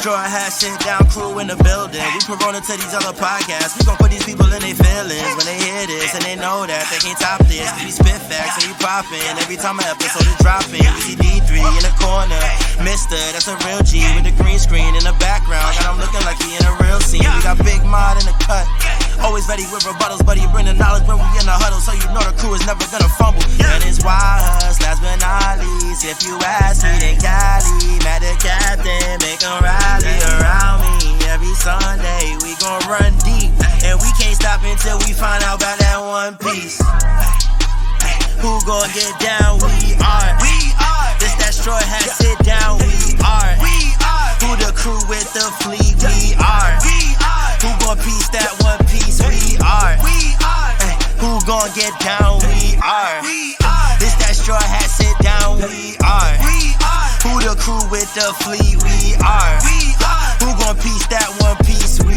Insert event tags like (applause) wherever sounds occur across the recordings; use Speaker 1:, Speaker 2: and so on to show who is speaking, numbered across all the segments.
Speaker 1: Straw hat, sit down, crew in the building. We corona to these other podcasts. We gon' put these people in their feelings when they hear this and they know that they can't top this. We spit facts and we poppin'. Every time an episode is dropping, we see D3 in the corner. Mister, that's a real G with the green screen in the background. Got him looking like he in a real scene. We got Big Mod in the cut. Always ready with rebuttals, but he bring the knowledge when we in the huddle, so you know the crew is never gonna fumble. And it's wild us, last but not least. If you ask me, then Cali, mad the captain, make 'em rally around me. Every Sunday we gon' run deep, and we can't stop until we find out about that one piece. Who gon' get down? We are.
Speaker 2: We are.
Speaker 1: This that straw hat, sit down. We are.
Speaker 2: We are.
Speaker 1: Who the crew with the fleet? We are.
Speaker 2: We are.
Speaker 1: Who gon' piece that one piece? We are.
Speaker 2: We are.
Speaker 1: Ay, Who gon' get down? We are.
Speaker 2: We are.
Speaker 1: This that straw hat, sit down. We are.
Speaker 2: We are.
Speaker 1: Who the crew with the fleet? We are.
Speaker 2: We are.
Speaker 1: Who gon' piece that one piece? We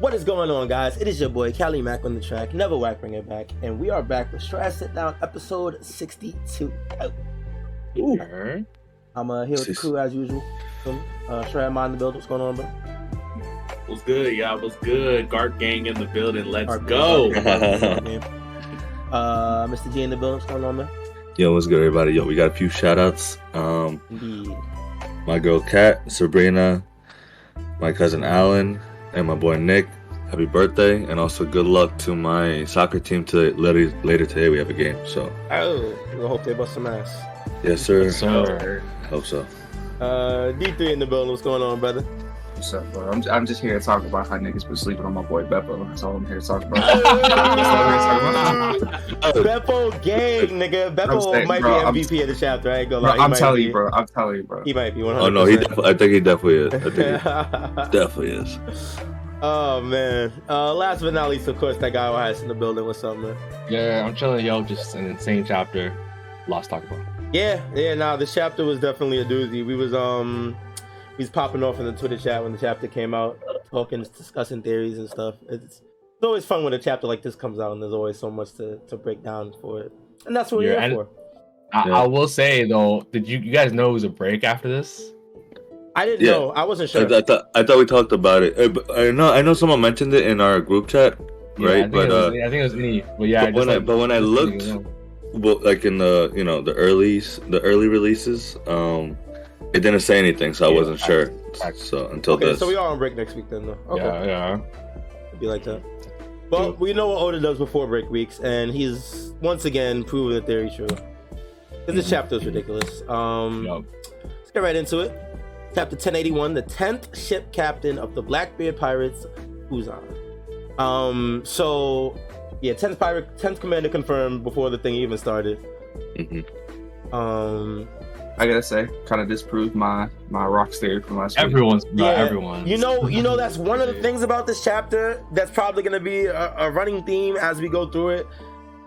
Speaker 3: What is going on, guys? It is your boy Kali Mac on the track, never whack, bring it back, and we are back with Straw Sit Down, episode 62.
Speaker 4: Ooh.
Speaker 3: I'm uh, here with the crew as usual. Um, Uh, Straw Mind the building. What's going on, bro?
Speaker 4: What's good, y'all? What's good? Guard gang in the building. Let's
Speaker 3: Alright,
Speaker 4: go. (laughs)
Speaker 3: man. uh, Mr. G in the building. What's going on, man?
Speaker 5: Yo, what's good, everybody? Yo, we got a few shout outs. Um,
Speaker 3: Indeed.
Speaker 5: my girl Kat, Sabrina, my cousin Alan, and my boy Nick. Happy birthday, and also good luck to my soccer team. To later, later today, we have a game. So,
Speaker 3: Oh, we hope they bust some ass.
Speaker 5: yes, sir.
Speaker 4: So,
Speaker 5: Hope so.
Speaker 3: Uh, D3 in the building. What's going on, brother?
Speaker 6: What's up, bro? I'm, I'm just here to talk about how niggas been sleeping on my boy Bepo. That's all I'm here to talk about. (laughs) That's all I'm here to talk about. (laughs)
Speaker 3: Bepo gang, nigga. Bepo
Speaker 6: saying,
Speaker 3: might
Speaker 6: bro, I'm-
Speaker 3: be MVP of the chapter. I ain't gonna
Speaker 6: Bro,
Speaker 3: lie. He
Speaker 6: I'm telling
Speaker 3: be.
Speaker 6: you, bro. I'm telling you, bro.
Speaker 3: He might be 100%.
Speaker 5: Oh no, he. Def- I think he definitely is. I think he (laughs) definitely is.
Speaker 3: oh man. Uh, last but not least, of course, that guy has in the building. What's something.
Speaker 7: Yeah, I'm chilling, yo. Just an insane chapter. Lots to talk about.
Speaker 3: Yeah, yeah. Nah, this chapter was definitely a doozy. We was um, we was popping off in the Twitter chat when the chapter came out, talking, discussing theories and stuff. It's, it's always fun when a chapter like this comes out, and there's always so much to, to break down for it, and that's what we're
Speaker 7: Yeah,
Speaker 3: here for.
Speaker 7: I,
Speaker 5: Yeah.
Speaker 7: I will say though, did you you guys know it was a break after this?
Speaker 3: I didn't
Speaker 5: Yeah.
Speaker 3: know. I wasn't
Speaker 5: I,
Speaker 3: sure.
Speaker 5: I thought I thought we talked about it. Uh, I know I know someone mentioned it in our group chat,
Speaker 7: Yeah,
Speaker 5: right?
Speaker 7: think
Speaker 5: But
Speaker 7: was,
Speaker 5: uh,
Speaker 7: I think it was me. But yeah,
Speaker 5: but when
Speaker 7: just,
Speaker 5: I-
Speaker 7: like,
Speaker 5: but when I looked-
Speaker 7: letting you know.
Speaker 5: well, like in the you know the early the early releases, um, it didn't say anything, so I wasn't sure. So until
Speaker 3: okay,
Speaker 5: this,
Speaker 3: so we are on break next week then, though. Okay.
Speaker 7: Yeah, yeah.
Speaker 3: It'd be like that. But we know what Oda does before break weeks, and he's once again proven the theory true. 'Cause This chapter is ridiculous. Um,
Speaker 7: Yup.
Speaker 3: let's get right into it. Chapter 1081, the 10th ship captain of the Blackbeard Pirates, Uzan. Um, so, yeah, 10th pirate, 10th commander confirmed before the thing even started.
Speaker 5: Mhm.
Speaker 3: Um,
Speaker 6: I gotta say, kind of disproved my my rock theory from last week.
Speaker 7: Everyone's, bro,
Speaker 3: Yeah,
Speaker 7: everyone.
Speaker 3: You know, you know that's one of the things about this chapter that's probably going to be a, a running theme as we go through it.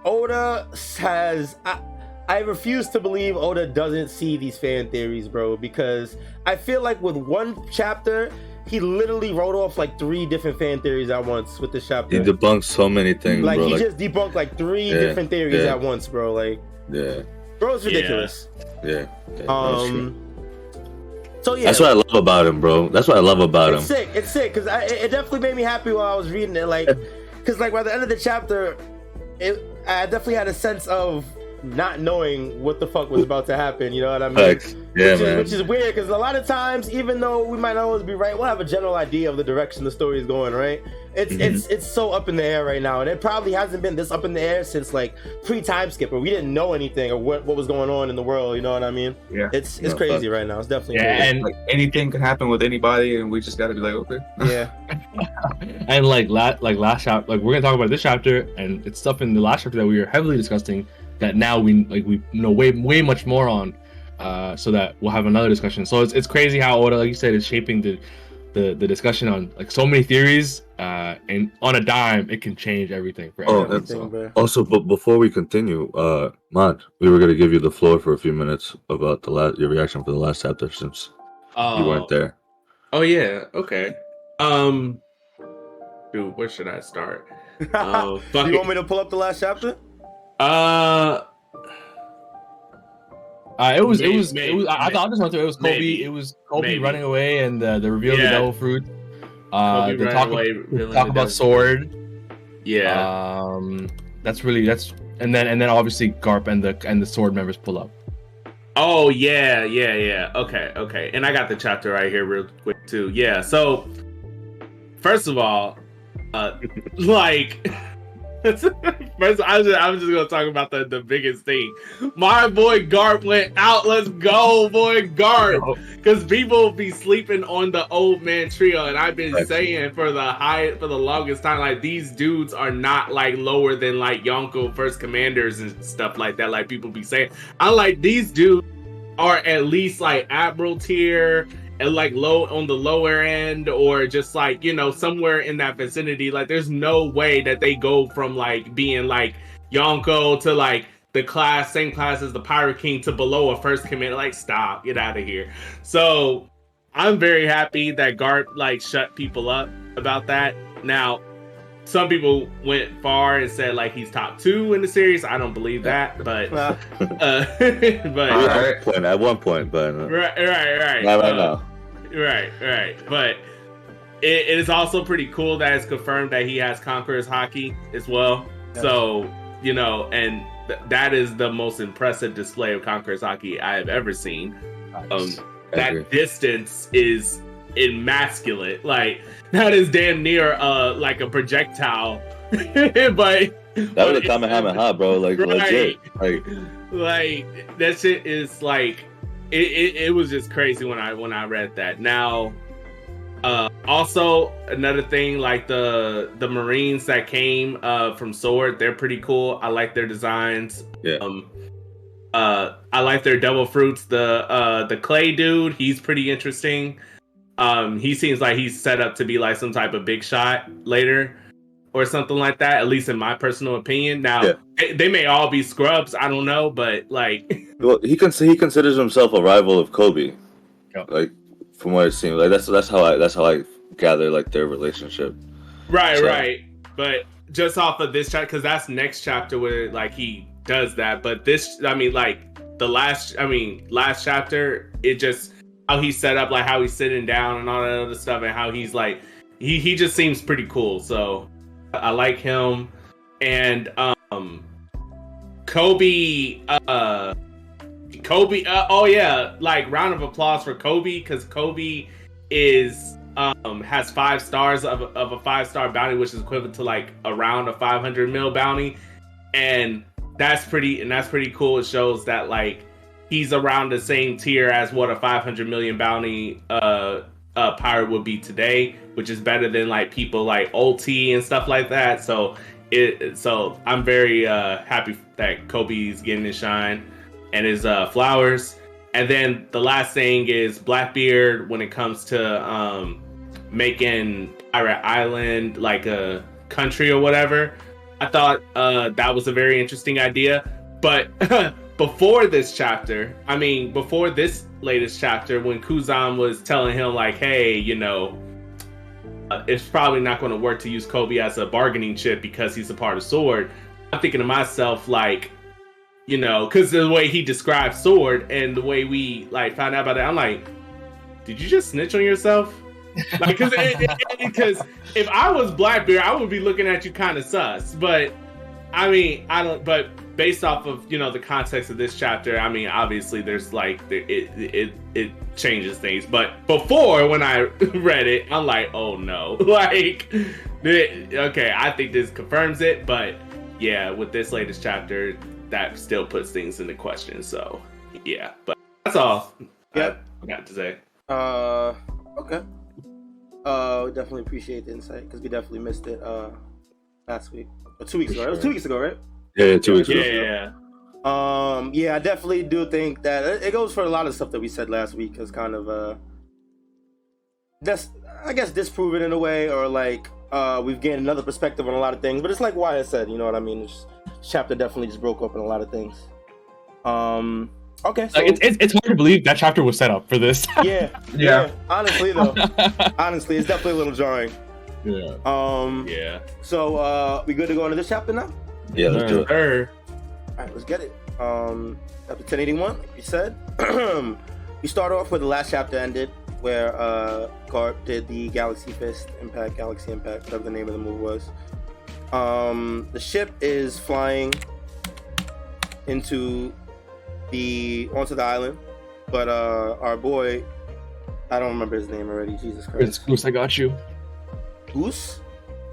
Speaker 3: Oda has I, I refuse to believe Oda doesn't see these fan theories, bro, because I feel like with one chapter he literally wrote off like three different fan theories at once with
Speaker 5: the
Speaker 3: chapter.
Speaker 5: he debunked so many things,
Speaker 3: like
Speaker 5: bro.
Speaker 3: he
Speaker 5: Like,
Speaker 3: just debunked like three
Speaker 5: Yeah,
Speaker 3: different theories
Speaker 5: yeah.
Speaker 3: at once, bro. Like,
Speaker 5: yeah,
Speaker 3: bro, it's ridiculous.
Speaker 5: yeah. yeah that's.
Speaker 3: Um, so yeah,
Speaker 5: That's what I love about him, bro. That's what I love about him.
Speaker 3: it's
Speaker 5: him.
Speaker 3: sick. It's sick because it it definitely made me happy while I was reading it. Like, because like by the end of the chapter, it I definitely had a sense of not knowing what the fuck was about to happen. You know what I mean?
Speaker 5: Facts. Yeah,
Speaker 3: which,
Speaker 5: man.
Speaker 3: Is, which is weird because a lot of times, even though we might not always be right, we'll have a general idea of the direction the story is going. Right? It's
Speaker 5: Mhm.
Speaker 3: it's it's so up in the air right now, and it probably hasn't been this up in the air since like pre time skip, where we didn't know anything or what what was going on in the world. You know what I mean?
Speaker 6: Yeah.
Speaker 3: It's it's
Speaker 5: No,
Speaker 3: crazy right now. It's definitely
Speaker 7: Yeah,
Speaker 3: crazy.
Speaker 7: and
Speaker 6: Like anything can happen with anybody, and we just gotta be like, okay.
Speaker 3: yeah. (laughs)
Speaker 7: and like last like last chapter, like we're gonna talk about this chapter, and it's stuff in the last chapter that we were heavily discussing that now we like we know way way much more on, uh, so that we'll have another discussion. So it's it's crazy how Oda, like you said, is shaping the the the discussion on like so many theories, uh, and on a dime, it can change everything for
Speaker 5: Oh,
Speaker 7: everyone.
Speaker 5: and-
Speaker 7: so.
Speaker 5: Also, but before we continue, uh, Mod, we were gonna give you the floor for a few minutes about the last your reaction for the last chapter since
Speaker 4: Oh,
Speaker 5: you weren't there.
Speaker 4: Oh yeah. Okay. Um. Dude, where should I start? (laughs) Oh,
Speaker 3: you want me to pull up the last chapter?
Speaker 4: Uh.
Speaker 7: Uh, it was, it
Speaker 4: Maybe-
Speaker 7: was, it was. I, I thought I just went through. It was Koby.
Speaker 4: maybe.
Speaker 7: It was Koby
Speaker 4: Maybe.
Speaker 7: running away, and the the reveal of the
Speaker 4: Yeah.
Speaker 7: devil fruit. Uh, the talk,
Speaker 4: away, revealing
Speaker 7: talk about sword.
Speaker 4: Yeah.
Speaker 7: Um, that's really that's, and then and then obviously Garp and the and the sword members pull up.
Speaker 4: Oh yeah, yeah, yeah. Okay, okay. And I got the chapter right here real quick too. Yeah. So first of all, uh (laughs) like (laughs) first I was just, I was just gonna talk about the, the biggest thing. My boy Garp went out. Let's go, boy Garp. Because people be sleeping on the old man trio, and I've been saying for the high for the longest time, like these dudes are not like lower than like Yonko first commanders and stuff like that. Like people be saying, I like these dudes are at least like admiral tier like low on the lower end, or just like you know somewhere in that vicinity. Like there's no way that they go from like being like Yonko to like the class, same class as the Pirate King to below a first commander. Like, stop, get out of here. So I'm very happy that Garp like shut people up about that. Now, some people went far and said like he's top two in the series. I don't believe that, but (laughs) uh, (laughs) but
Speaker 6: All
Speaker 5: At
Speaker 6: right.
Speaker 5: one point, at one point, but uh,
Speaker 4: right, right, right,
Speaker 5: not
Speaker 4: Uh,
Speaker 5: now.
Speaker 4: Right, right. But it, it is also pretty cool that it's confirmed that he has Conqueror's Haki as well.
Speaker 3: Yeah.
Speaker 4: So, you know, and th- that is the most impressive display of Conqueror's Haki I have ever seen. Um, that distance is immaculate. Like, (laughs) that is damn near uh like a projectile. (laughs) but
Speaker 5: That was a Kamehameha, bro. Like (laughs)
Speaker 4: Right.
Speaker 5: legit. Like
Speaker 4: like that shit is like it, it, it was just crazy when I when I read that. Now uh also another thing like the the Marines that came uh from Sword, they're pretty cool. I like their designs.
Speaker 5: Yeah.
Speaker 4: Um uh I like their devil fruits. The uh the clay dude, he's pretty interesting. Um he seems like he's set up to be like some type of big shot later or something like that, at least in my personal opinion. Now
Speaker 5: Yeah.
Speaker 4: they, they may all be scrubs, I don't know, but like (laughs)
Speaker 5: well, he can he considers himself a rival of Koby.
Speaker 7: Yeah.
Speaker 5: Like from what it seems, like that's that's how I that's how I gather like their relationship.
Speaker 4: Right,
Speaker 5: So-
Speaker 4: right. But just off of this chapter, because that's next chapter where like he does that. But this, I mean, like the last, I mean, last chapter, it just how he set up, like how he's sitting down and all that other stuff, and how he's like, he he just seems pretty cool. So I like him, and um, Koby, uh, Koby. Uh, oh yeah, like round of applause for Koby because Koby is um has five stars of, of a five star bounty which is equivalent to like around a 500 mil bounty and that's pretty and that's pretty cool it shows that like he's around the same tier as what a 500 million bounty uh uh pirate would be today which is better than like people like ult and stuff like that so it so i'm very uh happy that koby's getting his shine and his uh flowers and then the last thing is Blackbeard when it comes to um, making Pirate Island like a country or whatever. I thought uh, that was a very interesting idea. But (laughs) before this chapter, I mean, before this latest chapter, when Kuzan was telling him, like, hey, you know, uh, it's probably not going to work to use Koby as a bargaining chip because he's a part of Sword. I'm thinking to myself, like, you know, because the way he described Sword and the way we like found out about it, I'm like, did you just snitch on yourself? Like, because because if I was Blackbeard, I would be looking at you kind of sus. But I mean, I don't. But based off of you know the context of this chapter, I mean, obviously there's like it it it changes things. But before when I (laughs) read it, I'm like, oh no, (laughs) like, okay, I think this confirms it. But yeah, with this latest chapter, that still puts things into question. So yeah, but that's all.
Speaker 3: Yep.
Speaker 4: I got to say.
Speaker 3: Uh, okay. Uh, we definitely appreciate the insight because we definitely missed it uh last week or two weeks
Speaker 5: For
Speaker 3: ago. It was two weeks ago, right?
Speaker 5: Yeah, yeah two weeks
Speaker 4: Yeah,
Speaker 5: ago.
Speaker 4: yeah.
Speaker 3: Um, yeah, I definitely do think that it it goes for a lot of stuff that we said last week. Is kind of uh, that's I guess disproven in a way, or like uh, we've gained another perspective on a lot of things. But it's like Wyatt said, you know what I mean? This chapter definitely just broke up in a lot of things. Um. Okay. So
Speaker 7: Like, it's, it's, it's hard to believe that chapter was set up for this. (laughs)
Speaker 3: yeah, (laughs)
Speaker 6: Yeah.
Speaker 3: yeah. Honestly, though, (laughs) honestly, it's definitely a little jarring.
Speaker 7: yeah.
Speaker 3: Um.
Speaker 4: Yeah.
Speaker 3: So uh, we good to go into this chapter now?
Speaker 5: Yeah, let's do it.
Speaker 4: Sure.
Speaker 3: All right, let's get it. Um, chapter 1081, like you said. (clears throat) we start off where the last chapter ended, where uh, Garp did the Galaxy Fist Impact, Galaxy Impact, whatever the name of the move was. Um, the ship is flying into the onto the island, but uh, our boy, I don't remember his name already. Jesus
Speaker 7: Prince
Speaker 3: Christ,
Speaker 7: Goose, I got you.
Speaker 3: Goose,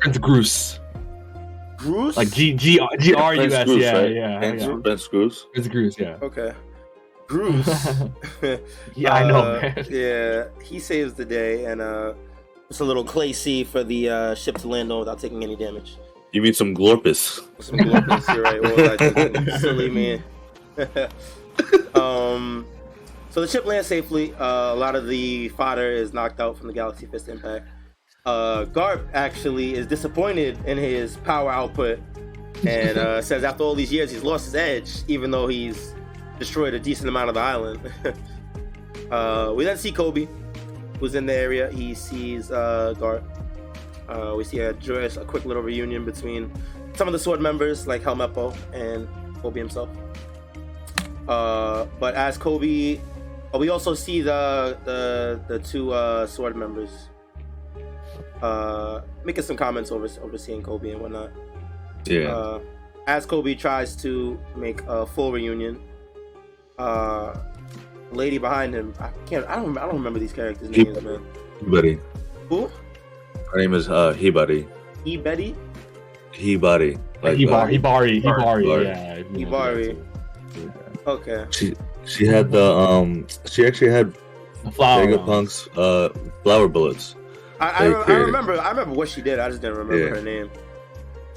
Speaker 7: Prince Goose.
Speaker 3: Goose,
Speaker 7: Like G G G R U
Speaker 5: Prince
Speaker 7: S. Yeah,
Speaker 5: right?
Speaker 7: yeah,
Speaker 5: Prince,
Speaker 7: yeah.
Speaker 5: Prince Goose.
Speaker 7: Prince Goose, yeah.
Speaker 3: Okay, Goose. (laughs)
Speaker 7: yeah, I know,
Speaker 3: Uh,
Speaker 7: man.
Speaker 3: Yeah, he saves the day, and uh, it's a little clay sea for the uh, ship to land on without taking any damage.
Speaker 5: You mean some Glorpus?
Speaker 3: Some glorious, you're right. What was I? (laughs) Silly man. (laughs) um, so the ship lands safely. Uh, a lot of the fodder is knocked out from the Galaxy Fist impact. Uh, Garp actually is disappointed in his power output and uh, (laughs) says after all these years he's lost his edge, even though he's destroyed a decent amount of the island. (laughs) uh, we then see Koby, who's in the area. He sees uh, Garp. Uh, we see a joyous, a quick little reunion between some of the sword members like Helmeppo and Koby himself. Uh, but as Koby, oh, we also see the the the two uh, sword members uh, making some comments over overseeing Koby and whatnot.
Speaker 5: Yeah.
Speaker 3: Uh, as Koby tries to make a full reunion, uh, lady behind him, I can't, I don't, I don't remember these characters'
Speaker 5: He-
Speaker 3: names, man.
Speaker 5: Hibari.
Speaker 3: Who?
Speaker 5: Her name is uh Hibari.
Speaker 3: E Betty?
Speaker 5: Hibari. Like
Speaker 7: Hibari,
Speaker 5: uh,
Speaker 7: Hibari, Hibari,
Speaker 5: Hibari.
Speaker 7: yeah. if
Speaker 3: Hibari.
Speaker 7: want to do that
Speaker 3: Okay.
Speaker 5: she she had the um she actually had
Speaker 7: too. The flower.
Speaker 5: Vegapunk's uh flower bullets.
Speaker 3: I, I, I remember I remember what she did. I just didn't remember
Speaker 5: Yeah.
Speaker 3: her name.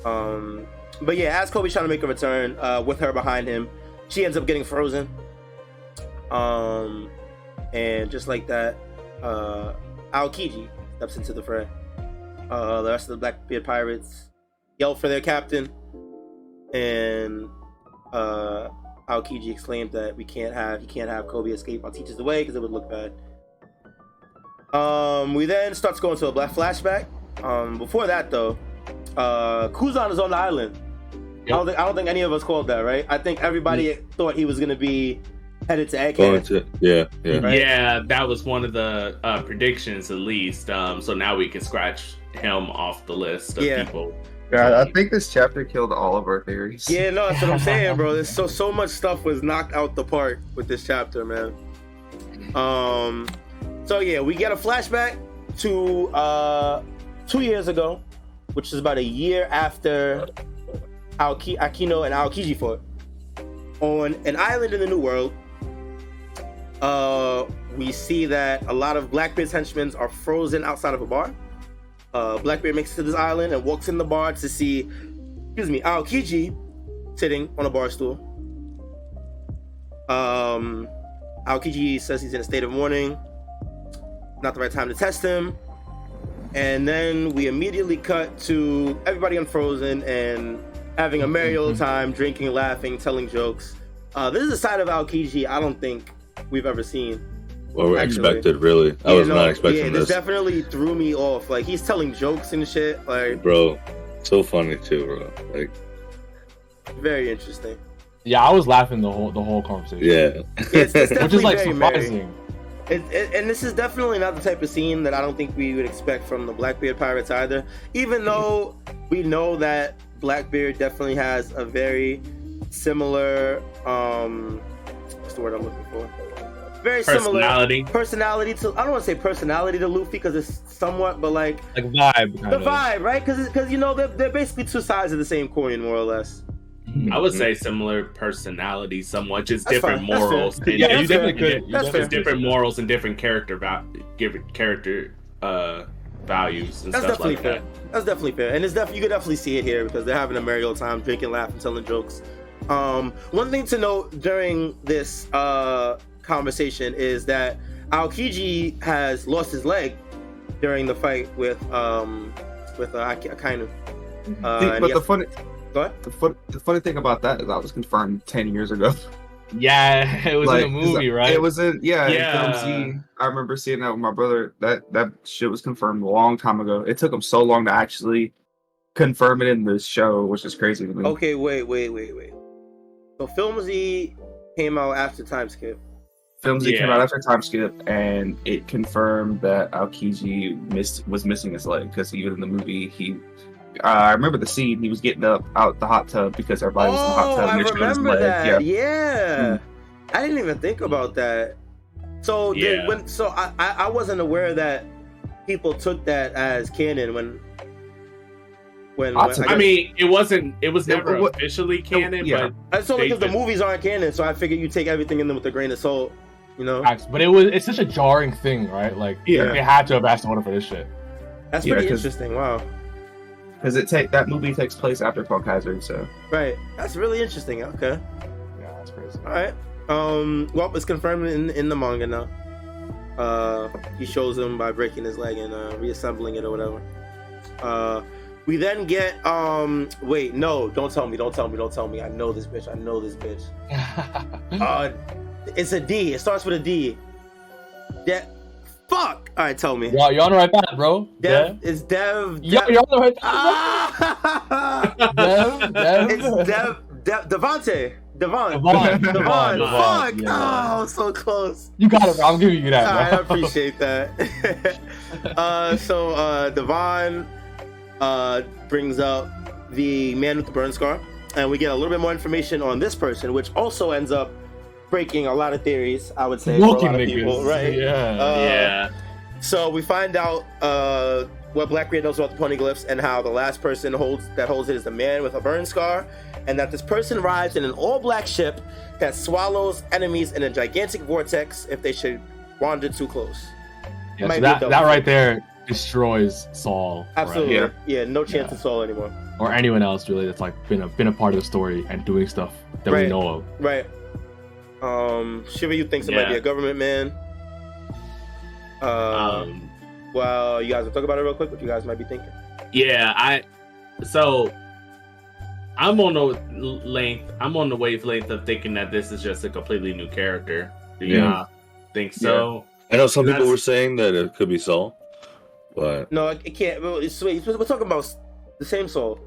Speaker 3: Um, but yeah, as Koby's trying to make a return, uh, with her behind him, she ends up getting frozen. Um, and just like that, uh, Aokiji steps into the fray. Uh, the rest of the Blackbeard pirates yell for their captain, and uh, Aokiji exclaimed that we can't have you can't have Koby escape on Teacher's Way because it would look bad. Um, we then starts going to a black flashback. Um, before that though, uh, Kuzan is on the island. I don't think I don't think any of us called that, right? I think everybody thought he was gonna be headed to
Speaker 5: Going
Speaker 3: Egghead.
Speaker 5: to yeah, yeah.
Speaker 3: Right.
Speaker 4: Yeah, that was one of the uh, predictions, at least. Um, so now we can scratch him off the list of
Speaker 3: Yeah.
Speaker 4: people.
Speaker 6: Yeah, I think this chapter killed all of our theories.
Speaker 3: Yeah, no, that's what I'm saying, bro. There's (laughs) so so much stuff was knocked out the park with this chapter, man. Um, so yeah, we get a flashback to uh two years ago, which is about a year after Aoki- Akainu and Aokiji fought on an island in the New World. Uh, we see that a lot of Blackbeard's henchmen are frozen outside of a bar. Uh, Blackbeard makes it to this island and walks in the bar to see excuse me, Aokiji sitting on a bar stool. Um, Aokiji says he's in a state of mourning. Not the right time to test him. And then we immediately cut to everybody unfrozen and having a merry old time, drinking, laughing, telling jokes. Uh, this is a side of Aokiji I don't think we've ever seen.
Speaker 5: What we
Speaker 3: Actually.
Speaker 5: expected, really. I
Speaker 3: Yeah,
Speaker 5: was
Speaker 3: no,
Speaker 5: not expecting
Speaker 3: yeah,
Speaker 5: this.
Speaker 3: definitely threw me off. Like he's telling jokes and shit. Like
Speaker 5: Bro, so funny too, bro. Like,
Speaker 3: very interesting.
Speaker 7: Yeah, I was laughing the whole the whole conversation.
Speaker 5: yeah.
Speaker 3: It's, (laughs) it's
Speaker 7: Which is like
Speaker 3: surprising. merry. It, it, and this is definitely not the type of scene that I don't think we would expect from the Blackbeard pirates either. Even though we know that Blackbeard definitely has a very similar, um, what's the word I'm looking for? Very similar
Speaker 4: Personality.
Speaker 3: personality to. I don't want to say personality to Luffy because it's somewhat, but like
Speaker 7: Like vibe. Kind
Speaker 3: the
Speaker 7: of.
Speaker 3: vibe, right? Because because you know they're, they're basically two sides of the same coin, more or less.
Speaker 4: I would say similar personality, somewhat just
Speaker 3: That's
Speaker 4: different
Speaker 3: fine.
Speaker 4: Morals. and
Speaker 7: Yeah, you definitely could. You definitely
Speaker 4: different morals and different character val- different character uh, values and
Speaker 3: That's
Speaker 4: stuff
Speaker 3: definitely
Speaker 4: like
Speaker 3: fair.
Speaker 4: that.
Speaker 3: That's definitely fair, and it's def- you can definitely see it here because they're having a merry old time, drinking, laughing, telling jokes. Um, one thing to note during this uh, conversation is that Aokiji has lost his leg, during the fight with um with uh, kind of. Uh,
Speaker 6: See, but the funny,
Speaker 3: go ahead.
Speaker 6: the, fun, the funny thing about that is that was confirmed ten years ago.
Speaker 7: Yeah, (laughs) it was
Speaker 6: Like,
Speaker 7: in a movie, right?
Speaker 6: It was in yeah,
Speaker 4: Yeah.
Speaker 6: in Z. I remember seeing that with my brother. That that shit was confirmed a long time ago. It took him so long to actually confirm it in the show, which is crazy to me.
Speaker 3: Okay, wait, wait, wait, wait. So Film Z came out after Time Skip.
Speaker 6: Film Z came out after time skip, and it confirmed that Aokiji missed was missing his leg because even in the movie he. Uh, I remember the scene. He was getting up out the hot tub because everybody was in the hot
Speaker 3: Oh,
Speaker 6: tub.
Speaker 3: I
Speaker 6: and his
Speaker 3: remember
Speaker 6: leg.
Speaker 3: that.
Speaker 6: Yeah.
Speaker 3: Yeah, I didn't even think about that. So did, when so I, I I wasn't aware that people took that as canon when when,
Speaker 6: I
Speaker 3: when
Speaker 6: took
Speaker 4: I
Speaker 3: guess-
Speaker 4: mean, it wasn't. It was never
Speaker 6: what-
Speaker 4: officially canon,
Speaker 6: yeah.
Speaker 3: I saw
Speaker 4: they
Speaker 3: because the movies aren't canon, so I figured you take everything in them with a grain of salt. You know,
Speaker 7: But it was it's such a jarring thing, right? Like
Speaker 6: Yeah.
Speaker 7: they had to have asked Oda for this shit.
Speaker 3: that's
Speaker 6: yeah,
Speaker 3: pretty
Speaker 6: 'cause-
Speaker 3: interesting. Wow,
Speaker 6: Because it take that movie takes place after Cloak Hazard, so
Speaker 3: right? That's really interesting. Okay.
Speaker 7: Yeah, that's crazy.
Speaker 3: All right. Um. Well, it's confirmed in in the manga now. Uh, he shows him by breaking his leg and uh, reassembling it or whatever. Uh, we then get um. Wait, no, don't tell me, don't tell me, don't tell me. I know this bitch. I know this bitch. (laughs) Uh, it's a D. It starts with a D. That. Fuck. All right, tell me.
Speaker 7: Yo, you're on the right path, bro.
Speaker 3: Dev.
Speaker 7: Dev.
Speaker 3: It's Dev.
Speaker 7: Yo, you're on the right path.
Speaker 3: Ah!
Speaker 7: Dev. Dev.
Speaker 3: it's Dev. Dev. Devonte. Devon.
Speaker 7: Devon.
Speaker 3: Devon.
Speaker 7: Devon.
Speaker 3: Fuck.
Speaker 7: Yeah.
Speaker 3: Oh, so close.
Speaker 7: You got it, bro. I'm giving you that,
Speaker 3: All right, I appreciate that. (laughs) uh, so uh, Devon uh, brings up the man with the burn scar, and we get a little bit more information on this person, which also ends up breaking a lot of theories. I would say for a
Speaker 7: Walking
Speaker 3: lot of
Speaker 7: niggas.
Speaker 3: people, right?
Speaker 7: Yeah.
Speaker 3: Uh,
Speaker 4: yeah.
Speaker 3: So we find out uh, what Blackbeard knows about the poneglyphs and how the last person holds that holds it is the man with a burn scar, and that this person arrives in an all-black ship that swallows enemies in a gigantic vortex if they should wander too close.
Speaker 7: Yeah, so that, that right there destroys Saul. right?
Speaker 3: Absolutely,
Speaker 6: Yeah.
Speaker 3: yeah. no chance
Speaker 7: Yeah.
Speaker 3: of Saul anymore.
Speaker 7: Or anyone else really that's like been a been a part of the story and doing stuff that
Speaker 3: Right.
Speaker 7: we know of.
Speaker 3: Right. Um, Shiva, you think it might be a government man. Uh,
Speaker 4: Um,
Speaker 3: well, you guys will talk about it real quick. What you guys might be thinking?
Speaker 4: yeah, I. So, I'm on the length. I'm on the wavelength of thinking that this is just a completely new character. Do you
Speaker 5: Yeah.
Speaker 4: not think so?
Speaker 5: I know some people were saying that it could be Saul, but
Speaker 3: No, it it can't. well, It's, wait, we're talking about the same soul.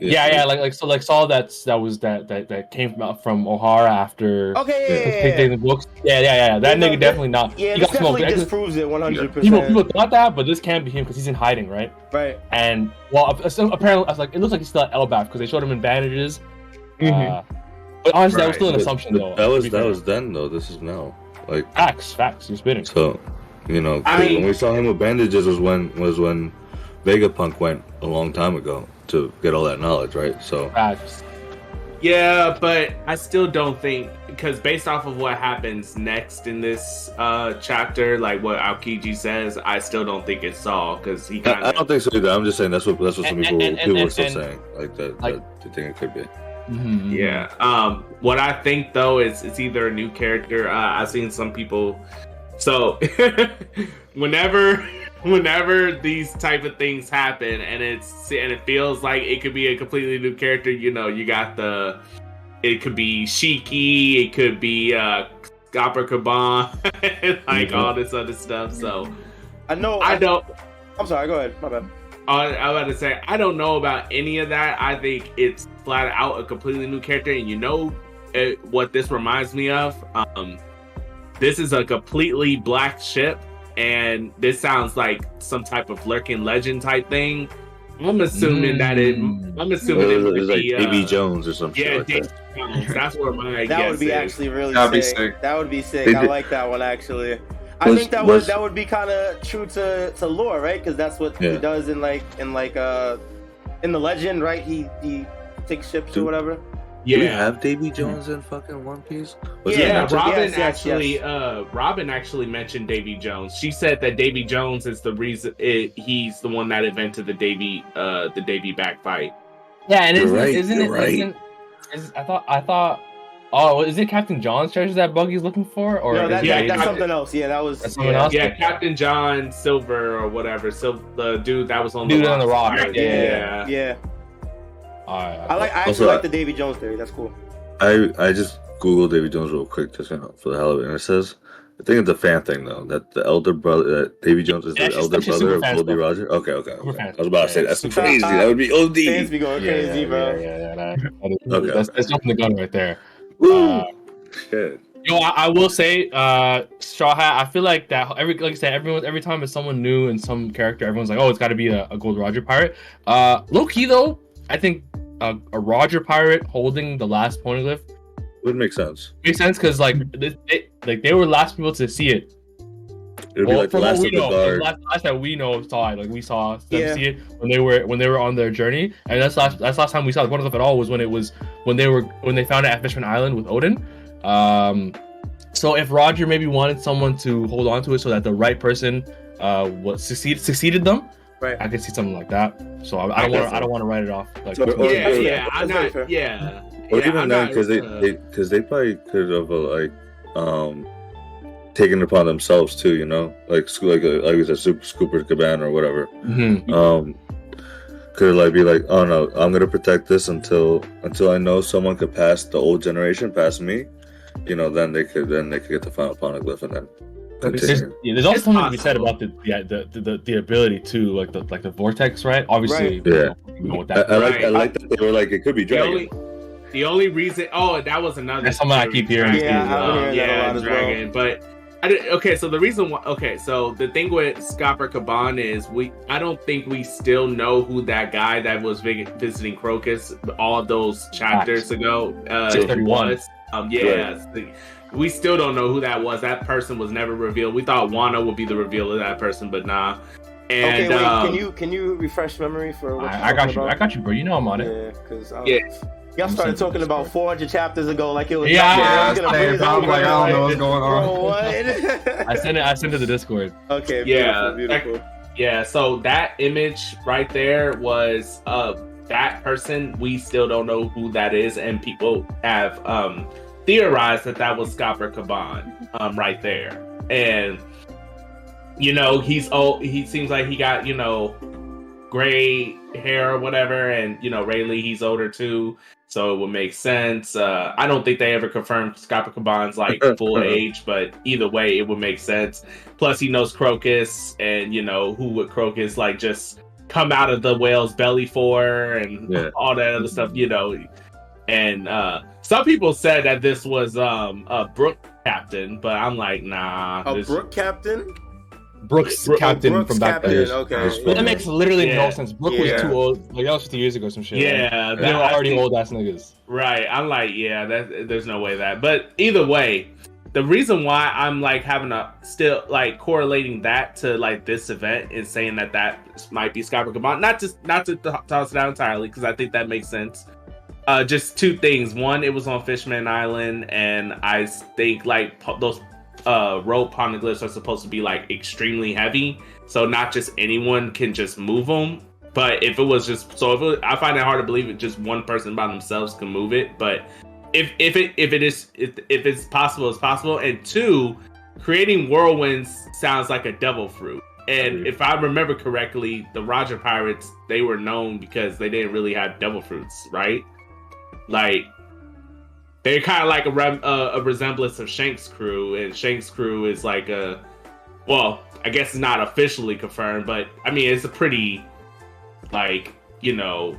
Speaker 7: Yeah, yeah, like like so like Saul that's that was that that that came from uh, from Ohara after
Speaker 3: Okay, yeah, yeah, yeah.
Speaker 7: the books. Yeah, yeah, yeah. That
Speaker 3: Yeah, no,
Speaker 7: nigga definitely not.
Speaker 3: Yeah,
Speaker 7: he
Speaker 3: this
Speaker 7: got smoked.
Speaker 3: definitely
Speaker 7: Because
Speaker 3: disproves it 100.
Speaker 7: People
Speaker 3: percent
Speaker 7: people thought that, but this can't be him because he's in hiding, right?
Speaker 3: Right.
Speaker 7: And well, uh, so apparently, I was like, it looks like he's still at Elbaph because they showed him in bandages. Mm-hmm. Uh, but honestly, that was still an
Speaker 5: But-
Speaker 7: assumption,
Speaker 5: but
Speaker 7: though.
Speaker 5: that was that
Speaker 7: fair.
Speaker 5: was then though. This is now. Like
Speaker 7: facts, facts. You're spinning.
Speaker 5: so, you know,
Speaker 4: I
Speaker 5: 'cause
Speaker 4: mean-
Speaker 5: when we saw him with bandages was when was when Vegapunk went a long time ago to get all that knowledge, right? So
Speaker 7: Facts.
Speaker 4: Yeah, but I still don't think because based off of what happens next in this uh chapter, like what Aokiji says, I still don't think it's Saul because he kind
Speaker 5: I, I don't think so either. I'm just saying that's what that's what some
Speaker 7: And-
Speaker 5: people
Speaker 7: and- and-
Speaker 5: people were
Speaker 7: and-
Speaker 5: still
Speaker 7: and-
Speaker 5: saying like that,
Speaker 7: like-
Speaker 5: that they think it could be.
Speaker 7: Mhm.
Speaker 4: Yeah. Um. What I think though is it's either a new character. Uh, I've seen some people. So (laughs) whenever, whenever these type of things happen, and it's and it feels like it could be a completely new character. You know, you got the. It could be Shiki. It could be uh, Scopper Kaban, (laughs) like
Speaker 5: Mhm.
Speaker 4: all this other stuff. So
Speaker 3: I know.
Speaker 4: I don't.
Speaker 3: I'm sorry. Go ahead. My bad.
Speaker 4: I I was about to say I don't know about any of that. I think it's flat out a completely new character, and you know uh what this reminds me of. Um, this is a completely black ship, and this sounds like some type of lurking legend type thing. I'm assuming that it.
Speaker 7: Mm.
Speaker 4: I'm
Speaker 5: It
Speaker 4: assuming it
Speaker 5: was,
Speaker 4: would
Speaker 5: it was like
Speaker 4: be
Speaker 5: AB
Speaker 4: uh,
Speaker 5: Jones or something.
Speaker 4: Yeah,
Speaker 5: like that.
Speaker 4: Jones. That's where my (laughs)
Speaker 3: That
Speaker 4: guess
Speaker 3: would be
Speaker 4: is.
Speaker 3: actually really
Speaker 6: That'd be
Speaker 3: sick.
Speaker 6: sick.
Speaker 3: That would be sick.
Speaker 5: They
Speaker 3: I
Speaker 5: did-
Speaker 3: like that one actually. I
Speaker 5: Was-
Speaker 3: think that
Speaker 5: was-
Speaker 3: would that would be kind of true to to lore, right? Because that's what he does in like in like uh in the legend, right? He he takes ships or
Speaker 5: Dude.
Speaker 3: Whatever.
Speaker 5: Do we have Davy Jones in fucking One Piece? Was
Speaker 3: Yeah,
Speaker 4: Yeah, Robin
Speaker 3: yes, yes,
Speaker 4: actually,
Speaker 3: yes.
Speaker 4: uh, Robin actually mentioned Davy Jones. She said that Davy Jones is the reason it, he's the one that invented the Davy, uh, the Davy back fight.
Speaker 7: Yeah, and
Speaker 5: You're
Speaker 7: isn't,
Speaker 5: right,
Speaker 7: isn't it?
Speaker 5: right.
Speaker 7: Isn't, is, I thought I thought Oh, is it Captain John's treasure that Buggy's looking for, or
Speaker 3: no, that,
Speaker 4: yeah,
Speaker 3: that, that's something else. Yeah, that was
Speaker 7: That's something
Speaker 3: yeah.
Speaker 7: else?
Speaker 4: Yeah, Captain John Silver or whatever. Sil- the dude that was on
Speaker 7: Dude
Speaker 4: the
Speaker 7: on the rock,
Speaker 4: Right,
Speaker 7: yeah,
Speaker 3: Yeah, yeah.
Speaker 7: Alright,
Speaker 3: I like. I actually
Speaker 5: Also,
Speaker 3: like the Davy Jones theory. That's cool.
Speaker 5: I I just googled Davy Jones real quick just you know, for the hell of it, and it says I think it's a fan thing though that the elder brother that Davy Jones is the
Speaker 7: That's
Speaker 5: elder
Speaker 7: that's
Speaker 5: brother of Goldie. Roger. Okay, okay, okay. I was about to say that's
Speaker 3: Super
Speaker 5: crazy.
Speaker 3: fan.
Speaker 5: That would be
Speaker 3: Fans
Speaker 5: OD.
Speaker 3: be going
Speaker 7: yeah,
Speaker 3: crazy,
Speaker 7: yeah,
Speaker 3: bro.
Speaker 7: Yeah, yeah, yeah. That, that is,
Speaker 5: Okay.
Speaker 7: that's, that's jumping the gun right there.
Speaker 5: Woo!
Speaker 7: Uh,
Speaker 5: Shit.
Speaker 7: Yo, I, I will say, uh, Straw Hat. I feel like that every, like I said, everyone, every time it's someone new and some character, everyone's like, oh, it's got to be a, a Gold Roger pirate. Uh, low key though, I think a, a Roger pirate holding the last poneglyph
Speaker 5: Would make sense.
Speaker 7: makes sense because like they, they, like they were the last people to see it.
Speaker 5: It would be
Speaker 7: Well,
Speaker 5: like the
Speaker 7: from what
Speaker 5: last
Speaker 7: we
Speaker 5: of the
Speaker 7: know,
Speaker 5: guard.
Speaker 7: last, last that we know saw it, like we saw them
Speaker 3: Yeah.
Speaker 7: see it when they were when they were on their journey, and that's last that's last time we saw the poneglyph at all was when it was when they were when they found it at Fishman Island with Oden. Um, so if Roger maybe wanted someone to hold on to it so that the right person uh was succeed succeeded them,
Speaker 3: Right.
Speaker 7: I could see something like that. So I, I
Speaker 5: I
Speaker 7: don't want
Speaker 5: guess
Speaker 7: I don't want to write it off. Like
Speaker 5: So-
Speaker 7: too
Speaker 5: or-
Speaker 4: Yeah,
Speaker 7: much.
Speaker 4: yeah, I'm not.
Speaker 3: fair.
Speaker 4: Yeah,
Speaker 5: Or
Speaker 4: yeah,
Speaker 5: even
Speaker 4: I'm
Speaker 5: then, because they,
Speaker 4: uh,
Speaker 5: they, cause they probably could have uh, like, um, taken it upon themselves too. You know, like sc- like uh, like we said, Super Scooper Caban or whatever.
Speaker 7: Mhm.
Speaker 5: Um, could like be like, oh no, I'm gonna protect this until until I know someone could pass the old generation past me. You know, then they could then they could get the final poneglyph and then
Speaker 7: There's, yeah, there's also something to be said about the the, the the the ability to like the like the vortex, right? Obviously,
Speaker 3: Right.
Speaker 5: Yeah.
Speaker 7: know- know what
Speaker 5: I,
Speaker 7: that.
Speaker 5: I like I like that they were like it could be
Speaker 4: the
Speaker 5: dragon.
Speaker 4: only, the only reason. Oh, that was another.
Speaker 7: That's something I keep hearing,
Speaker 3: Yeah, I've
Speaker 4: um,
Speaker 3: hearing
Speaker 4: yeah,
Speaker 3: lot as well.
Speaker 4: dragon. But I did, okay, so the reason why. Okay, so the thing with Scopper Caban is we. I don't think we still know who that guy that was visiting Crocus all those chapters ago. Uh,
Speaker 7: 631.
Speaker 4: was. Um, yeah. We still don't know who that was. That person was never revealed. We thought Wano would be the reveal of that person, but nah. And
Speaker 3: okay, wait.
Speaker 4: um,
Speaker 3: can you can you refresh memory for what you're
Speaker 7: I, I got
Speaker 3: talking
Speaker 7: you. I got you, bro. You know I'm on it.
Speaker 3: Yeah, because
Speaker 4: Yeah.
Speaker 3: y'all
Speaker 7: I'm
Speaker 3: started talking about 400 chapters ago, like it was.
Speaker 7: Yeah, yeah,
Speaker 3: I was gonna
Speaker 6: same.
Speaker 3: bring this
Speaker 6: I'm like, I don't know what's going on.
Speaker 3: Bro, what? (laughs) (laughs)
Speaker 7: I sent it. I sent it to the Discord.
Speaker 3: okay.
Speaker 4: Yeah,
Speaker 3: Beautiful. beautiful.
Speaker 4: Yeah, so that image right there was uh that person. We still don't know who that is, and people have um theorized that that was Scopper Caban um right there. And you know, he's oh he seems like he got, you know, gray hair or whatever, and you know, Rayleigh he's older too. So it would make sense. Uh, I don't think they ever confirmed Scopper Caban's like (laughs) full age, but either way, it would make sense. Plus, he knows Crocus, and you know who would Crocus like just come out of the whale's belly for, and
Speaker 5: Yeah. (laughs)
Speaker 4: all that other stuff, you know. And uh some people said that this was um a Brook captain, but I'm like, nah.
Speaker 3: A
Speaker 4: this-
Speaker 3: Brook captain.
Speaker 7: Brooks
Speaker 4: Brooke-
Speaker 7: captain
Speaker 3: Brooks
Speaker 7: from back
Speaker 3: captain.
Speaker 7: then.
Speaker 3: Okay.
Speaker 5: yes,
Speaker 7: But that makes literally
Speaker 4: Yeah.
Speaker 7: no sense. Brook
Speaker 3: Yeah.
Speaker 7: was too old. Like that was 50 years ago, some shit. right?
Speaker 4: yeah,
Speaker 7: they were already
Speaker 4: think-
Speaker 7: old ass niggas.
Speaker 4: Right. I'm like, yeah, that there's no way that. But either way, the reason why I'm like having a still like correlating that to like this event and saying that that might be Scott Caban, not just not to t- toss it out entirely because I think that makes sense. Uh, just two things. One, it was on Fishman Island, and I think like po- those uh rope poneglyphs are supposed to be like extremely heavy, so not just anyone can just move them. But if it was just so, if it, I find it hard to believe it just one person by themselves can move it. But if if it if it is if, if it's possible, it's possible. And two, creating whirlwinds sounds like a devil fruit. And if I remember correctly, the Roger Pirates they were known because they didn't really have devil fruits, right? Like they're kind of like a, rem- uh, a resemblance of Shank's crew, and Shank's crew is like a well, I guess not officially confirmed, but I mean it's a pretty like you know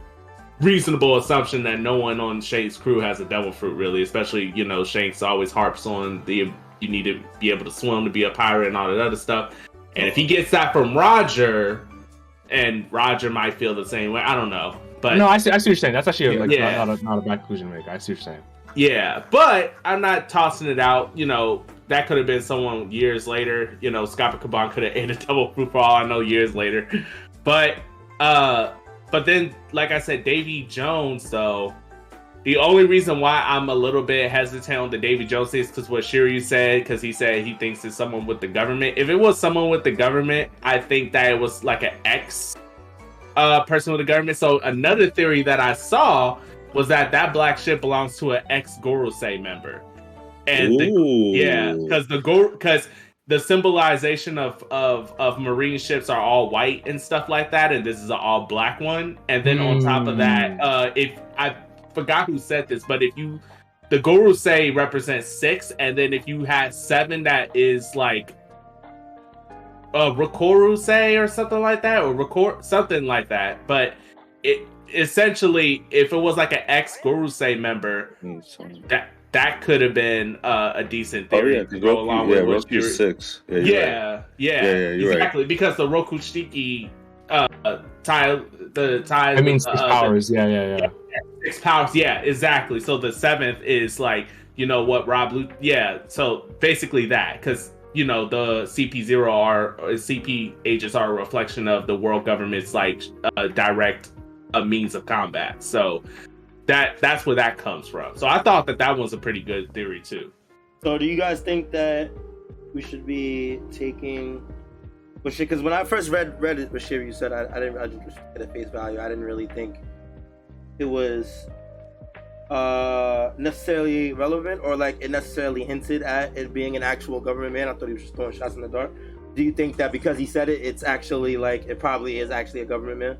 Speaker 4: reasonable assumption that no one on Shank's crew has a devil fruit, really. Especially you know Shanks always harps on the you need to be able to swim to be a pirate and all that other stuff. And if he gets that from Roger, and Roger might feel the same way, I don't know. But
Speaker 7: no, I see. I see what you're saying. That's actually a, like
Speaker 4: Yeah.
Speaker 7: not, not, a, not a bad conclusion to make. I see what you're saying.
Speaker 4: Yeah, but I'm not tossing it out. You know, that could have been someone years later. You know, Scott Caban could have (laughs) ate a devil fruit for all I know years later. But uh but then like I said, Davy Jones though, the only reason why I'm a little bit hesitant on the Davy Jones is because what Shiryu said, because he said he thinks it's someone with the government. If it was someone with the government, I think that it was like an ex uh person with the government. So another theory that I saw was that that black ship belongs to an ex Gorosei member, and the, yeah, because the Gor because the symbolization of of of marine ships are all white and stuff like that, and this is an all black one. And then on top of that,
Speaker 7: Mm.
Speaker 4: uh, if I forgot who said this, but if you the Gorosei represents six, and then if you had seven, that is like uh Rikoru say or something like that, or record something like that. But it essentially, if it was like an ex Gorosei member,
Speaker 5: sorry.
Speaker 4: that that could have been uh, a decent
Speaker 5: Oh
Speaker 4: theory
Speaker 5: yeah,
Speaker 4: to
Speaker 5: because
Speaker 4: go along
Speaker 5: Roku, yeah,
Speaker 4: with what
Speaker 5: Roku's six. Yeah, you're right.
Speaker 4: yeah, yeah,
Speaker 5: Yeah, yeah, you're right.
Speaker 4: exactly. Because the Rokushiki uh tie the tie
Speaker 7: I mean, six
Speaker 4: uh, the
Speaker 7: powers. Yeah, yeah, yeah.
Speaker 4: six powers, yeah, exactly. So the seventh is like, you know what, Rob Lu yeah, so basically that, because you know, the CP zero are CP agents are a reflection of the world government's like uh, direct uh, means of combat. So that that's where that comes from. So I thought that that was a pretty good theory too.
Speaker 3: So do you guys think that we should be taking Bashir? Because when I first read read it, Bashir, you said I, I didn't I just at a face value. I didn't really think it was uh necessarily relevant or like it necessarily hinted at it being an actual government man. I thought he was just throwing shots in the dark. Do you think that because he said it, it's actually like it probably is actually a government man?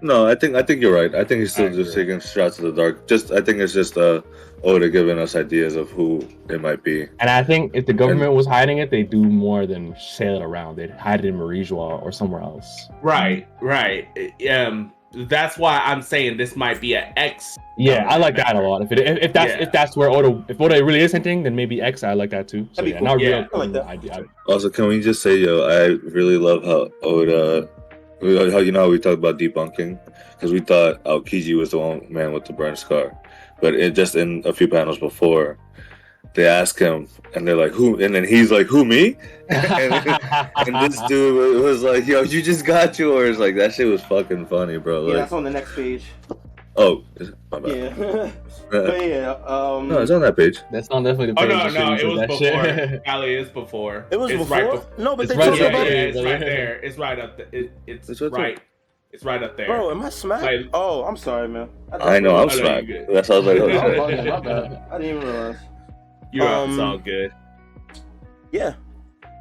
Speaker 5: No, I think I think you're right. I think he's still
Speaker 4: I
Speaker 5: just taking shots in the dark. Just I think it's just uh Oda giving us ideas of who it might be.
Speaker 7: And I think if the government was hiding it, they'd do more than sail it around. They'd hide it in Marijois or somewhere else.
Speaker 4: Right, right. Um, that's why I'm saying this might be an X.
Speaker 7: Yeah, I like that a lot. If it if, if that's
Speaker 4: Yeah.
Speaker 7: if that's where Oda if Oda really is hinting, then maybe X. I like that too. So
Speaker 3: That'd
Speaker 7: yeah,
Speaker 3: cool.
Speaker 7: not
Speaker 4: Yeah,
Speaker 7: real.
Speaker 3: I like that.
Speaker 7: I, I,
Speaker 5: Also, can we just say, yo, I really love how Oda, how you know how we talked about debunking, because we thought Aokiji was the one man with the burn scar, but it just in a few panels before, they ask him, and they're like, who? And then he's like, who me? (laughs) and, and this (laughs) dude was like, yo, you just got yours. Like that shit was fucking funny, bro.
Speaker 3: Yeah, that's on the next page.
Speaker 5: oh, my bad.
Speaker 3: Yeah, (laughs) but yeah, um,
Speaker 5: no, it's on that page.
Speaker 7: that's not definitely the
Speaker 4: Oh
Speaker 7: page.
Speaker 4: no, no, it was before.
Speaker 7: shit.
Speaker 4: Ali is before.
Speaker 3: it was
Speaker 4: it's
Speaker 3: before.
Speaker 4: Right bef-
Speaker 3: no, but
Speaker 7: It's
Speaker 3: they
Speaker 7: right
Speaker 3: talked
Speaker 4: yeah,
Speaker 7: there,
Speaker 3: about
Speaker 4: yeah,
Speaker 3: it.
Speaker 4: it's right there. It's right up. The, it, it's,
Speaker 5: It's right there.
Speaker 4: right. It's right up there.
Speaker 3: Bro, am I smacked?
Speaker 4: Like-
Speaker 3: oh, I'm sorry, man.
Speaker 5: I know, I'm
Speaker 4: I
Speaker 5: smacked. That's why I was like, oh,
Speaker 3: Oh,
Speaker 5: shit.
Speaker 3: oh, my bad. I didn't even realize.
Speaker 4: You're up. It's
Speaker 3: Um,
Speaker 4: all good.
Speaker 3: Yeah.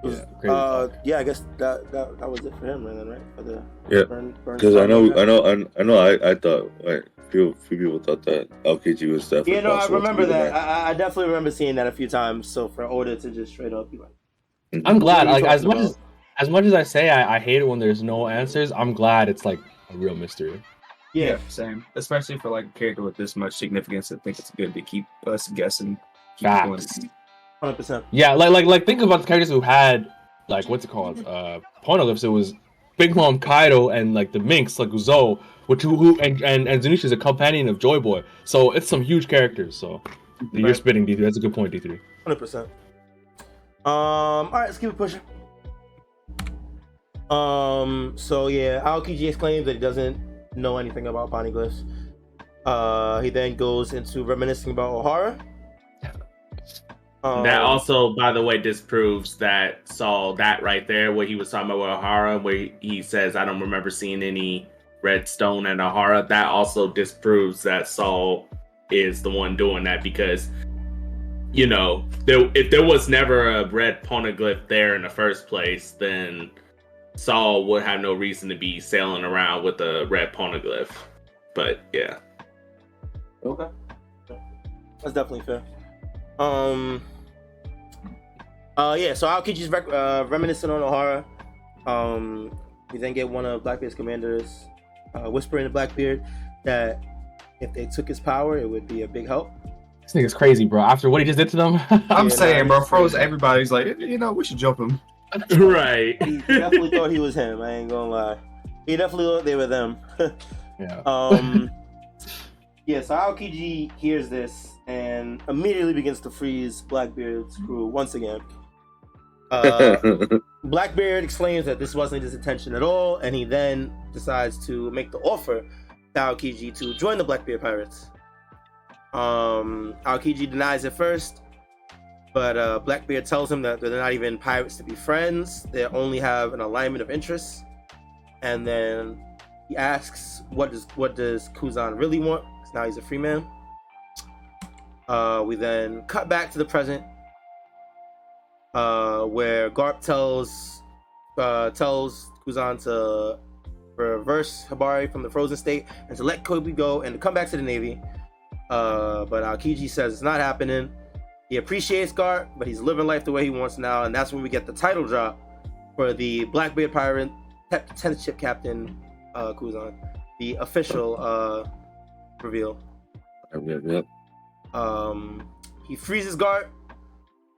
Speaker 7: Yeah,
Speaker 3: Uh, yeah, I guess that, that that was it for him, then, right? For the
Speaker 5: Yeah,
Speaker 3: burn, burn
Speaker 5: Because I know. I know, I, I know, I, I thought, like, few, few people thought that Aokiji was definitely.
Speaker 3: Yeah, no, I
Speaker 5: possible to
Speaker 3: remember that. I, I definitely remember seeing that a few times. So for Oda to just straight up be like,
Speaker 7: I'm glad.
Speaker 3: What are you
Speaker 7: Like as
Speaker 3: talking
Speaker 7: much as as much as I say I, I hate it when there's no answers. I'm glad it's like a real mystery.
Speaker 3: yeah,
Speaker 6: same. Especially for like a character with this much significance, I think it's good to keep us guessing.
Speaker 7: Facts.
Speaker 3: hundred percent.
Speaker 7: Yeah, like like like think about the characters who had like what's it called? Uh poneglyphs. It was Big Mom Kaido and like the Minx, like Uzo, which who, who and and and Zunisha is a companion of Joy Boy. So it's some huge characters. So you're
Speaker 6: Right.
Speaker 7: spitting D3. That's a good point, D3.
Speaker 3: Hundred percent. Um. All right, let's keep it pushing. Um. So yeah, Aokiji claims that he doesn't know anything about poneglyphs. Uh. He then goes into reminiscing about Ohara. Um,
Speaker 4: that also, by the way, disproves that Saul that right there, what he was talking about with Ohara, where he says, "I don't remember seeing any red stone at Ohara." That also disproves that Saul is the one doing that because, you know, there, if there was never a red poneglyph there in the first place, then Saul would have no reason to be sailing around with a red poneglyph. But yeah,
Speaker 3: Okay. That's definitely fair. Um. Uh, yeah. So Aokiji's rec- uh, reminiscing on Ohara. Um, we then get one of Blackbeard's commanders uh, whispering to Blackbeard that if they took his power, it would be a big help.
Speaker 7: This nigga's crazy, bro. After what he just did to them. (laughs)
Speaker 6: I'm
Speaker 3: Yeah,
Speaker 6: saying,
Speaker 3: nah,
Speaker 6: bro, froze
Speaker 3: crazy.
Speaker 6: everybody's like, you know, we should jump him.
Speaker 4: right.
Speaker 3: He definitely thought he was him. I ain't gonna lie. He definitely thought they were them. (laughs)
Speaker 7: yeah.
Speaker 3: Um, (laughs) yeah, so Aokiji hears this and immediately begins to freeze Blackbeard's crew once again. Uh, (laughs) Blackbeard explains that this wasn't his intention at all, and he then decides to make the offer to Aokiji to join the Blackbeard pirates. Um, Aokiji denies it first, but uh, Blackbeard tells him that they're not even pirates to be friends; they only have an alignment of interests. And then he asks, "What does what does Kuzan really want?" Because Now he's a free man. Uh, we then cut back to the present, uh, where Garp tells uh, tells Kuzan to reverse Hibari from the frozen state and to let Koby go and to come back to the Navy. Uh, but Aokiji says it's not happening. He appreciates Garp, but he's living life the way he wants now, and that's when we get the title drop for the Blackbeard Pirate 10th ship captain uh, Kuzan, the official uh, reveal.
Speaker 5: Yep, yep.
Speaker 3: Um, he freezes Garp.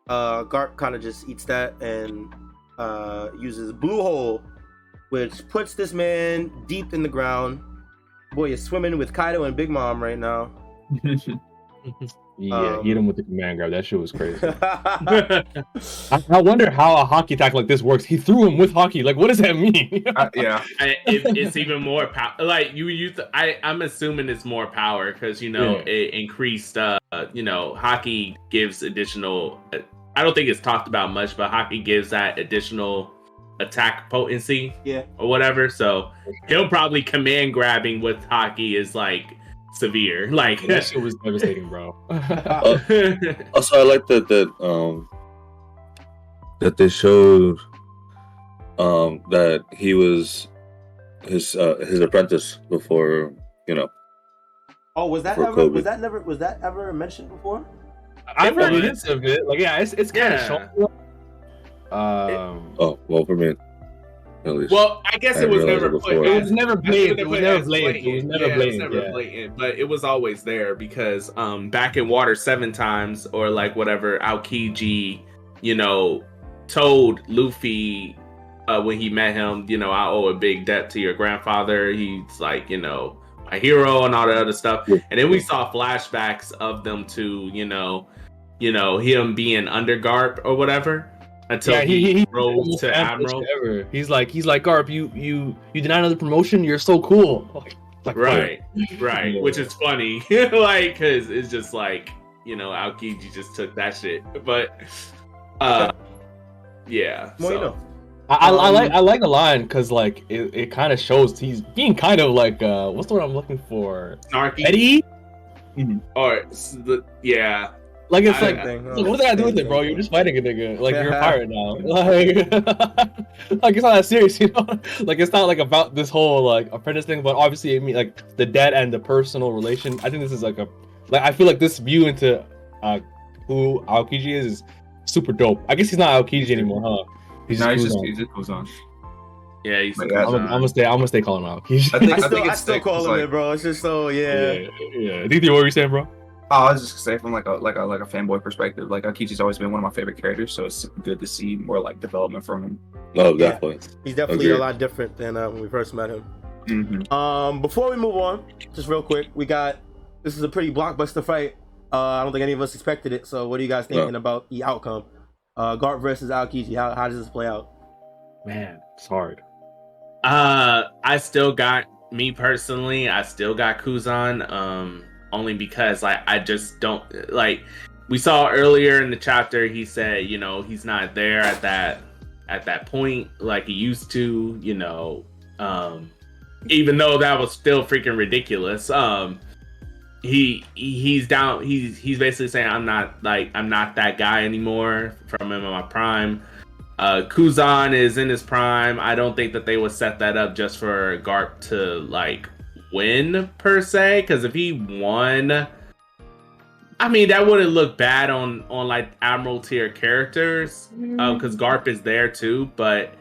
Speaker 3: Uh, Garp kind of just eats that and uh, uses Blue Hole, which puts this man deep in the ground. Boy is swimming with Kaido and Big Mom right now. (laughs)
Speaker 7: Yeah,
Speaker 3: Um,
Speaker 7: hit him with the command grab. That shit was crazy. (laughs) (laughs) I, I wonder how a Haki attack like this works. He threw him with Haki. Like, what does that mean? (laughs)
Speaker 6: Uh, yeah,
Speaker 4: I, it, it's even more power. Like you use, I I'm assuming it's more power because you know
Speaker 7: Yeah.
Speaker 4: it increased. Uh, you know, Haki gives additional. uh, I don't think it's talked about much, but Haki gives that additional attack potency
Speaker 3: yeah.
Speaker 4: or whatever. So he'll probably command grabbing with Haki is like severe. Like
Speaker 7: that shit was devastating, bro. (laughs)
Speaker 5: Also, I like that that um that they showed um that he was his uh, his apprentice before you know
Speaker 3: Oh, was that ever?
Speaker 5: Koby.
Speaker 3: Was that never? Was that ever mentioned before?
Speaker 7: I've heard
Speaker 4: was.
Speaker 7: hints of it. Like, yeah, it's it's kind of
Speaker 4: Yeah.
Speaker 7: shown. Um,
Speaker 5: oh well for me at least
Speaker 4: well, I guess
Speaker 5: I
Speaker 4: it was never
Speaker 5: it
Speaker 4: put.
Speaker 7: it was never
Speaker 4: I think
Speaker 7: blatant. It was never
Speaker 4: as
Speaker 7: blatant. It was never
Speaker 4: Yeah, it was never
Speaker 7: yeah.
Speaker 4: blatant, but it was always there because um back in Water Seven Times or like whatever Aokiji, you know, told Luffy uh, when he met him, you know, I owe a big debt to your grandfather. He's like, you know, my hero and all that other stuff.
Speaker 5: Yeah.
Speaker 4: And then we saw flashbacks of them to, you know, you know, him being under Garp or whatever until
Speaker 7: Yeah,
Speaker 4: he,
Speaker 7: he, he, he
Speaker 4: rose to admiral.
Speaker 7: Ever. He's like, he's like, Garp, you you you deny another promotion. You're so cool. (laughs) Like, like
Speaker 4: right right
Speaker 7: Yeah.
Speaker 4: which is funny (laughs) like because it's just like you know Aokiji just took that shit but uh yeah
Speaker 3: Well, you know.
Speaker 7: I, I, I like I like the line because like it, it kind of shows he's being kind of like uh what's the word I'm looking for
Speaker 4: snarky
Speaker 7: Eddie
Speaker 4: or the, yeah
Speaker 7: like it's
Speaker 4: I-
Speaker 7: like,
Speaker 4: I-
Speaker 3: Thing,
Speaker 7: it's like, what did I do with it bro? You're just fighting a nigga. Like you're a pirate now. (laughs) Like (laughs) like it's not that serious (laughs) you know? Like it's not like about this whole like apprentice thing but obviously I mean like the debt and the personal relation I think this is like a like I feel like this view into uh who Aokiji is is super dope. I guess he's not Aokiji anymore huh? He's
Speaker 6: no, he's
Speaker 7: just
Speaker 6: just he just goes on.
Speaker 4: yeah he's
Speaker 6: Like,
Speaker 7: I'm, gonna- I'm gonna stay I'm gonna stay calling him Aokiji.
Speaker 6: I think
Speaker 3: I
Speaker 6: I,
Speaker 3: still,
Speaker 6: think
Speaker 3: I still
Speaker 6: sick,
Speaker 3: call
Speaker 6: 'cause,
Speaker 3: him
Speaker 6: like,
Speaker 3: it, bro. It's just so yeah.
Speaker 7: yeah, yeah. I think what were you saying, bro?
Speaker 6: Oh, I was just gonna say from like a like a like a fanboy perspective, like Aokiji's always been one of my favorite characters, so it's good to see more like development from him.
Speaker 5: oh
Speaker 3: Yeah.
Speaker 5: definitely
Speaker 3: He's definitely a lot different than uh, when we first met him.
Speaker 6: Mm-hmm.
Speaker 3: Um, before we move on, just real quick, we got this is a pretty blockbuster fight. Uh, I don't think any of us expected it. So, what are you guys thinking
Speaker 5: No.
Speaker 3: about the outcome? Uh, Garp versus Aokiji. How how does this play out?
Speaker 7: Man, it's hard.
Speaker 4: uh I still got me personally I still got Kuzan um only because like I just don't like we saw earlier in the chapter he said you know he's not there at that at that point like he used to you know um even though that was still freaking ridiculous um he he- he's down he's he's basically saying i'm not like i'm not that guy anymore from him in my prime. Uh kuzan is in his prime. I don't think that they would set that up just for garp to like win per se because if he won i mean that wouldn't look bad on on like admiral tier characters. Mm-hmm. Oh, because garp is there too but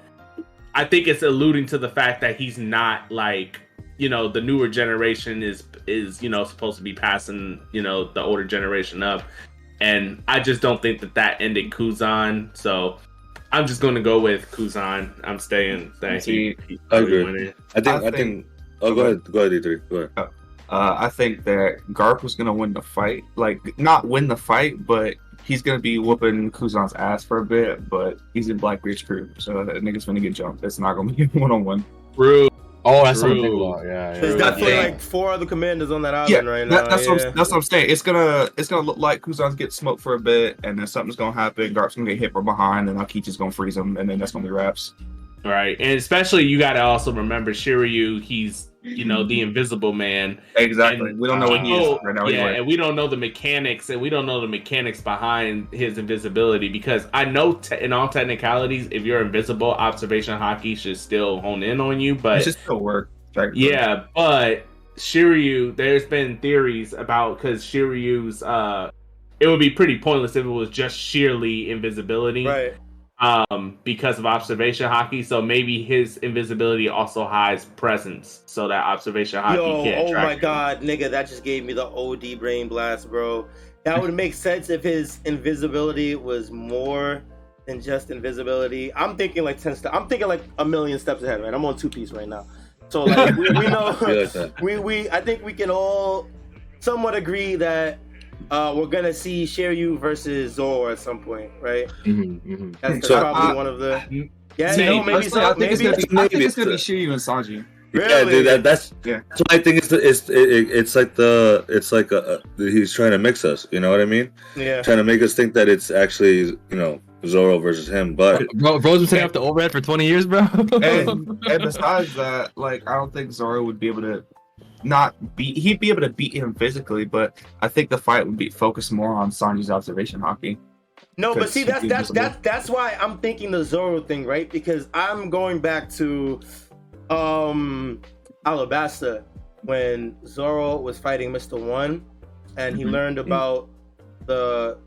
Speaker 4: i think it's alluding to the fact that he's not like you know the newer generation is is you know supposed to be passing you know the older generation up. And i just don't think that that ended kuzan so i'm just going to go with kuzan. I'm staying that he, he
Speaker 5: I agree. I think
Speaker 6: I
Speaker 5: I,
Speaker 6: think-
Speaker 5: think oh go ahead go ahead E3 go ahead
Speaker 6: Uh, I think that Garp was gonna win the fight, like not win the fight, but he's gonna be whooping Kuzan's ass for a bit. But he's in Black Blackbeard's crew, so that nigga's gonna get jumped. It's not gonna be one on one.
Speaker 4: True.
Speaker 7: Oh, that's something to think
Speaker 4: True.
Speaker 7: about. Yeah, yeah.
Speaker 3: There's
Speaker 4: True.
Speaker 3: definitely
Speaker 4: Yeah.
Speaker 3: like four other commanders on that
Speaker 6: Yeah,
Speaker 3: island right
Speaker 6: that-
Speaker 3: now.
Speaker 6: that's what
Speaker 3: yeah.
Speaker 6: I'm, that's what I'm saying. It's gonna it's gonna look like Kuzan's get smoked for a bit, and then something's gonna happen. Garp's gonna get hit from behind, and Aokiji's gonna freeze him, and then that's gonna be wraps.
Speaker 4: Right. And especially you got to also remember Shiryu, he's you know, the (laughs) Invisible Man.
Speaker 6: Exactly.
Speaker 4: And-
Speaker 6: we don't know what he is
Speaker 4: Oh,
Speaker 6: right now.
Speaker 4: yeah,
Speaker 6: Anyway.
Speaker 4: and we don't know the mechanics, and we don't know the mechanics behind his invisibility because I know te- in all technicalities, if you're invisible, observation Haki should still hone in on you.
Speaker 6: But it
Speaker 4: But
Speaker 6: should still work. technically.
Speaker 4: yeah, but Shiryu, there's been theories about because Shiryu's, uh, it would be pretty pointless if it was just sheerly invisibility,
Speaker 3: Right.
Speaker 4: Um, because of observation Haki. So maybe his invisibility also hides presence, so that observation Haki
Speaker 3: Yo,
Speaker 4: can't.
Speaker 3: oh
Speaker 4: track
Speaker 3: my
Speaker 4: him.
Speaker 3: god, nigga, that just gave me the OD brain blast, bro. That would make sense if his invisibility was more than just invisibility. I'm thinking like ten steps. I'm thinking like a million steps ahead, man. I'm on two piece right now. So like we, we (laughs) know
Speaker 5: I feel like that.
Speaker 3: we we I think we can all somewhat agree that uh, we're gonna see Shiryu versus Zoro at some point, right?
Speaker 7: Mhm, mhm.
Speaker 3: That's, that's
Speaker 5: So-
Speaker 3: probably
Speaker 6: Uh,
Speaker 3: one of the yeah,
Speaker 4: See,
Speaker 3: no, maybe so.
Speaker 6: I think it's
Speaker 3: Maybe
Speaker 6: gonna be. I think it's gonna be Shiryu and Sanji.
Speaker 5: Yeah,
Speaker 3: Really?
Speaker 5: dude, that, that's
Speaker 6: Yeah.
Speaker 5: that's what I think. It's the, it's it, it- it's like the it's like a, a- he's trying to mix us. You know what I mean?
Speaker 3: yeah.
Speaker 5: Trying to make us think that it's actually you know Zoro versus him. But
Speaker 7: Bro, bro's been setting up the overhead for 20 years, bro.
Speaker 6: and and (laughs) besides that, like I don't think Zoro would be able to not beat. He'd be able to beat him physically, but I think the fight would be focused more on Sanji's observation Haki.
Speaker 3: No, but see, that's that's that's that's why I'm thinking the Zoro thing, right? Because I'm going back to um Alabasta when Zoro was fighting Mr. One, and he
Speaker 6: Mhm.
Speaker 3: learned about the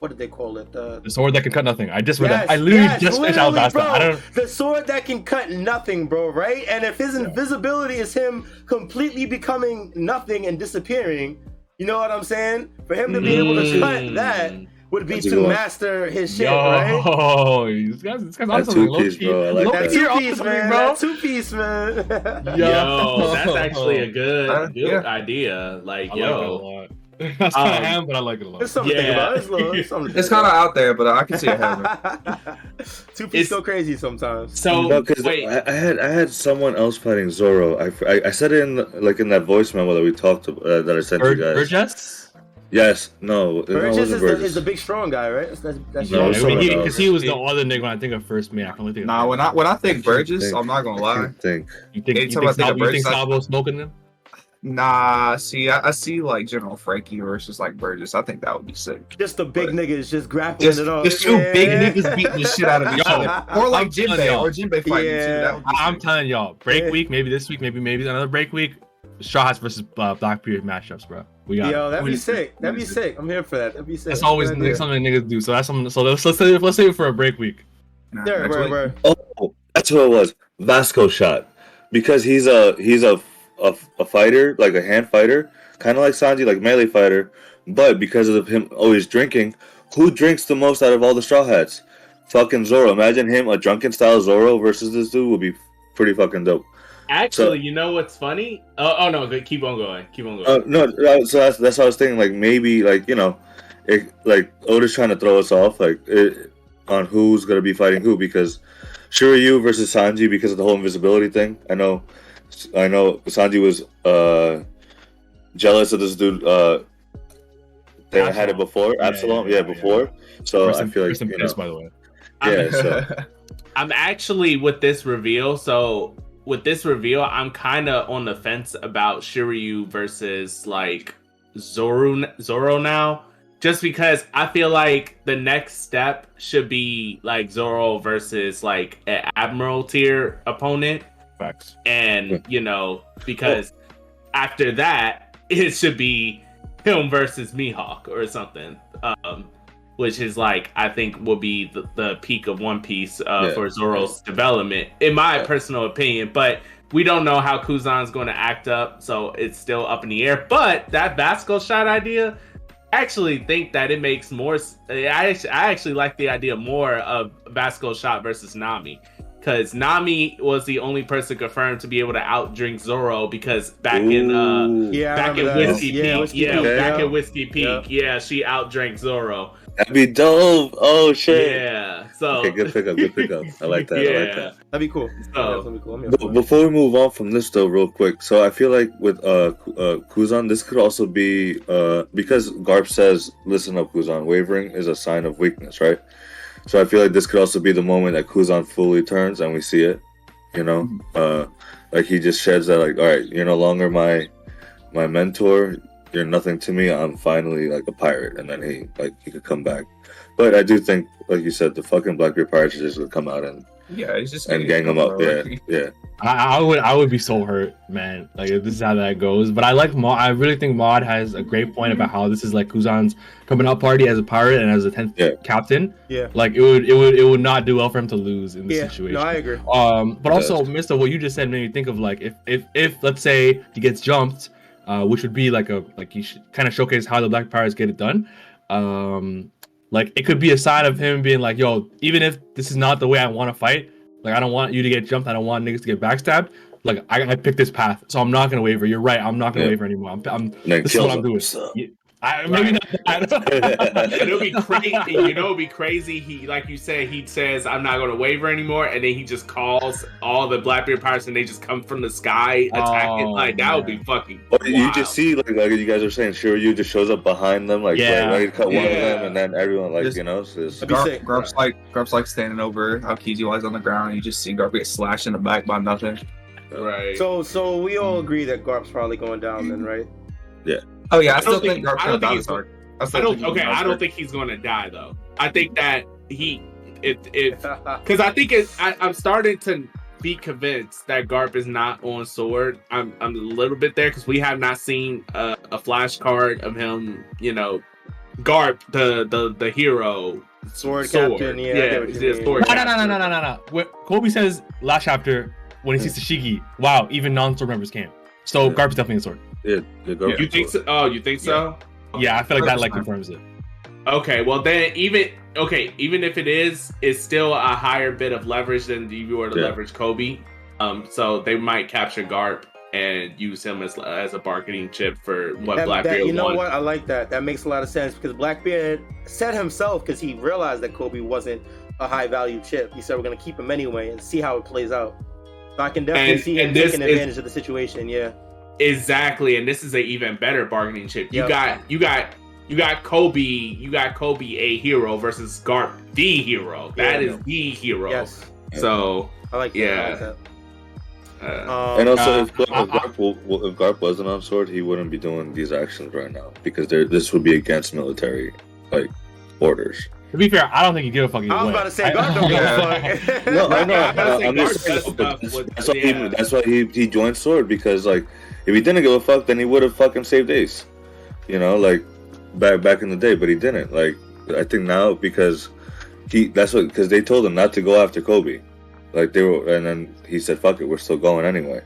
Speaker 3: what did they call it? The
Speaker 7: the sword that can cut nothing. I just read
Speaker 3: Yes,
Speaker 7: that. I literally
Speaker 3: yes,
Speaker 7: just finished
Speaker 3: literally,
Speaker 7: Alabasta.
Speaker 3: bro.
Speaker 7: I don't.
Speaker 3: the sword that can cut nothing, bro, right? And if his invisibility is him completely becoming nothing and disappearing, you know what I'm saying? For him to be able to
Speaker 4: Mm.
Speaker 3: cut that would be
Speaker 5: That's
Speaker 3: to master his shit,
Speaker 7: Yo,
Speaker 3: right? (laughs)
Speaker 7: this guy's, this guy's
Speaker 5: That's
Speaker 7: awesome.
Speaker 5: two piece, bro. I like
Speaker 7: low
Speaker 5: that.
Speaker 3: That two
Speaker 7: you're
Speaker 3: piece,
Speaker 7: awesome,
Speaker 3: man.
Speaker 7: bro.
Speaker 3: That two piece, man. (laughs)
Speaker 4: Yo, that's actually a (laughs) good, good
Speaker 6: yeah.
Speaker 4: idea. Like,
Speaker 7: I like it a
Speaker 4: yo,
Speaker 7: lot. (laughs) That's kind of
Speaker 4: Um,
Speaker 7: ham, but I like it a lot.
Speaker 3: There's something to think
Speaker 4: Yeah.
Speaker 3: about. It's, little, it's, something (laughs)
Speaker 6: It's
Speaker 3: think
Speaker 6: kind of out there, but I can see it happening.
Speaker 3: about. (laughs) two piece
Speaker 4: It's-
Speaker 3: go crazy sometimes.
Speaker 4: so
Speaker 5: no, because
Speaker 4: wait,
Speaker 5: I, I had I had someone else fighting Zoro. I, I, I said it in like in that voice memo that we talked about, uh, that I sent
Speaker 7: Bur-
Speaker 5: you guys.
Speaker 7: Burgess?
Speaker 5: Yes, no, no, it
Speaker 3: Burgess is the, is the big strong guy, right? That's, that's, that's
Speaker 5: No,
Speaker 7: Yeah,
Speaker 5: it's
Speaker 3: strong.
Speaker 5: someone
Speaker 7: because
Speaker 5: else.
Speaker 7: he, was the other nigga when I think of first man. I can only think of
Speaker 6: Nah, when I when I think Burgess,
Speaker 5: think-
Speaker 6: I'm not gonna
Speaker 5: I
Speaker 6: lie.
Speaker 5: think
Speaker 7: you think, you
Speaker 6: anytime
Speaker 7: think,
Speaker 6: I think of
Speaker 7: Sabo, you think
Speaker 6: Burgess,
Speaker 7: Sabo smoking him?
Speaker 6: Nah, see, I, I see like General Franky versus like Burgess. I think that would be sick.
Speaker 3: Just the big niggas just grappling
Speaker 6: Just,
Speaker 3: it up.
Speaker 6: just two
Speaker 3: Yeah.
Speaker 6: big niggas beating the shit out of each
Speaker 7: Yo,
Speaker 6: other, or like
Speaker 7: I'm telling
Speaker 6: Jinbei,
Speaker 7: y'all.
Speaker 6: or Jinbei fighting too.
Speaker 3: Yeah.
Speaker 6: That would be
Speaker 7: I'm
Speaker 6: sick.
Speaker 7: telling y'all, break
Speaker 3: Yeah.
Speaker 7: week, maybe this week, maybe maybe another break week. Straw Hats versus uh, Blackbeard matchups, bro. We got.
Speaker 3: Yo, that'd be
Speaker 6: What is it?
Speaker 3: sick. That'd be sick. I'm here for that. That'd be sick.
Speaker 7: That's always
Speaker 3: Good idea.
Speaker 7: something niggas do. So that's something. So let's let's save, let's save it for a break week.
Speaker 6: Nah,
Speaker 3: Word,
Speaker 6: next
Speaker 3: word,
Speaker 6: week.
Speaker 3: word.
Speaker 5: Oh, that's what it was. Vasco shot because he's a he's a a, a fighter like a hand fighter, kind of like Sanji, like melee fighter. But because of him always drinking, who drinks the most out of all the Straw Hats? Fucking Zoro. Imagine him a drunken style Zoro versus this dude would be pretty fucking dope.
Speaker 4: actually,
Speaker 5: so-
Speaker 4: you know what's funny? Oh, oh no, keep on going, keep on going.
Speaker 5: Uh, no, uh, so that's that's what I was thinking. Like maybe like you know, it, like Oda's trying to throw us off like it, on who's gonna be fighting who because Shiryu versus Sanji because of the whole invisibility thing. I know, I know Sanji was uh jealous of this dude. Uh, they had it before
Speaker 7: Yeah,
Speaker 5: Absalom,
Speaker 7: yeah,
Speaker 5: yeah,
Speaker 7: yeah,
Speaker 5: before. So I feel like you know,
Speaker 7: by the way.
Speaker 5: yeah. So (laughs)
Speaker 4: I'm actually with this reveal. So with this reveal, I'm kind of on the fence about Shiryu versus like Zoro Zoro now, just because I feel like the next step should be like Zoro versus like an Admiral tier opponent,
Speaker 7: Facts.
Speaker 4: and you know because after that it should be him versus Mihawk or something. Um, which is like I think will be the, the peak of One Piece uh,
Speaker 5: Yeah.
Speaker 4: for Zoro's development, in my
Speaker 5: Yeah.
Speaker 4: personal opinion. But we don't know how Kuzan's going to act up, so it's still up in the air. But that Vasco shot idea, I actually think that it makes more. s- I actually, I actually like the idea more of Vasco shot versus Nami. Because Nami was the only person confirmed to be able to outdrink Zoro because back in uh,
Speaker 3: Yeah,
Speaker 4: back in
Speaker 3: remember that.
Speaker 4: Whiskey
Speaker 3: yeah,
Speaker 4: Peak,
Speaker 3: Whiskey
Speaker 4: yeah,
Speaker 3: Peak,
Speaker 4: back
Speaker 3: yeah.
Speaker 4: in Whiskey Peak,
Speaker 3: Yeah.
Speaker 4: yeah, she outdrank Zoro.
Speaker 5: that'd be dope. Oh shit.
Speaker 4: Yeah, so
Speaker 5: Okay, good pickup. Good pickup. I like that. I like that.
Speaker 3: That'd be cool.
Speaker 4: So-
Speaker 3: That'd be cool. I'm
Speaker 5: But before we move on from this, though, real quick, so I feel like with uh, uh Kuzan, this could also be uh because Garp says, "Listen up, Kuzan. Wavering is a sign of weakness, right?" So I feel like this could also be the moment that Kuzan fully turns and we see it. You know, uh, like he just sheds that like, all right, you're no longer my my mentor. You're nothing to me. I'm finally like a pirate, and then he like he could come back. But I do think, like you said, the fucking Blackbeard pirates are just gonna come out and
Speaker 6: Yeah, he's just
Speaker 5: and gang them up.
Speaker 6: bro.
Speaker 5: Yeah, yeah.
Speaker 7: I, I would I would be so hurt, man. Like if this is how that goes. But I like Mod. I really think Mod has a great point about how this is like Kuzan's coming out party as a pirate and as a tenth
Speaker 5: Yeah.
Speaker 7: captain.
Speaker 3: Yeah.
Speaker 7: Like it would it would it would not do well for him to lose in this
Speaker 3: Yeah,
Speaker 7: situation.
Speaker 3: no, I agree.
Speaker 7: Um, but
Speaker 5: It
Speaker 7: also,
Speaker 5: does.
Speaker 7: Mysta, what you just said made me think of like if if if let's say he gets jumped, uh, which would be like a like you should kind of showcase how the Black Pirates get it done. Um, like it could be a sign of him being like, yo, even if this is not the way I want to fight, like I don't want you to get jumped, I don't want niggas to get backstabbed. Like I, I picked this path, so I'm not gonna waver. You're right, I'm not gonna
Speaker 5: Yeah.
Speaker 7: waver anymore. I'm, I'm this is what I'm doing. Yeah, I, maybe not that. (laughs)
Speaker 4: It'll be (laughs) crazy. You know, it'll be crazy. He, like you said, he says, "I'm not going to waver anymore," and then he just calls all the Blackbeard pirates, and they just come from the sky attacking.
Speaker 7: Oh,
Speaker 4: like that would be fucking.
Speaker 5: Or you just see like like you guys are saying, Shiryu just shows up behind them, like
Speaker 7: Yeah.
Speaker 5: ready to cut one of them, and then everyone like
Speaker 6: Just-
Speaker 5: you know, so it's-
Speaker 3: That'd be
Speaker 6: Garp. Garp's like Garp's like standing over Aokiji lies on the ground. You just see Garp get slashed in the back by nothing.
Speaker 4: right.
Speaker 3: So, so we all hmm. agree that Garp's probably going down then, right?
Speaker 6: Oh yeah, I,
Speaker 4: I
Speaker 6: still think,
Speaker 4: think-
Speaker 6: Garp's
Speaker 4: I don't think he's
Speaker 6: this arc.
Speaker 4: I don't. Okay, I don't think he's going to die though. I think that he, it, it, (laughs) because I think it. I, I'm starting to be convinced that Garp is not on sword. I'm, I'm a little bit there because we have not seen a, a flash card of him. You know, Garp, the the the hero,
Speaker 3: Sword captain, yeah, I get
Speaker 4: yeah, sword
Speaker 7: No, no, no, no, no, no, no, no. What Koby says last chapter when he sees Tashigi, wow, even non-sword members came. So
Speaker 5: Yeah.
Speaker 7: Garp's definitely a sword.
Speaker 5: Yeah, the Garp
Speaker 4: You think so? Oh, you think so?
Speaker 7: Yeah, I feel like that like confirms it.
Speaker 4: Okay, well then even okay, even if it is, it's still a higher bit of leverage than if you were to
Speaker 5: Yeah.
Speaker 4: leverage Koby. Um, so they might capture Garp and use him as as a bargaining chip for what
Speaker 3: That-
Speaker 4: Blackbeard
Speaker 3: that- you know
Speaker 4: wants.
Speaker 3: what? I like that. That makes a lot of sense because Blackbeard said himself because he realized that Koby wasn't a high value chip. He said we're gonna keep him anyway and see how it plays out. So I can definitely
Speaker 4: And-
Speaker 3: see him
Speaker 4: and this
Speaker 3: taking
Speaker 4: is-
Speaker 3: advantage of the situation. Yeah.
Speaker 4: Exactly, and this is an even better bargaining chip. You
Speaker 3: Yep.
Speaker 4: got you got you got Koby, you got Koby a hero versus Garp the hero. That
Speaker 3: Yeah.
Speaker 4: is the hero.
Speaker 3: Yes.
Speaker 4: So
Speaker 3: I like that. I
Speaker 4: Yeah.
Speaker 3: like that.
Speaker 4: uh,
Speaker 3: Um,
Speaker 5: And also,
Speaker 7: Uh,
Speaker 5: if, Garp, if, Garp, w- w- if Garp wasn't on sword, he wouldn't be doing these actions right now because this would be against military like orders.
Speaker 7: To be fair, I don't think he give a fuck.
Speaker 3: I was
Speaker 7: way.
Speaker 3: about to say, God don't give a (laughs) fuck.
Speaker 5: No, I know. (laughs)
Speaker 4: I was about to say
Speaker 5: I'm just saying,
Speaker 4: does
Speaker 5: but
Speaker 4: stuff
Speaker 5: that's,
Speaker 4: with-
Speaker 5: that's why he that's why he, he joined sword because like if he didn't give a fuck, then he would have fucking saved Ace. You know, like back back in the day, but he didn't. Like I think now because he that's what because they told him not to go after Koby. Like they were, and then he said, "Fuck it, we're still going anyway."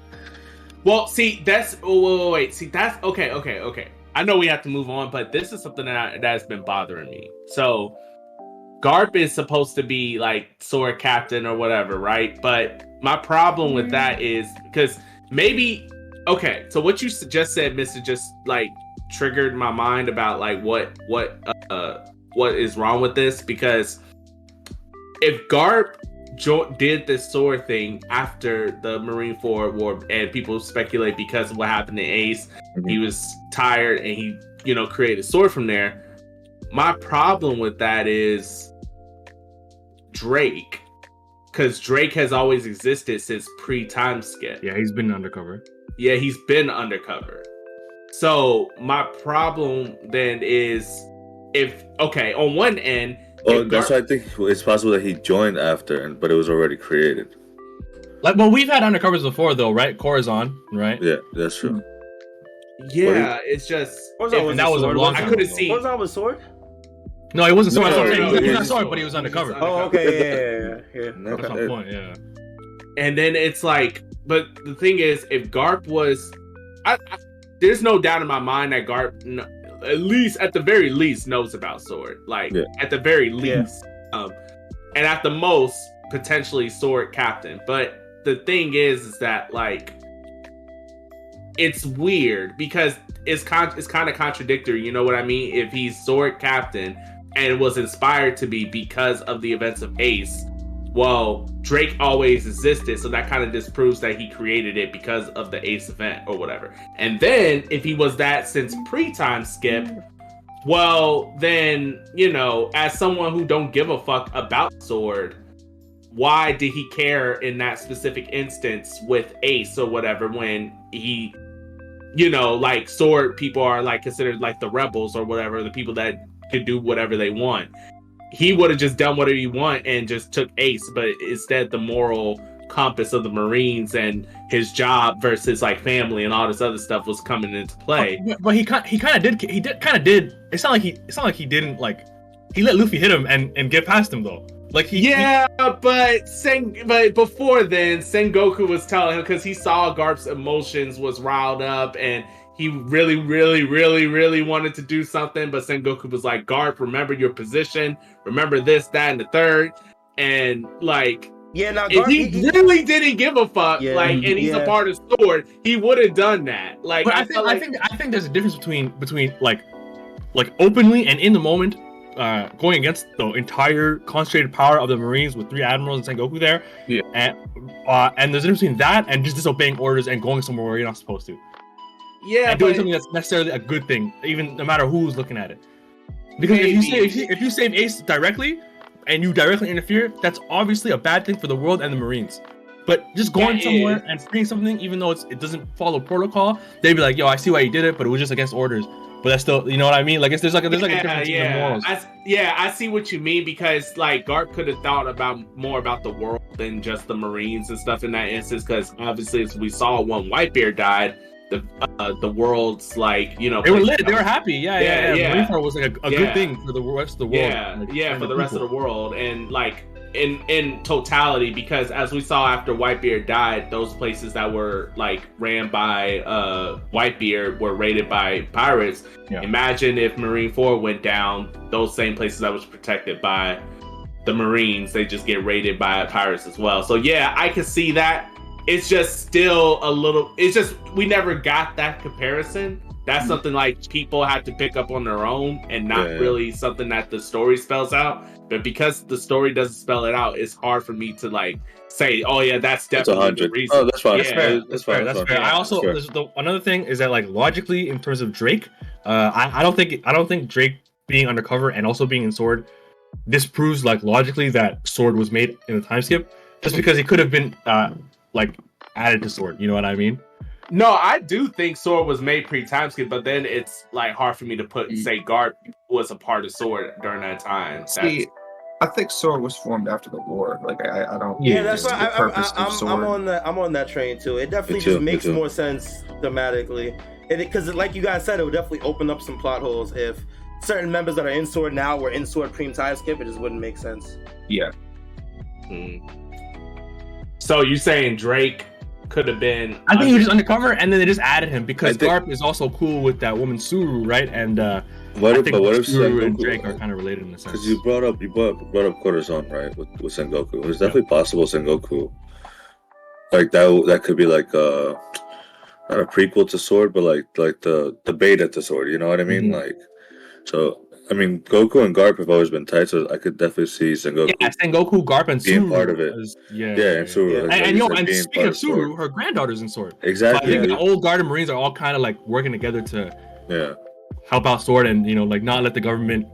Speaker 4: Well, see, that's oh wait, wait, wait. See, that's okay, okay, okay. I know we have to move on, but this is something that I, that's been bothering me. So, Garp is supposed to be like sword captain or whatever, right? But my problem with that mm-hmm. is because maybe okay. So what you just said, Mysta, just like triggered my mind about like what what uh what is wrong with this because if Garp jo- did this sword thing after the Marineford War, and people speculate because of what happened to Ace, he was tired and he, you know, created sword from there. My problem with that is Drake, because Drake has always existed since pre-time skip.
Speaker 7: Yeah, he's been undercover.
Speaker 4: Yeah, he's been undercover. So my problem then is if okay, on one end,
Speaker 5: Oh,
Speaker 4: if
Speaker 5: that's
Speaker 4: Gar-
Speaker 5: why I think it's possible that he joined after, and but it was already created.
Speaker 7: Like, well, we've had undercovers before, though, right? Corazon, right?
Speaker 5: Yeah, that's true.
Speaker 4: yeah, it's just
Speaker 3: Corazon
Speaker 4: if-
Speaker 3: was
Speaker 7: that was a
Speaker 3: sword,
Speaker 7: long
Speaker 3: wasn't
Speaker 4: I could have
Speaker 7: ago.
Speaker 4: seen.
Speaker 3: Corazon was sword?
Speaker 7: No, he wasn't sword.
Speaker 5: No,
Speaker 7: that's what I'm
Speaker 4: no, no,
Speaker 7: He was
Speaker 4: he's
Speaker 7: not sword,
Speaker 4: sword.
Speaker 7: but he was undercover.
Speaker 4: undercover.
Speaker 3: Oh, okay. Yeah, yeah, yeah. yeah.
Speaker 7: That's
Speaker 5: Okay.
Speaker 7: my uh, point. Yeah.
Speaker 4: And then it's like but the thing is if garp was I, I there's no doubt in my mind that garp kn- at least at the very least knows about sword like
Speaker 5: Yeah.
Speaker 4: at the very
Speaker 3: Yeah.
Speaker 4: least um and at the most potentially sword captain but the thing is is that like it's weird because it's con- it's kind of contradictory you know what i mean if he's sword captain and was inspired to be because of the events of ace well, Drake always existed, so that kind of disproves that he created it because of the Ace event or whatever. And then if he was that since pre-time skip, well, then you know, as someone who don't give a fuck about Sword, why did he care in that specific instance with Ace or whatever when he, you know, like sword people are like considered like the rebels or whatever, the people that could do whatever they want. He would have just done whatever he want and just took Ace, but instead the moral compass of the Marines and his job versus like family and all this other stuff was coming into play.
Speaker 7: But, but he kind he kind of did he did kind of did. It's not like he it's not like he didn't like he let Luffy hit him and and get past him though. Like he
Speaker 4: Yeah, but Sen, but before then, Sengoku was telling him because he saw Garp's emotions was riled up and he really, really, really, really wanted to do something. But Sengoku was like, Garp, remember your position, remember this, that, and the third. And like,
Speaker 3: Yeah, now Garp,
Speaker 4: he
Speaker 3: he- he-
Speaker 4: really didn't give a fuck,
Speaker 3: Yeah,
Speaker 4: like, and he's
Speaker 3: yeah.
Speaker 4: a part of Sword, he would have done that. Like,
Speaker 7: But I,
Speaker 4: I,
Speaker 7: think
Speaker 4: felt
Speaker 7: I think I think there's a difference between between like like openly and in the moment uh going against the entire concentrated power of the Marines with three admirals and Sengoku there.
Speaker 6: Yeah.
Speaker 7: And uh and there's a difference between that and just disobeying orders and going somewhere where you're not supposed to.
Speaker 4: Yeah,
Speaker 7: and doing
Speaker 4: but-
Speaker 7: something that's necessarily a good thing, even no matter who's looking at it. Because if you, say, if, you, if you save Ace directly and you directly interfere, that's obviously a bad thing for the world and the Marines. But just going
Speaker 4: That
Speaker 7: somewhere
Speaker 4: is-
Speaker 7: and freeing something, even though it's, it doesn't follow protocol, they'd be like, "Yo, I see why you did it, but it was just against orders." But that's still, you know what I mean? Like, it's, there's like a, there's like a difference in the morals.
Speaker 4: I, yeah, I see what you mean because like Garp could have thought about more about the world than just the Marines and stuff in that instance. Because obviously, as we saw when Whitebeard died, the uh, the world's like you know
Speaker 7: they were lit. They were happy. Yeah, yeah,
Speaker 4: Yeah,
Speaker 7: yeah. Marine Corps was like a, a
Speaker 4: Yeah.
Speaker 7: good thing for the rest of the world.
Speaker 4: Yeah,
Speaker 7: like,
Speaker 4: yeah, for the rest of the world, and like in in totality, because as we saw after Whitebeard died, those places that were like ran by uh Whitebeard were raided by pirates.
Speaker 7: Yeah.
Speaker 4: Imagine if Marine Four went down, those same places that was protected by the Marines, they just get raided by pirates as well. So yeah, I can see that. It's just still a little. It's just we never got that comparison. That's something like people have to pick up on their own and not
Speaker 5: Yeah.
Speaker 4: really something that the story spells out. But because the story doesn't spell it out, it's hard for me to like say, "Oh yeah, that's
Speaker 5: That's a
Speaker 4: definitely the
Speaker 5: hundred.
Speaker 4: reason."
Speaker 5: Oh, that's fine.
Speaker 4: Yeah.
Speaker 5: That's
Speaker 7: fair.
Speaker 5: That's,
Speaker 7: That's
Speaker 5: fine.
Speaker 7: fair. That's fair. I also
Speaker 5: Fair.
Speaker 7: the, another thing is that like logically in terms of Drake, uh, I, I don't think I don't think Drake being undercover and also being in Sword this proves like logically that Sword was made in the time skip, just because he could have been uh like added to Sword. You know what I mean?
Speaker 4: No, I do think Sword was made pre time skip, but then it's like hard for me to put
Speaker 6: Mm.
Speaker 4: say Garp was a part of Sword during that time.
Speaker 6: See, I think Sword was formed after the war. Like I, I don't.
Speaker 3: Yeah,
Speaker 7: Yeah,
Speaker 3: that's
Speaker 6: it's
Speaker 3: why
Speaker 6: the
Speaker 3: I,
Speaker 6: purpose
Speaker 3: I,
Speaker 6: of
Speaker 3: I'm,
Speaker 6: Sword.
Speaker 3: I'm on that. I'm on that train too. It definitely
Speaker 5: Me too,
Speaker 3: just makes more sense thematically, and because like you guys said, it would definitely open up some plot holes if certain members that are in Sword now were in Sword pre time skip. It just wouldn't make sense.
Speaker 6: yeah,
Speaker 4: Hmm. So you saying Drake could have been?
Speaker 7: I think he was just undercover, and then they just added him because
Speaker 5: think-
Speaker 7: Garp is also cool with that woman Tsuru, right? And uh,
Speaker 5: What
Speaker 7: I
Speaker 5: if,
Speaker 7: think
Speaker 5: what if
Speaker 7: Tsuru and Drake are kind of related in a sense.
Speaker 5: Because you brought up you brought, brought up Corazon, right? With with Sengoku, it's definitely possible Sengoku, like that. That could be like uh not a prequel to Sword, but like like the the beta to Sword. You know what I mean?
Speaker 7: Mhm.
Speaker 5: Like, so I mean, Goku and Garp have always been tight, so I could definitely see Sengoku.
Speaker 7: yeah, Sengoku, Garp, and Tsuru
Speaker 5: Being
Speaker 7: Tsuru
Speaker 5: part of it.
Speaker 7: is- yeah,
Speaker 5: yeah, and Tsuru.
Speaker 3: Yeah.
Speaker 7: And,
Speaker 5: like, like
Speaker 7: and
Speaker 5: you
Speaker 7: yo, and speaking of Tsuru,
Speaker 5: Sword.
Speaker 7: her granddaughter's in Sword. So I
Speaker 5: exactly.
Speaker 7: think the
Speaker 5: Yeah,
Speaker 7: old Garden Marines are all kind of like working together to
Speaker 5: yeah.
Speaker 7: help out Sword and you know like not let the government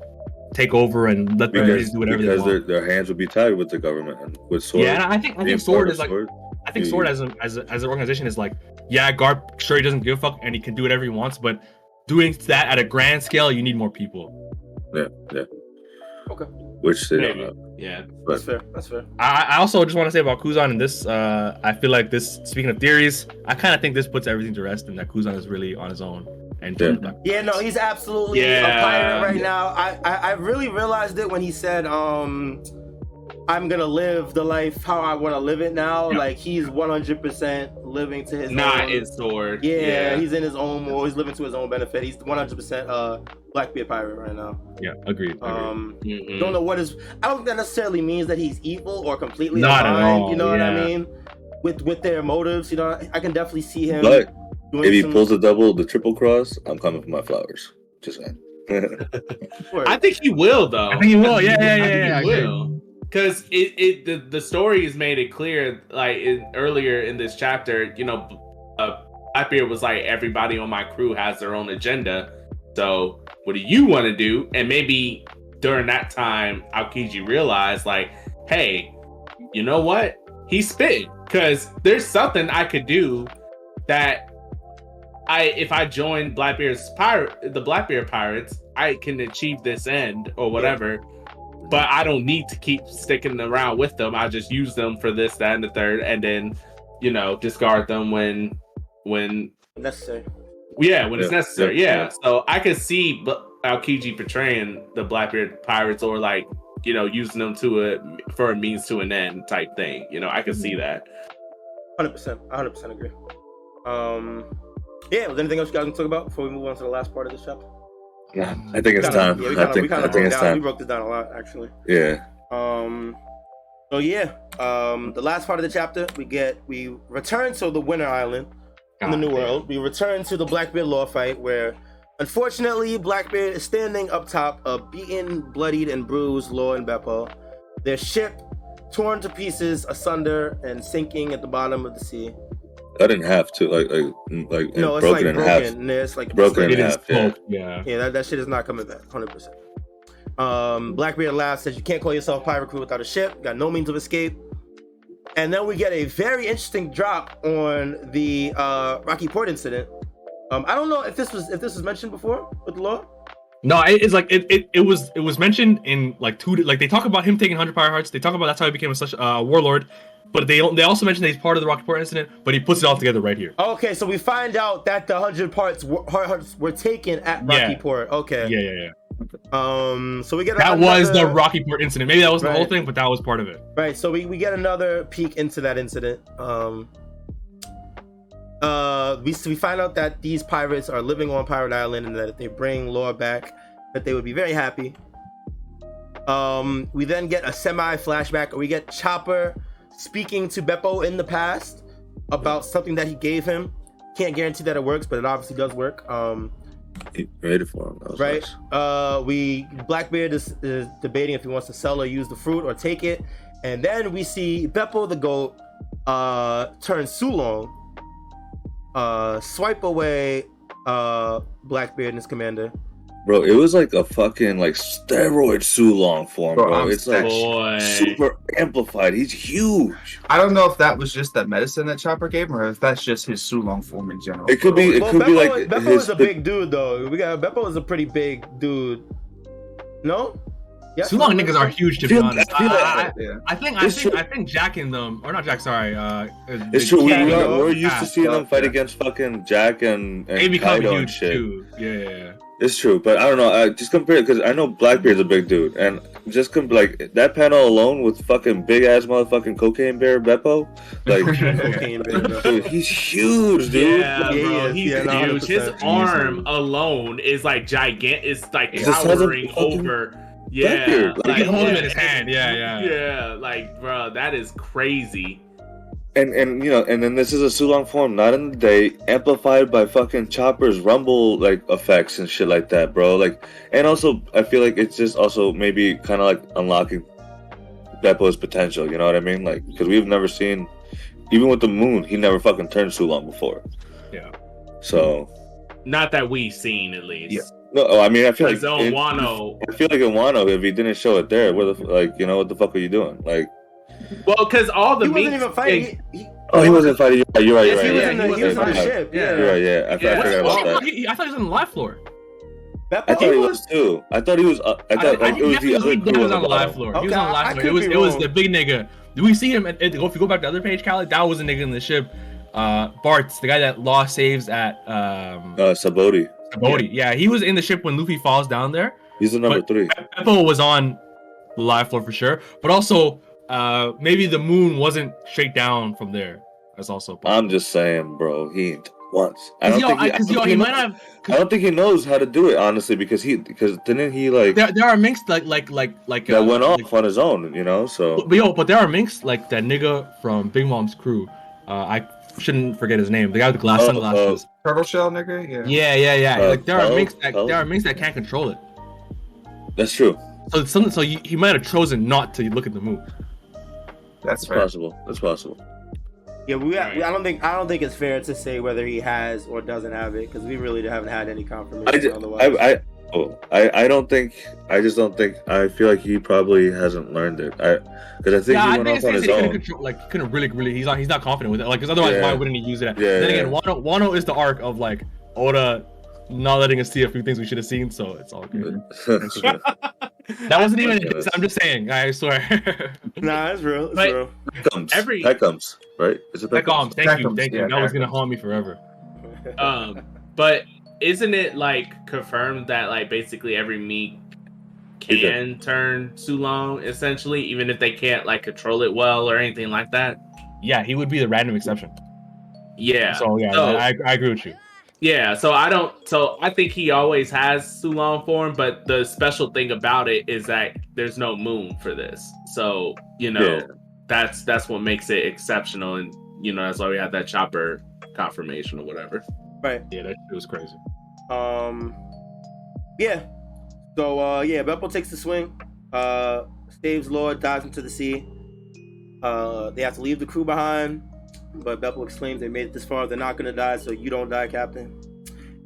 Speaker 7: take over and let the
Speaker 5: because
Speaker 7: Marines do whatever they
Speaker 5: because their, their hands would be tied with the government and with Sword.
Speaker 7: Yeah, and I think I think Sword is like
Speaker 5: Sword.
Speaker 7: I think Sword as a, as a, as an organization is like yeah, Garp sure he doesn't give a fuck and he can do whatever he wants, but doing that at a grand scale, you need more people.
Speaker 5: yeah, yeah.
Speaker 3: Okay.
Speaker 5: Which they
Speaker 4: Maybe.
Speaker 5: don't have.
Speaker 4: Yeah.
Speaker 3: That's fair. That's fair.
Speaker 7: I, I also just want to say about Kuzan and this. Uh, I feel like this. Speaking of theories, I kind of think this puts everything to rest, and that Kuzan is really on his own. And
Speaker 5: Yeah.
Speaker 3: Yeah, no, he's absolutely
Speaker 4: Yeah.
Speaker 3: a pirate right now. I, I I really realized it when he said, um, "I'm gonna live the life how I want to live it now."
Speaker 7: Yeah.
Speaker 3: Like he's 100 percent living to his
Speaker 4: Not
Speaker 3: own.
Speaker 4: in Sword.
Speaker 3: yeah, he's in his own world. He's living to his own benefit. He's 100 percent uh Blackbeard pirate right now.
Speaker 7: yeah, agreed. agreed.
Speaker 3: Um, don't know what is. I don't think that necessarily means that he's evil or completely
Speaker 7: Not at all,
Speaker 3: You know what. I mean? With with their motives, you know, I can definitely see him.
Speaker 5: But
Speaker 3: doing
Speaker 5: if he
Speaker 3: some-
Speaker 5: pulls the double, the triple cross, I'm coming for my flowers. Just saying. (laughs)
Speaker 4: I think he will though.
Speaker 7: I think he will. Yeah, yeah,
Speaker 4: I
Speaker 7: yeah,
Speaker 4: think
Speaker 7: yeah,
Speaker 4: he
Speaker 7: agree.
Speaker 4: will. Because it, it the, the story has made it clear, like in, earlier in this chapter, you know, uh, Blackbeard was like, everybody on my crew has their own agenda. So what do you want to do? And maybe during that time, Aokiji realized, like, hey, you know what? He's spitting because there's something I could do that I if I join Blackbeard's pirate the Blackbeard pirates, I can achieve this end or whatever. But I don't need to keep sticking around with them. I just use them for this, that, and the third, and then you know discard them when when
Speaker 3: Necessary.
Speaker 4: yeah when it's necessary.
Speaker 5: yeah,
Speaker 4: Yeah.
Speaker 5: yeah.
Speaker 4: So I could see B- Aokiji portraying the Blackbeard pirates or like you know using them to a for a means to an end type thing. You know I could see that.
Speaker 3: Hundred percent. hundred percent agree. Um, yeah. Was there anything else you guys can talk about before we move on to the last part of this chapter?
Speaker 5: Yeah, I think it's
Speaker 3: Kinda-
Speaker 5: time.
Speaker 3: Yeah, we
Speaker 5: I
Speaker 3: kind of we
Speaker 5: think
Speaker 3: kind
Speaker 5: I think
Speaker 3: broke
Speaker 5: it's
Speaker 3: down. We
Speaker 5: time.
Speaker 3: broke this down a lot actually.
Speaker 5: Yeah.
Speaker 3: Um. So yeah. Um. The last part of the chapter, we get we return to the Winter Island in the New
Speaker 7: damn.
Speaker 3: World. We return to the Blackbeard law fight where. Unfortunately, Blackbeard is standing up top, a beaten, bloodied, and bruised Law and Bepo. Their ship torn to pieces, asunder, and sinking at the bottom of the sea.
Speaker 5: Cut in half too, like like like
Speaker 3: No, it's
Speaker 5: broken
Speaker 3: like
Speaker 5: in
Speaker 3: broken.
Speaker 5: half.
Speaker 3: and It's like
Speaker 5: Broken
Speaker 3: it's
Speaker 5: in
Speaker 3: like-
Speaker 7: It is
Speaker 5: half, yeah.
Speaker 7: smoke, yeah.
Speaker 3: Yeah, that, that shit is not coming back, hundred percent. Um, Blackbeard laughs says you can't call yourself pirate crew without a ship. Got no means of escape. And then we get a very interesting drop on the uh, Rocky Port incident. Um, I don't know if this was if this was mentioned before with the law.
Speaker 7: No, it, it's like it, it, it was it was mentioned in like two like they talk about him taking hundred fire hearts. They talk about that's how he became a such a uh, warlord. But they they also mention that he's part of the Rocky Port incident. But he puts it all together right here.
Speaker 3: Okay, so we find out that the hundred parts were, hearts were taken at Rocky
Speaker 7: Yeah.
Speaker 3: Port. Okay.
Speaker 7: Yeah, yeah, yeah.
Speaker 3: Um. So we get
Speaker 7: That was the
Speaker 3: another-
Speaker 7: Rocky Port incident. Maybe that wasn't the whole thing, but that was part of it.
Speaker 3: Right, so we, we get another peek into that incident. Um, uh, we we find out that these pirates are living on Pirate Island, and that if they bring Laura back, that they would be very happy. Um, we then get a semi flashback. We get Chopper speaking to Bepo in the past about something that he gave him. Can't guarantee that it works, but it obviously does work. Um,
Speaker 5: He made it for him.
Speaker 3: Right?
Speaker 5: nice.
Speaker 3: Uh, we Blackbeard is, is debating if he wants to sell or use the fruit or take it, and then we see Bepo the goat uh, turn Sulong, uh, swipe away uh, Blackbeard and his commander.
Speaker 5: Bro, it was like a fucking like steroid Sulong form,
Speaker 6: Bro,
Speaker 5: bro.
Speaker 6: I'm
Speaker 5: It's like
Speaker 4: Boy.
Speaker 5: super amplified. He's huge.
Speaker 6: I don't know if that was just that medicine that Chopper gave him, or if that's just his Sulong form in general.
Speaker 5: It could be. It
Speaker 3: well,
Speaker 5: could be
Speaker 3: Bepo,
Speaker 5: like
Speaker 3: Bepo
Speaker 5: his.
Speaker 3: is a big dude though. We got Bepo is a pretty big dude. No. Yes?
Speaker 7: Too long niggas are huge to be
Speaker 5: Feel-
Speaker 7: honest.
Speaker 5: I feel
Speaker 7: I,
Speaker 5: that-
Speaker 7: I,
Speaker 6: yeah.
Speaker 7: I think I
Speaker 5: It's
Speaker 7: think
Speaker 5: true.
Speaker 7: I think Jack and them or not Jack. Sorry, uh,
Speaker 5: It's true. We, we are, we're used to seeing them fight
Speaker 6: yeah.
Speaker 5: against fucking Jack and,
Speaker 7: They become
Speaker 5: Kaido and
Speaker 7: huge
Speaker 5: shit.
Speaker 7: too. Yeah, yeah, yeah.
Speaker 5: It's true, but I don't know. I just compare it because I know Blackbeard's a big dude, and just com- like that panel alone with fucking big ass motherfucking cocaine bear Bepo, like (laughs) dude, he's huge, dude.
Speaker 4: Yeah,
Speaker 3: Yeah,
Speaker 4: bro.
Speaker 3: is.
Speaker 4: He's
Speaker 3: Yeah,
Speaker 4: huge. His arm alone is like gigantic. It's like
Speaker 5: It's the size of
Speaker 4: towering
Speaker 5: fucking
Speaker 4: over. Yeah,
Speaker 5: Blackbeard. Like,
Speaker 7: You can hold him in his hand. Yeah, yeah.
Speaker 4: Yeah, like bro, that is crazy.
Speaker 5: And and you know, and then this is a Sulong form, not in the day, amplified by fucking Chopper's rumble like effects and shit like that, bro. Like, and also I feel like it's just also maybe kind of like unlocking Bepo's potential. You know what I mean? Like, because we've never seen, even with the moon, he never fucking turned Sulong before.
Speaker 7: Yeah.
Speaker 5: So
Speaker 4: Not that we've seen at least.
Speaker 6: Yeah.
Speaker 5: No, oh, I mean I feel like in-
Speaker 4: Wano,
Speaker 5: I feel like in Wano, if he didn't show it there, what the like you know what the fuck are you doing? Like,
Speaker 4: well, because all the
Speaker 3: He wasn't even fighting. He, he,
Speaker 5: oh, he wasn't fighting. You're right. You're right.
Speaker 4: Yes,
Speaker 5: You're
Speaker 3: he
Speaker 5: right.
Speaker 3: was in
Speaker 4: he
Speaker 3: he was
Speaker 4: was
Speaker 3: on the ship.
Speaker 4: yeah.
Speaker 3: Yeah.
Speaker 5: You're right. Yeah, I, I
Speaker 4: Yeah.
Speaker 5: forgot about that.
Speaker 7: He- he- I thought he was on the live floor.
Speaker 3: Bepo,
Speaker 5: I thought he was too. I thought he was. Uh, I
Speaker 7: I,
Speaker 5: thought
Speaker 7: I,
Speaker 5: like,
Speaker 7: think
Speaker 5: it was
Speaker 7: he
Speaker 5: the
Speaker 7: definitely-
Speaker 5: other
Speaker 7: he was
Speaker 5: on
Speaker 7: on the
Speaker 5: bottom.
Speaker 7: live floor. He was on the
Speaker 3: I-
Speaker 7: live floor. It was it was the big nigga. Do we see him? At, at- if you go back to the other page, Khaled, that was the nigga in the ship. Uh, Bart's the guy that Law saves at um
Speaker 5: Uh, Sabaody.
Speaker 7: Bodhi. Yeah, he was in the ship when Luffy falls down there.
Speaker 5: He's the number
Speaker 7: But-
Speaker 5: three.
Speaker 7: Bepo was on the live floor for sure, but also uh maybe the moon wasn't straight down from there. That's also. possible.
Speaker 5: I'm just saying, bro. He once. I don't
Speaker 7: yo,
Speaker 5: think. He, I don't
Speaker 7: yo, he might
Speaker 5: knows-
Speaker 7: have.
Speaker 5: I don't think he knows how to do it honestly because he because didn't he like
Speaker 7: There, there are minks like like like like
Speaker 5: that
Speaker 7: uh,
Speaker 5: went off
Speaker 7: like-
Speaker 5: on his own, you know? So
Speaker 7: But yo, but there are minks like that nigga from Big Mom's crew. Uh, I shouldn't forget his name. The guy with the glass
Speaker 5: Oh,
Speaker 7: sunglasses.
Speaker 6: Turtle shell, nigga. Yeah.
Speaker 7: yeah, yeah, yeah.
Speaker 5: Uh,
Speaker 7: like there are
Speaker 5: Pel-
Speaker 7: minks that
Speaker 5: Pel-
Speaker 7: there are minks that can't control it.
Speaker 5: that's true.
Speaker 7: So it's something. So he, he might have chosen not to look at the moon.
Speaker 6: That's
Speaker 5: It's
Speaker 6: fair.
Speaker 5: possible. It's possible.
Speaker 3: Yeah, we,
Speaker 4: Right.
Speaker 3: we. I don't think. I don't think it's fair to say whether he has or doesn't have it because we really haven't had any confirmation.
Speaker 5: ju-
Speaker 3: otherwise,
Speaker 5: I, I Oh, I, I don't think I just don't think I feel like he probably hasn't learned it. I because I think
Speaker 7: yeah,
Speaker 5: he
Speaker 7: I
Speaker 5: went
Speaker 7: think
Speaker 5: off
Speaker 7: it's
Speaker 5: on his
Speaker 7: couldn't
Speaker 5: own.
Speaker 7: control, like he couldn't really, really. He's not, he's not confident with it. Like, because otherwise,
Speaker 5: Yeah.
Speaker 7: why wouldn't he use it?
Speaker 5: Yeah,
Speaker 7: then
Speaker 5: yeah.
Speaker 7: again, Wano, Wano is the arc of like Oda not letting us see a few things we should have seen, so it's all good. (laughs) That wasn't even.
Speaker 5: Yes.
Speaker 7: I'm just saying. I swear. (laughs)
Speaker 3: Nah, it's real. It's
Speaker 4: But-
Speaker 3: real.
Speaker 5: comes
Speaker 4: Every-
Speaker 5: that comes right. Is it
Speaker 7: That
Speaker 5: comes?
Speaker 7: thank you,
Speaker 6: Beckham's,
Speaker 7: thank you.
Speaker 6: yeah,
Speaker 7: that was gonna haunt me forever. (laughs)
Speaker 4: um, but isn't it like confirmed that like basically every meat
Speaker 5: Is it?
Speaker 4: can turn Sulong essentially, even if they can't like control it well or anything like that?
Speaker 7: Yeah, he would be the random exception.
Speaker 4: Yeah.
Speaker 7: So yeah,
Speaker 4: So-
Speaker 7: I, I agree with you.
Speaker 4: Yeah, so I don't. So I think he always has Sulong form, but the special thing about it is that there's no moon for this. So you know,
Speaker 5: Yeah.
Speaker 4: that's that's what makes it exceptional, and you know that's why we have that chopper confirmation or whatever.
Speaker 3: Right.
Speaker 7: Yeah, that shit was crazy.
Speaker 3: Um. Yeah. So uh, yeah, Bepo takes the swing. Uh, saves Lord, dives into the sea. Uh, they have to leave the crew behind, but Bepo exclaims they made it this far. They're not gonna die, so you don't die, Captain.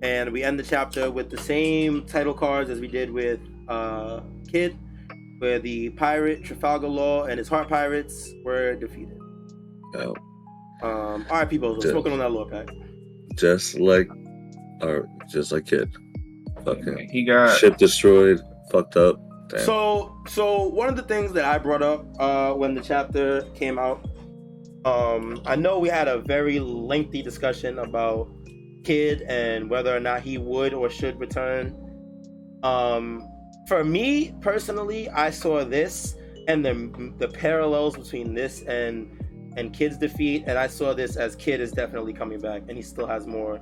Speaker 3: And we end the chapter with the same title cards as we did with uh, Kid, where the pirate Trafalgar Law and his heart pirates were defeated.
Speaker 5: Yeah.
Speaker 3: Um, all right, people, smoking on that lore pack.
Speaker 5: Just like, or just like kid. Fucking
Speaker 6: He got
Speaker 5: ship destroyed. Fucked up. Damn.
Speaker 3: So, so one of the things that I brought up uh, when the chapter came out, um, I know we had a very lengthy discussion about Kid and whether or not he would or should return. Um, for me personally, I saw this and the the parallels between this and and Kid's defeat, and I saw this as Kid is definitely coming back, and he still has more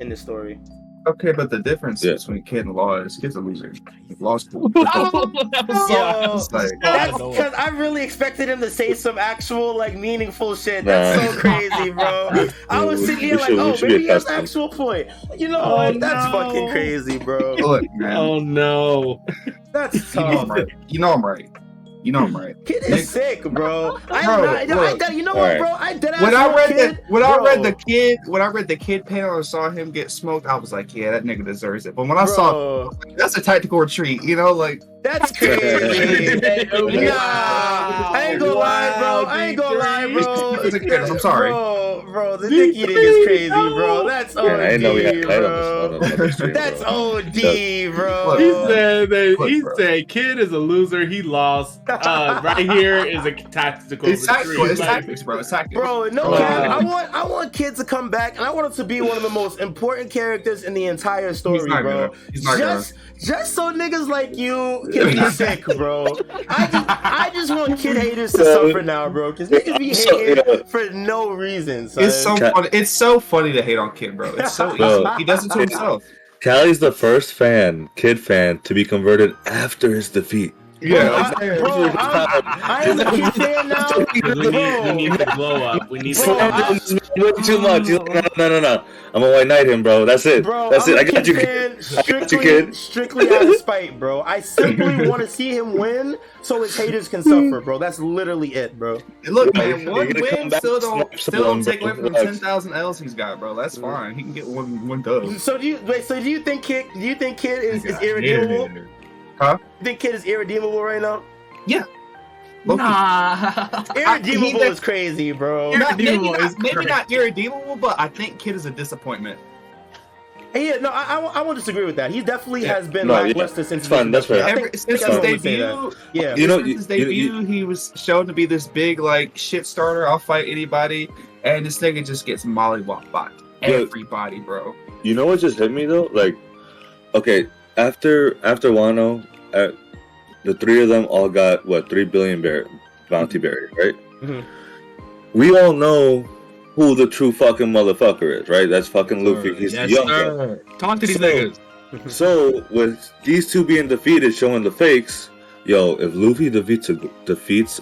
Speaker 3: in this story.
Speaker 6: okay, but the difference
Speaker 5: Yeah.
Speaker 6: between Kid and Law is Kid's a loser. (laughs) Oh, Law school.
Speaker 7: that so, that was so
Speaker 6: like-
Speaker 3: That's because I really expected him to say some actual like meaningful shit.
Speaker 5: Nah.
Speaker 3: That's so crazy, bro. (laughs) I was sitting here like,
Speaker 5: should- we
Speaker 3: oh, maybe he has
Speaker 5: accustomed.
Speaker 3: actual point. You know
Speaker 4: Oh,
Speaker 3: what? That's
Speaker 4: no.
Speaker 3: fucking crazy, bro.
Speaker 6: Look, man.
Speaker 4: Oh no!
Speaker 3: That's
Speaker 6: You know I'm right. You know I'm right. You know I'm right. (laughs)
Speaker 3: Kid
Speaker 6: Nick-
Speaker 3: is sick, bro. I,
Speaker 6: Bro,
Speaker 3: I, I,
Speaker 6: look.
Speaker 3: I- you know what, bro? I did
Speaker 6: When I read
Speaker 3: kid,
Speaker 6: the when I read the kid when I read the kid panel and saw him get smoked, I was like, yeah, that nigga deserves it. But when I saw
Speaker 3: Bro,
Speaker 6: that's a tactical retreat, you know, like
Speaker 3: that's (laughs) crazy. nah, I ain't gonna lie, bro. I ain't gonna lie, bro.
Speaker 6: It's a kid, I'm sorry.
Speaker 3: Bro, bro, the dick eating is crazy, bro. That's OD,
Speaker 5: Yeah, I didn't know we had titles
Speaker 3: bro.
Speaker 5: stream,
Speaker 3: That's
Speaker 5: bro.
Speaker 3: OD, bro.
Speaker 4: He said that
Speaker 6: Look,
Speaker 4: he
Speaker 6: bro.
Speaker 4: said kid is a loser. He lost. Uh, right here is a tactical.
Speaker 6: it's tactical,
Speaker 4: retreat.
Speaker 6: it's tactics, bro. It's tactics.
Speaker 3: Bro, no
Speaker 6: Wow.
Speaker 3: cap. I want I want kids to come back, and I want him to be one of the most important characters in the entire story,
Speaker 6: He's not
Speaker 3: bro.
Speaker 6: gonna. He's not
Speaker 3: just just so niggas like you can be (laughs) sick, bro. I just I just want kid (laughs) haters to suffer now, bro. Because niggas be
Speaker 5: So, yeah.
Speaker 3: for no reason. Son.
Speaker 6: It's so
Speaker 5: Ca-
Speaker 6: funny. It's so funny to hate on Kid, bro. It's so (laughs)
Speaker 5: Bro.
Speaker 6: easy. He does it to himself.
Speaker 5: Kali's the first fan, kid fan, to be converted after his defeat.
Speaker 6: Yeah,
Speaker 3: I-
Speaker 6: exactly.
Speaker 3: bro, I'm- I am a kid fan now.
Speaker 4: 'cause we need, we need to glow up. We need
Speaker 3: Bro,
Speaker 4: to.
Speaker 3: I-
Speaker 5: This is way too much. He's like, no, no, no, no. I'm gonna white knight him, bro. That's it.
Speaker 3: Bro,
Speaker 5: That's
Speaker 3: I'm
Speaker 5: it. I got you,
Speaker 3: kid (laughs)
Speaker 5: you.
Speaker 3: fan
Speaker 5: kid.
Speaker 3: strictly,
Speaker 5: kid.
Speaker 3: strictly out of spite, bro. I simply (laughs) want to see him win so his haters can suffer, bro. That's literally it, bro.
Speaker 6: And Look, man,
Speaker 5: you're
Speaker 6: one
Speaker 5: gonna come
Speaker 6: win
Speaker 5: back
Speaker 6: still don't still don't take away from the ten thousand L's he's got, bro. That's fine. He can get one one dub.
Speaker 3: So do you wait? So do you think Kid? Do you think Kid is, is irredeemable?
Speaker 6: Huh?
Speaker 3: You think Kid is irredeemable right now?
Speaker 6: Loki.
Speaker 7: Nah. (laughs)
Speaker 3: Irredeemable
Speaker 6: he-
Speaker 3: is crazy, bro.
Speaker 6: Not, maybe, not,
Speaker 7: is
Speaker 6: maybe not irredeemable, but I think Kid is a disappointment.
Speaker 3: Hey, yeah, no, I, I, won't- I won't disagree with that. He definitely
Speaker 6: Yeah.
Speaker 3: has been
Speaker 5: No, yeah.
Speaker 3: since
Speaker 5: It's fine,
Speaker 3: his
Speaker 5: that's fair.
Speaker 3: introduction. I think,
Speaker 6: since his
Speaker 3: think everyone would say
Speaker 6: debut,
Speaker 3: yeah.
Speaker 5: You know,
Speaker 6: since
Speaker 5: you-
Speaker 6: his
Speaker 5: you-
Speaker 6: debut,
Speaker 5: you-
Speaker 6: he was shown to be this big like shit starter. I'll fight anybody, and this nigga just gets mollywopped by
Speaker 5: Yeah.
Speaker 6: everybody, bro.
Speaker 5: You know what just hit me though? Like, okay, after after Wano, uh, the three of them all got what three billion bear bounty berry, right?
Speaker 3: Mhm.
Speaker 5: We all know who the true fucking motherfucker is, right? That's fucking Luffy. He's
Speaker 7: yes,
Speaker 5: the young
Speaker 7: sir. Talk to these
Speaker 5: So-
Speaker 7: niggas. (laughs)
Speaker 5: So with these two being defeated, showing the fakes, yo, if Luffy defeats defeats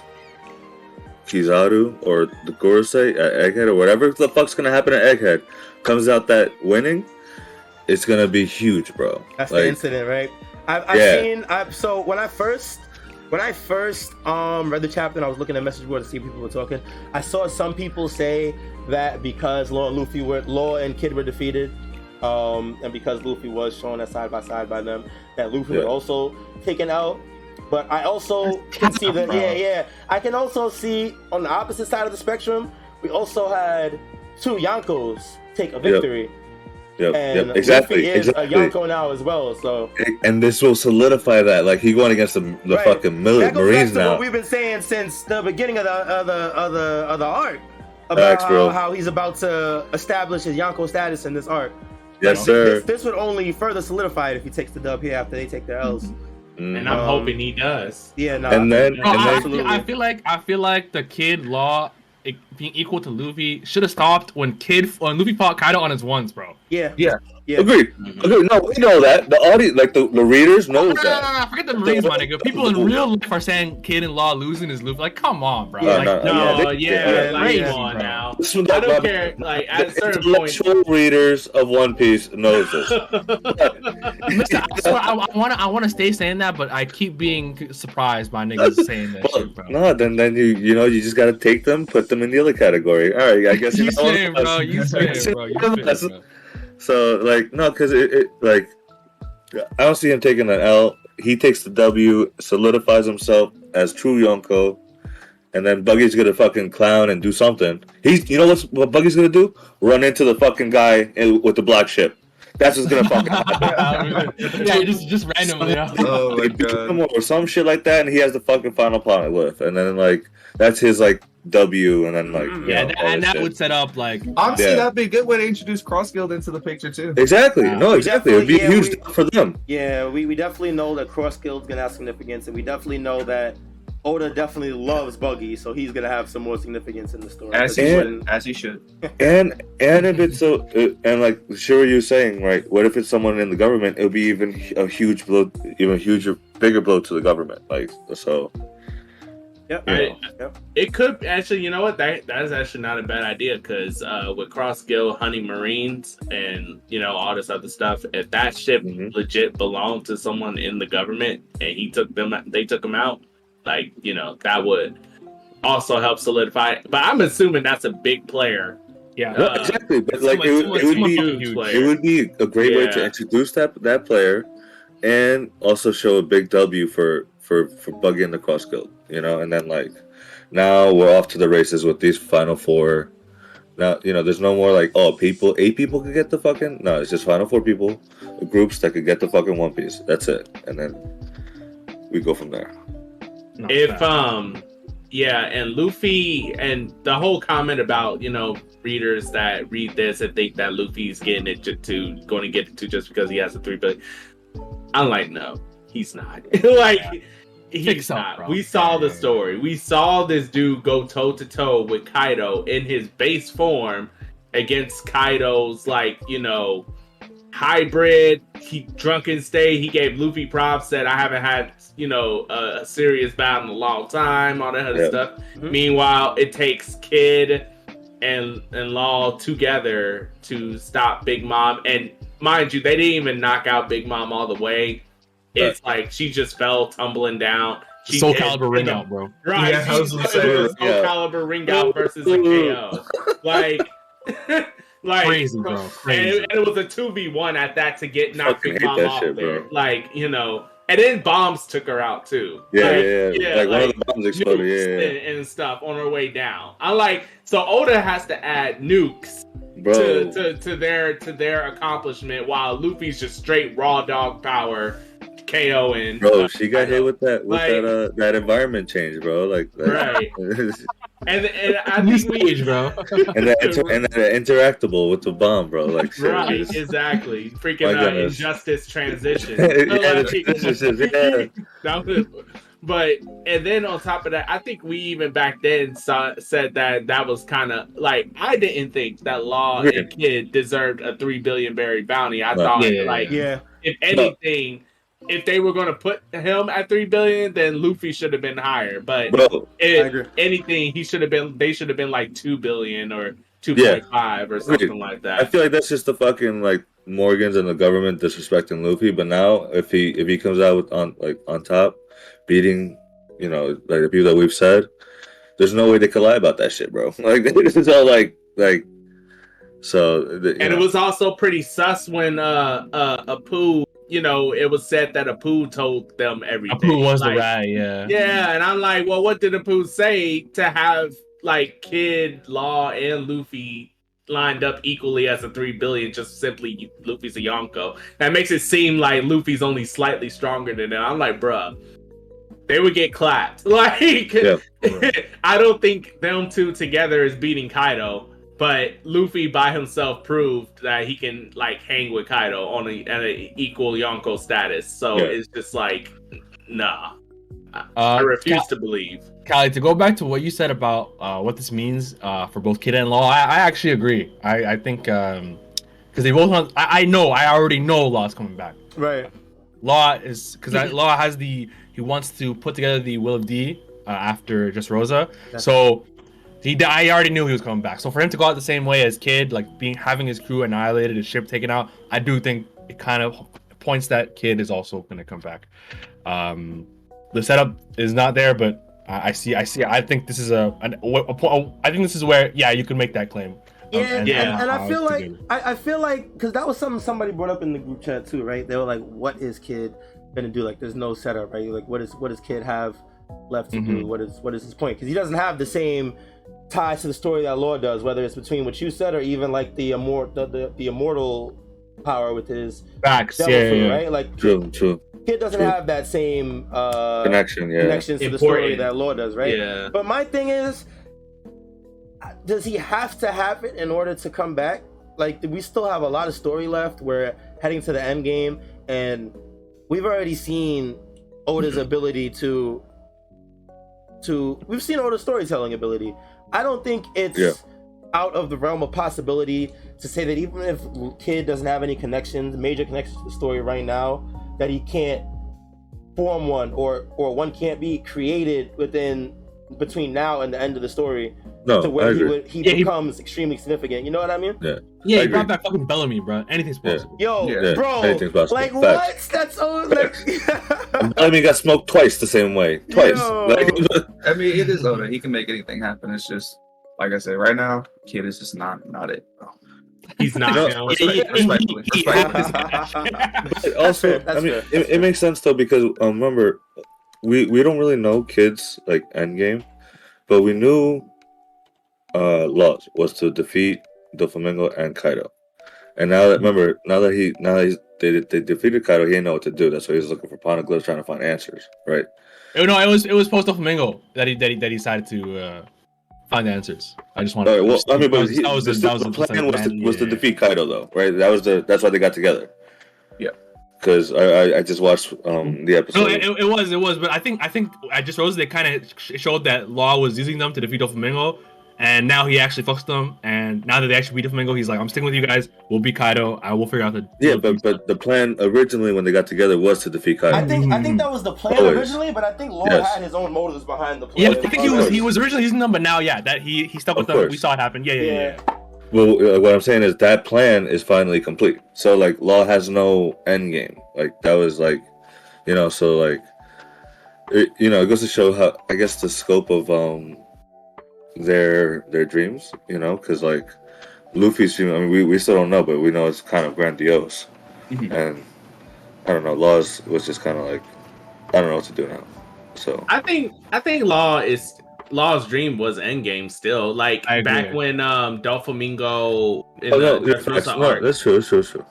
Speaker 5: Kizaru or the Gorosei at Egghead or whatever the fuck's gonna happen at Egghead, comes out that winning, it's gonna be huge, bro.
Speaker 3: That's the incident, right? I've, I've
Speaker 5: Yeah.
Speaker 3: seen. I've, so when I first, when I first um read the chapter, and I was looking at message board to see people were talking. I saw some people say that because Law and Luffy were Law and Kid were defeated, um, and because Luffy was shown as side by side by them, that Luffy would
Speaker 5: Yeah.
Speaker 3: also taken out. But I also can see that, yeah, yeah. I can also see on the opposite side of the spectrum, we also had two Yonkos take a victory,
Speaker 5: Yep,
Speaker 3: and
Speaker 5: yep, exactly,
Speaker 3: Luffy is
Speaker 5: exactly.
Speaker 3: a Yonko now as well. So
Speaker 5: And this will solidify that. Like he going against the, the
Speaker 3: Right.
Speaker 5: fucking mil-
Speaker 3: that goes
Speaker 5: Marines
Speaker 3: back to
Speaker 5: now.
Speaker 3: what we've been saying since the beginning of the of the of the, of the arc about
Speaker 5: Facts, bro.
Speaker 3: how, how he's about to establish his Yonko status in this arc.
Speaker 5: Yes,
Speaker 3: Like,
Speaker 5: sir.
Speaker 3: This, this would only further solidify it if he takes the dub here after they take their L's.
Speaker 5: Mhm.
Speaker 4: And I'm
Speaker 3: Um,
Speaker 4: hoping he does.
Speaker 3: Yeah, no.
Speaker 5: And then-
Speaker 7: Bro,
Speaker 5: and
Speaker 7: I,
Speaker 5: then-
Speaker 7: I feel, I feel like I feel like the kid law it, being equal to Luffy should have stopped when kid when Luffy fought Kaido on his ones, bro.
Speaker 3: yeah,
Speaker 6: Yeah.
Speaker 3: Yeah.
Speaker 5: Agreed. Mm-hmm. Agreed. No, we know that. The audience, like the, the readers,
Speaker 7: No,
Speaker 5: knows
Speaker 7: no, no,
Speaker 5: that.
Speaker 7: no, no, forget the Marines, my nigga. People in real life are saying kid in law losing his Luffy. Like, come on, bro.
Speaker 3: Yeah,
Speaker 7: like,
Speaker 5: no,
Speaker 4: No,
Speaker 5: yeah,
Speaker 4: yeah,
Speaker 5: they-
Speaker 3: yeah,
Speaker 4: like,
Speaker 7: crazy,
Speaker 4: come on
Speaker 7: bro.
Speaker 4: now.
Speaker 5: This was
Speaker 4: I don't care. Like at a
Speaker 5: the
Speaker 4: certain point.
Speaker 5: readers of One Piece knows this. (laughs)
Speaker 7: Listen, I, swear, I, I wanna, I wanna stay saying that, but I keep being surprised by niggas saying that
Speaker 5: Well,
Speaker 7: shit, bro.
Speaker 5: no, then then you you know you just gotta take them, put them in the other category. All right, I guess
Speaker 7: You
Speaker 5: know
Speaker 7: say it,
Speaker 5: us.
Speaker 7: bro. You say it, bro. You (laughs) say it, bro.
Speaker 5: So like no, because it, it like I don't see him taking an L. He takes the W, solidifies himself as true Yonko, and then Buggy's gonna fucking clown and do something. He's you know what's what Buggy's gonna do? Run into the fucking guy in, with the black ship. That's what's gonna (laughs) fucking happen. (laughs)
Speaker 7: yeah, just just randomly.
Speaker 6: Oh my
Speaker 5: Like,
Speaker 6: god.
Speaker 5: or some shit like that, and he has the fucking final planet with, and then like that's his like W, and then like you
Speaker 7: Yeah,
Speaker 5: know,
Speaker 7: that, and that
Speaker 5: shit.
Speaker 7: would set up like
Speaker 6: Honestly,
Speaker 5: Yeah.
Speaker 6: that'd be a good way to introduce Cross Guild into the picture too.
Speaker 5: exactly
Speaker 7: Yeah.
Speaker 5: no exactly it would be a huge
Speaker 3: yeah,
Speaker 5: deal for them.
Speaker 3: Yeah, we, we definitely know that Cross Guild's gonna have significance, and we definitely know that Oda definitely loves Buggy, so he's gonna have some more significance in the story.
Speaker 6: As he
Speaker 5: And-
Speaker 6: should. As he should. (laughs)
Speaker 5: And and if it's so, uh, and like sure you're saying right, what if it's someone in the government? It'll be even a huge blow, even a huger, bigger blow to the government. Like so,
Speaker 3: Yep.
Speaker 5: Yeah.
Speaker 4: I-
Speaker 3: Yep.
Speaker 4: It could actually, you know what? That that is actually not a bad idea because uh, with Cross Guild hunting Marines and you know all this other stuff, if that ship
Speaker 5: Mhm.
Speaker 4: legit belonged to someone in the government and he took them, they took him out, like you know that would also help solidify. it. But I'm assuming that's a big player.
Speaker 7: yeah.
Speaker 5: no,
Speaker 4: Uh,
Speaker 5: exactly. But like it, would- it would be
Speaker 4: huge
Speaker 7: huge.
Speaker 4: player.
Speaker 5: it would be a great way to introduce that that player, and also show a big W for for for Buggy and the Cross Guild. You know, and then like now we're off to the races with these final four. Now you know there's no more like oh people eight people could get the fucking no it's just final four people groups that could get the fucking One Piece. That's it, and then we go from there.
Speaker 7: No,
Speaker 4: if
Speaker 7: fact.
Speaker 4: um yeah and luffy and the whole comment about you know readers that read this and think that luffy's getting it to, to going to get it to just because he has a three billion i'm like no he's not (laughs) like he's
Speaker 7: Fix up,
Speaker 4: not
Speaker 7: bro.
Speaker 4: we saw the
Speaker 7: Yeah.
Speaker 4: story we saw this dude go toe to toe with kaido in his base form against kaido's like you know hybrid he drunken stay he gave luffy props said i haven't had you know a, a serious battle in a long time all that other
Speaker 5: Yeah.
Speaker 4: stuff
Speaker 3: Mhm.
Speaker 4: meanwhile it takes kid and and law together to stop big mom and mind you they didn't even knock out big mom all the way it's like she just fell tumbling down she
Speaker 7: Soul
Speaker 4: did-
Speaker 7: Calibur ring out, bro.
Speaker 4: Right.
Speaker 6: Yeah, I was gonna say,
Speaker 4: Soul
Speaker 5: yeah.
Speaker 4: Calibur ring out versus a KO. (laughs) Like, (laughs) like
Speaker 7: Crazy, bro.
Speaker 4: And
Speaker 7: Crazy.
Speaker 4: it, and it was a two v one at that to get knocked
Speaker 5: Fucking
Speaker 4: Mom off
Speaker 5: shit,
Speaker 4: there.
Speaker 5: bro.
Speaker 4: Like, you know, and then bombs took her out too.
Speaker 5: Yeah,
Speaker 4: Like,
Speaker 5: yeah, yeah. Like, one of the bombs exploded. Yeah, yeah,
Speaker 4: and, and stuff on her way down. I like so Oda has to add nukes to, to, to their to their accomplishment while Luffy's just straight raw dog power KOing.
Speaker 5: Bro, she got hit with that with
Speaker 4: Like-
Speaker 5: that uh that environment change, bro. Like that,
Speaker 4: Right. (laughs) And and I (laughs)
Speaker 7: New
Speaker 4: think we
Speaker 7: stage, bro.
Speaker 5: and (laughs) that inter- and that interactable with the bomb, bro. Like
Speaker 4: Right,
Speaker 5: serious.
Speaker 4: exactly. Freaking
Speaker 5: My
Speaker 4: uh, injustice transition.
Speaker 5: Yeah,
Speaker 4: So,
Speaker 5: the
Speaker 4: like,
Speaker 5: transitions, yeah.
Speaker 4: that was- but and then on top of that, I think we even back then saw, said that that was kind of like I didn't think that Law
Speaker 5: Yeah.
Speaker 4: and Kid deserved a three billion berry bounty. I
Speaker 5: No.
Speaker 4: thought
Speaker 7: Yeah.
Speaker 4: like
Speaker 3: Yeah.
Speaker 4: if anything, if they were going to put him at three billion, then Luffy should have been higher. But
Speaker 5: Bro,
Speaker 4: if anything, he should have been. They should have been like two billion or two point five or something like that.
Speaker 5: I feel like that's just the fucking like Morgans and the government disrespecting Luffy. But now, if he if he comes out with on like on top, beating, you know, like the people that we've said, there's no way they could lie about that shit, bro. (laughs) Like this is all like like So the, you
Speaker 4: And it was also pretty sus when uh uh Apu, you know, it was said that Apu told them everything.
Speaker 7: Apu was
Speaker 4: Like,
Speaker 7: the rat, yeah.
Speaker 4: Yeah, and I'm like, well, what did Apu say to have like Kid, Law, and Luffy lined up equally as a three billion? Just simply Luffy's a Yonko. That makes it seem like Luffy's only slightly stronger than them. I'm like, bruh, they would get clapped. (laughs) Like,
Speaker 5: Yeah. (laughs)
Speaker 4: I don't think them two together is beating Kaido. But Luffy by himself proved that he can like hang with Kaido on a, at an equal Yonko status. So
Speaker 5: Yeah.
Speaker 4: it's just like, nah. I
Speaker 7: Uh,
Speaker 4: refuse to believe.
Speaker 7: Kali, to go back to what you said about uh, what this means uh, for both Kid and Law, I, I actually agree. I, I think because they both want. I, I know. I already know Law's coming back.
Speaker 3: Right.
Speaker 7: Law is because (laughs) Law has the he wants to put together the Will of D uh, after Dressrosa. So he I already knew he was coming back. So for him to go out the same way as Kid, like being having his crew annihilated, his ship taken out, I do think it kind of points that Kid is also going to come back. Um, the setup is not there, but I I see, I see. I think this is a, an, a, a, I think this is where, yeah, you can make that claim.
Speaker 3: Yeah,
Speaker 7: Um,
Speaker 3: and,
Speaker 4: Yeah.
Speaker 3: and, I feel like. I, I feel like because that was something somebody brought up in the group chat too, right? They were like, "What is kid gonna do? Like, there's no setup, right? Like, what is what does kid have left to do?
Speaker 7: Mhm.
Speaker 3: What is what is his point? Because he doesn't have the same ties to the story that Law does, whether it's between what you said or even like the immor- the, the, the immortal power with his
Speaker 7: Facts,
Speaker 3: devil
Speaker 7: yeah,
Speaker 3: fruit,
Speaker 7: yeah, yeah.
Speaker 3: right? Like,
Speaker 5: true, true
Speaker 3: kid doesn't
Speaker 5: True.
Speaker 3: have that same uh,
Speaker 5: connection. Yeah,
Speaker 3: connections to the story that Law does, right?
Speaker 4: Yeah.
Speaker 3: But my thing is, does he have to have it in order to come back? Like, we still have a lot of story left. We're heading to the end game, and we've already seen Oda's (clears throat) ability to to. We've seen Oda's storytelling ability. I don't think it's
Speaker 5: Yeah.
Speaker 3: out of the realm of possibility to say that even if Kid doesn't have any connections, major connections to the story right now, that he can't form one or or one can't be created within between now and the end of the story
Speaker 5: no,
Speaker 3: to where he would he
Speaker 7: Yeah, he-
Speaker 3: becomes extremely significant. You know what I mean?
Speaker 7: Yeah,
Speaker 5: I
Speaker 7: he brought back fucking Bellamy, bro. Anything's
Speaker 5: Yeah.
Speaker 7: possible.
Speaker 3: Yo,
Speaker 6: Yeah,
Speaker 3: bro,
Speaker 5: anything's possible.
Speaker 3: like
Speaker 5: Facts.
Speaker 3: what? That's so like.
Speaker 5: I mean, (laughs) got smoked twice the same way. Twice.
Speaker 3: Yo.
Speaker 5: Like, (laughs)
Speaker 6: I mean, it is Oda. He can make anything happen. It's just like I said, right now, kid is just not not it. bro.
Speaker 4: He's not.
Speaker 5: No,
Speaker 4: now.
Speaker 6: respect- respectfully,
Speaker 7: he- (laughs) he-
Speaker 6: respectfully.
Speaker 5: Also, I mean, it, it makes sense though because um, remember, we we don't really know kids like Endgame, but we knew uh Laws was to defeat Doflamingo and Kaido, and now that remember now that he now that he's, they they defeated Kaido, he didn't know what to do. That's why he was looking for poneglyphs, trying to find answers, right?
Speaker 7: Oh, no, it was it was post Flamingo that he that he, that he decided to uh, find the ansers. I just wanted.
Speaker 5: All right. Well, I mean,
Speaker 7: that
Speaker 5: but
Speaker 7: was,
Speaker 5: he,
Speaker 7: that was,
Speaker 5: the,
Speaker 7: the, that was
Speaker 5: the
Speaker 7: the
Speaker 5: plan was to,
Speaker 7: plan,
Speaker 5: was to defeat Kaido, though, right? That was the that's why they got together.
Speaker 6: Yeah.
Speaker 5: Because I, I I just watched um the episode.
Speaker 7: No, it, it was, it was, but I think, I think, I just rose. They kind of showed that Law was using them to defeat Doflamingo, and now he actually fucks them. And now that they actually beat Doflamingo, he's like, "I'm sticking with you guys. We'll beat Kaido. I will figure out the."
Speaker 5: Yeah, but but the plan originally when they got together was to defeat Kaido.
Speaker 3: I think I think that was the plan
Speaker 5: Always.
Speaker 3: originally, but I think Law
Speaker 5: Yes.
Speaker 3: had his own motives behind the plan.
Speaker 7: yeah, I think he was he was originally using them, but now, yeah, that he he stuck with
Speaker 5: Of
Speaker 7: them.
Speaker 5: course.
Speaker 7: We saw it happen. Yeah, yeah, yeah.
Speaker 3: Yeah.
Speaker 5: Well, uh, what I'm saying is that plan is finally complete. So like, Law has no end game. Like that was like, you know, so like, it, you know, it goes to show how I guess the scope of um their their dreams. You know, because like Luffy's dream. I mean, we we still don't know, but we know it's kind of grandiose.
Speaker 6: Mhm.
Speaker 5: And I don't know, Laws was just kind of like, I don't know what to do now. So
Speaker 4: I think I think Law is Law's dream was Endgame still. Like
Speaker 7: I agree.
Speaker 4: back when um Doflamingo in
Speaker 5: oh no,
Speaker 4: the
Speaker 5: yeah,
Speaker 4: Dressrosa
Speaker 5: facts. no, that's true, that's true, that's true.